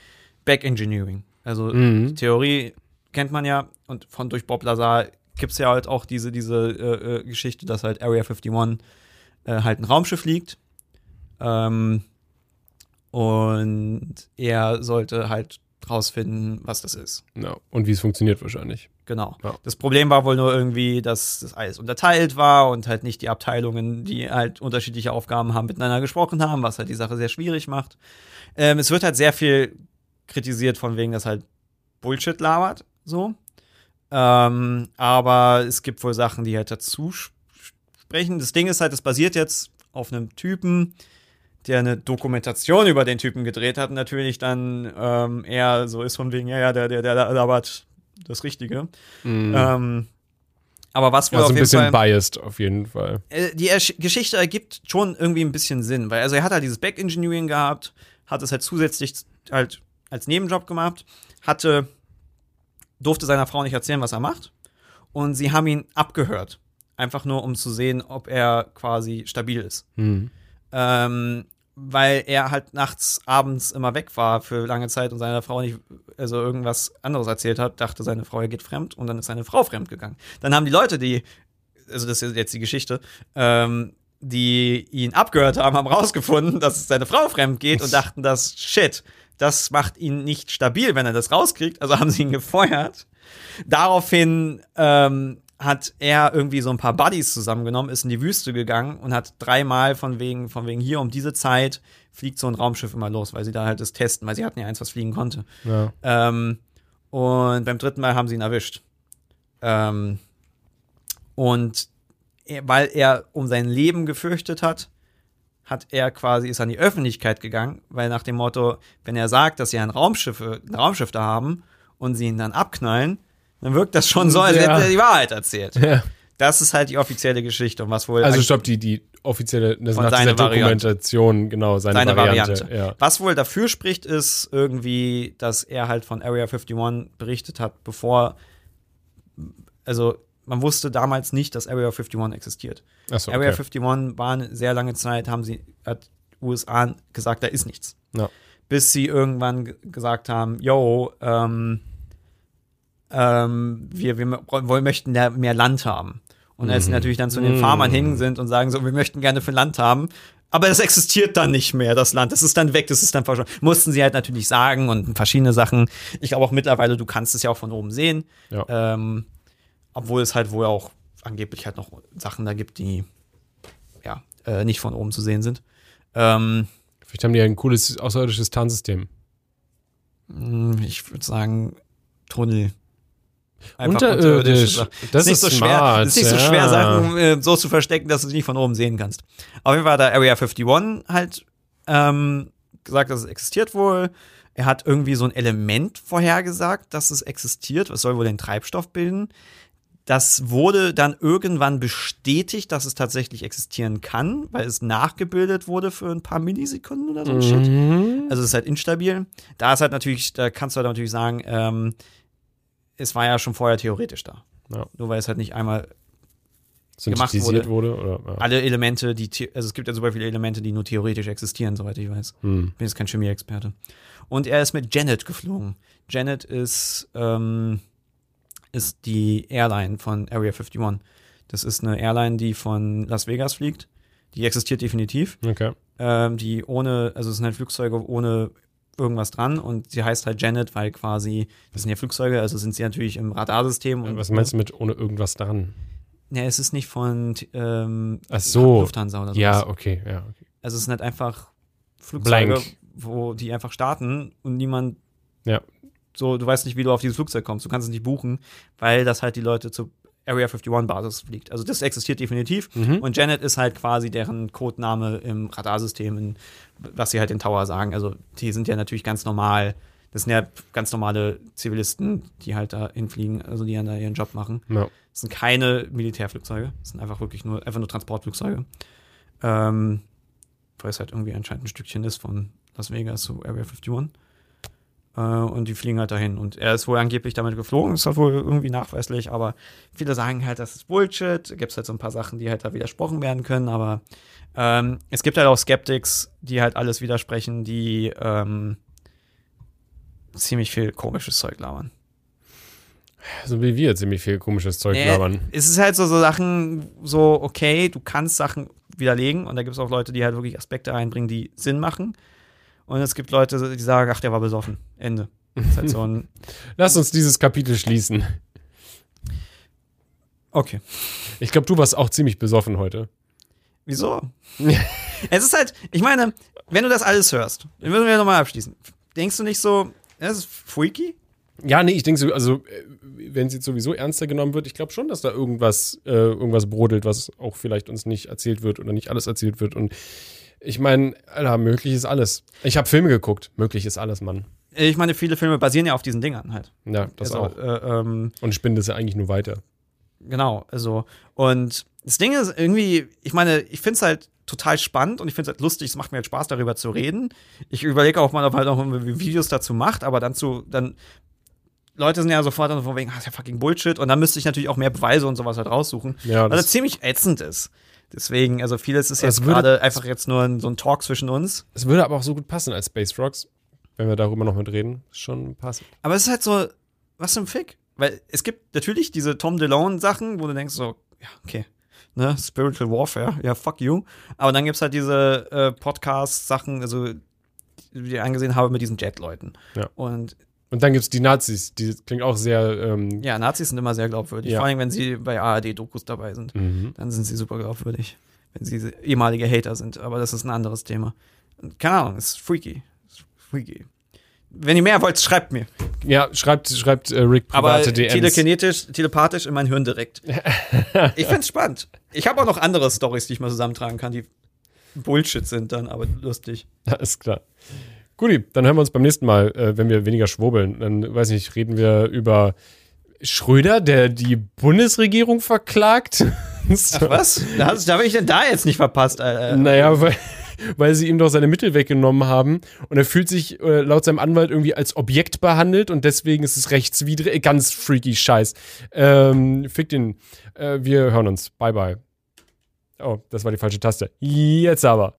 Speaker 2: Back-Engineering. Also
Speaker 1: Mhm.
Speaker 2: die Theorie kennt man ja und von durch Bob Lazar gibt es ja halt auch diese, diese äh, äh, Geschichte, dass halt Area 51 äh, halt ein Raumschiff liegt. Ähm, und er sollte halt rausfinden, was das ist.
Speaker 1: Ja, und wie es funktioniert wahrscheinlich.
Speaker 2: Genau.
Speaker 1: Ja.
Speaker 2: Das Problem war wohl nur irgendwie, dass das alles unterteilt war und halt nicht die Abteilungen, die halt unterschiedliche Aufgaben haben, miteinander gesprochen haben, was halt die Sache sehr schwierig macht. Ähm, es wird halt sehr viel kritisiert von wegen, dass halt Bullshit labert, so. Ähm, aber es gibt wohl Sachen, die halt dazu sprechen. Das Ding ist halt, es basiert jetzt auf einem Typen, der eine Dokumentation über den Typen gedreht hat und natürlich dann ähm, eher so ist von wegen, ja, ja, der, der, der labert das Richtige.
Speaker 1: Mhm.
Speaker 2: Ähm, aber was wohl
Speaker 1: also
Speaker 2: auf
Speaker 1: ein
Speaker 2: jeden
Speaker 1: bisschen
Speaker 2: Fall,
Speaker 1: biased auf jeden Fall.
Speaker 2: äh, die Geschichte ergibt schon irgendwie ein bisschen Sinn, weil also er hat halt dieses Back-Engineering gehabt, hat es halt zusätzlich halt als Nebenjob gemacht, hatte, durfte seiner Frau nicht erzählen, was er macht und sie haben ihn abgehört, einfach nur um zu sehen, ob er quasi stabil ist.
Speaker 1: Mhm.
Speaker 2: Ähm, weil er halt nachts, abends immer weg war für lange Zeit und seiner Frau nicht, also irgendwas anderes erzählt hat, dachte seine Frau, er geht fremd und dann ist seine Frau fremd gegangen. Dann haben die Leute, die, also das ist jetzt die Geschichte, ähm, die ihn abgehört haben, haben rausgefunden, dass seine Frau fremd geht und dachten, dass shit, das macht ihn nicht stabil, wenn er das rauskriegt. Also haben sie ihn gefeuert. Daraufhin ähm, hat er irgendwie so ein paar Buddies zusammengenommen, ist in die Wüste gegangen und hat dreimal von wegen, von wegen hier um diese Zeit fliegt so ein Raumschiff immer los, weil sie da halt das testen, weil sie hatten ja eins, was fliegen konnte.
Speaker 1: Ja.
Speaker 2: Ähm, und beim dritten Mal haben sie ihn erwischt. Ähm, und er, weil er um sein Leben gefürchtet hat, hat er quasi ist an die Öffentlichkeit gegangen, weil nach dem Motto, wenn er sagt, dass sie ein Raumschiff, ein Raumschiff da haben und sie ihn dann abknallen, dann wirkt das schon so, als
Speaker 1: Ja.
Speaker 2: hätte er die Wahrheit erzählt.
Speaker 1: ja.
Speaker 2: Das ist halt die offizielle Geschichte und was wohl
Speaker 1: Also stopp, die, die offizielle, das nach dieser
Speaker 2: seiner Variante.
Speaker 1: Dokumentation, genau, seine,
Speaker 2: seine
Speaker 1: Variante.
Speaker 2: Variante.
Speaker 1: Ja.
Speaker 2: Was wohl dafür spricht, ist irgendwie, dass er halt von Area 51 berichtet hat, bevor, also man wusste damals nicht, dass Area 51 existiert.
Speaker 1: Achso,
Speaker 2: Area
Speaker 1: okay.
Speaker 2: 51 war eine sehr lange Zeit, haben sie, hat USA gesagt, da ist nichts.
Speaker 1: Ja.
Speaker 2: Bis sie irgendwann gesagt haben, yo, ähm, ähm, wir, wir wollen, möchten da mehr Land haben. Und als sie natürlich dann zu den
Speaker 1: Mhm.
Speaker 2: Farmern hin sind und sagen so, wir möchten gerne für Land haben, aber es existiert dann nicht mehr, das Land. Das ist dann weg, das ist dann verschwunden. Mussten sie halt natürlich sagen und verschiedene Sachen. Ich glaube auch mittlerweile, du kannst es ja auch von oben sehen.
Speaker 1: Ja.
Speaker 2: Ähm, obwohl es halt wohl auch angeblich halt noch Sachen da gibt, die ja äh, nicht von oben zu sehen sind. Ähm,
Speaker 1: Vielleicht haben die ja ein cooles außerirdisches Tarnsystem.
Speaker 2: mh, ich würde sagen, Tunnel.
Speaker 1: Unterirdisch.
Speaker 2: Sachen.
Speaker 1: Das
Speaker 2: nicht
Speaker 1: ist
Speaker 2: so schwer,
Speaker 1: smart,
Speaker 2: ist nicht so
Speaker 1: ja.
Speaker 2: schwer, Sachen äh, so zu verstecken, dass du sie nicht von oben sehen kannst. Auf jeden Fall hat der Area 51 halt ähm, gesagt, dass es existiert wohl. Er hat irgendwie so ein Element vorhergesagt, dass es existiert. Was soll wohl den Treibstoff bilden? Das wurde dann irgendwann bestätigt, dass es tatsächlich existieren kann, weil es nachgebildet wurde für ein paar Millisekunden oder so ein Shit.
Speaker 1: Mhm.
Speaker 2: Also es ist halt instabil. Da ist halt natürlich, da kannst du halt natürlich sagen, ähm, es war ja schon vorher theoretisch da.
Speaker 1: Ja.
Speaker 2: Nur weil es halt nicht einmal
Speaker 1: Synthetisiert wurde. oder? Ja.
Speaker 2: alle Elemente, die, also es gibt ja super viele Elemente, die nur theoretisch existieren, soweit ich weiß.
Speaker 1: Hm.
Speaker 2: Bin jetzt kein Chemie-Experte. Und er ist mit Janet geflogen. Janet ist, ähm, ist die Airline von Area 51. Das ist eine Airline, die von Las Vegas fliegt. Die existiert definitiv.
Speaker 1: Okay.
Speaker 2: ähm, die ohne, also es sind halt Flugzeuge ohne irgendwas dran und sie heißt halt Janet, weil quasi, das sind ja Flugzeuge, also sind sie natürlich im Radarsystem. Und,
Speaker 1: Was meinst du mit ohne irgendwas dran?
Speaker 2: Ja, es ist nicht von ähm,
Speaker 1: Ach so.
Speaker 2: Lufthansa oder so.
Speaker 1: Ja, okay, ja. Okay.
Speaker 2: Also es sind halt einfach Flugzeuge,
Speaker 1: Blank.
Speaker 2: wo die einfach starten und niemand
Speaker 1: Ja.
Speaker 2: so, du weißt nicht, wie du auf dieses Flugzeug kommst. Du kannst es nicht buchen, weil das halt die Leute zur Area 51 Basis fliegt. Also das existiert definitiv.
Speaker 1: Mhm.
Speaker 2: Und Janet ist halt quasi deren Codename im Radarsystem, in, was sie halt den Tower sagen. Also die sind ja natürlich ganz normal. Das sind ja ganz normale Zivilisten, die halt da hinfliegen, also die dann da ihren Job machen.
Speaker 1: Ja.
Speaker 2: Das sind keine Militärflugzeuge. Das sind einfach wirklich nur, einfach nur Transportflugzeuge. Ähm, weil es halt irgendwie anscheinend ein Stückchen ist von Las Vegas zu Area 51. Äh, und die fliegen halt dahin. Und er ist wohl angeblich damit geflogen, ist halt wohl irgendwie nachweislich, aber viele sagen halt, das ist Bullshit. Gibt es halt so ein paar Sachen, die halt da widersprochen werden können, aber ähm, es gibt halt auch Skeptics, die halt alles widersprechen, die ähm, ziemlich viel komisches Zeug labern.
Speaker 1: So wie wir ziemlich viel komisches Zeug labern.
Speaker 2: Es ist halt so, so Sachen, so, okay, du kannst Sachen widerlegen und da gibt es auch Leute, die halt wirklich Aspekte einbringen, die Sinn machen. Und es gibt Leute, die sagen, ach, der war besoffen. Ende. Halt so [laughs]
Speaker 1: Lass uns dieses Kapitel schließen.
Speaker 2: okay.
Speaker 1: Ich glaube, du warst auch ziemlich besoffen heute.
Speaker 2: Wieso? [laughs] es ist halt, ich meine, wenn du das alles hörst, dann müssen wir nochmal abschließen. Denkst du nicht so, das ist freaky?
Speaker 1: Ja, nee, ich denke so, also, äh, wenn sie jetzt sowieso ernster genommen wird, ich glaube schon, dass da irgendwas, äh, irgendwas brodelt, was auch vielleicht uns nicht erzählt wird oder nicht alles erzählt wird. Und ich meine, Alter, möglich ist alles. Ich habe Filme geguckt. Möglich ist alles, Mann.
Speaker 2: Ich meine, viele Filme basieren ja auf diesen Dingern halt.
Speaker 1: Ja, das
Speaker 2: also,
Speaker 1: auch.
Speaker 2: Äh, ähm,
Speaker 1: Und spinnt es ja eigentlich nur weiter.
Speaker 2: Genau, also und das Ding ist irgendwie, ich meine, ich finde es halt total spannend und ich finde es halt lustig, es macht mir halt Spaß, darüber zu reden. Ich überlege auch mal, ob man halt irgendwie Videos dazu macht, aber dann zu, dann Leute sind ja sofort dann von wegen, ah, ist ja fucking Bullshit und dann müsste ich natürlich auch mehr Beweise und sowas halt raussuchen.
Speaker 1: Ja,
Speaker 2: Was
Speaker 1: das,
Speaker 2: halt ziemlich ätzend ist. Deswegen, also vieles ist jetzt gerade einfach jetzt nur ein, so ein Talk zwischen uns.
Speaker 1: Es würde aber auch so gut passen als Space Rocks, wenn wir darüber noch mit reden. Schon passend.
Speaker 2: Aber es ist halt so, was zum Fick? Weil es gibt natürlich diese Tom DeLonge-Sachen, wo du denkst so, ja, okay, ne, Spiritual Warfare, ja, fuck you. Aber dann gibt's halt diese äh, Podcast-Sachen, also, die ich angesehen habe mit diesen Jet-Leuten.
Speaker 1: Ja.
Speaker 2: Und
Speaker 1: Und dann gibt's die Nazis, die klingt auch sehr. Ähm,
Speaker 2: ja, Nazis sind immer sehr glaubwürdig.
Speaker 1: Ja.
Speaker 2: Vor allem, wenn sie bei ARD-Dokus dabei sind.
Speaker 1: mhm.
Speaker 2: Dann sind sie super glaubwürdig. Wenn sie ehemalige Hater sind. Aber das ist ein anderes Thema. Keine Ahnung, ist freaky. Ist freaky. Wenn ihr mehr wollt, schreibt mir.
Speaker 1: Ja, schreibt, schreibt äh, Rick
Speaker 2: Aber
Speaker 1: private DMs.
Speaker 2: telekinetisch, telepathisch in mein Hirn direkt. [laughs] ich find's spannend. Ich habe auch noch andere Stories, die ich mal zusammentragen kann, die Bullshit sind dann, aber lustig.
Speaker 1: Alles klar. Guti, dann hören wir uns beim nächsten Mal, äh, wenn wir weniger schwurbeln. Dann, weiß nicht, reden wir über Schröder, der die Bundesregierung verklagt. [laughs] So.
Speaker 2: Was? Da, da bin ich denn da jetzt nicht verpasst, Alter.
Speaker 1: Naja, weil, [laughs] weil sie ihm doch seine Mittel weggenommen haben und er fühlt sich äh, laut seinem Anwalt irgendwie als Objekt behandelt und deswegen ist es rechtswidrig. Äh, Ganz freaky Scheiß. Ähm, fick den. Äh, wir hören uns. Bye, bye. Oh, das war die falsche Taste. Jetzt aber.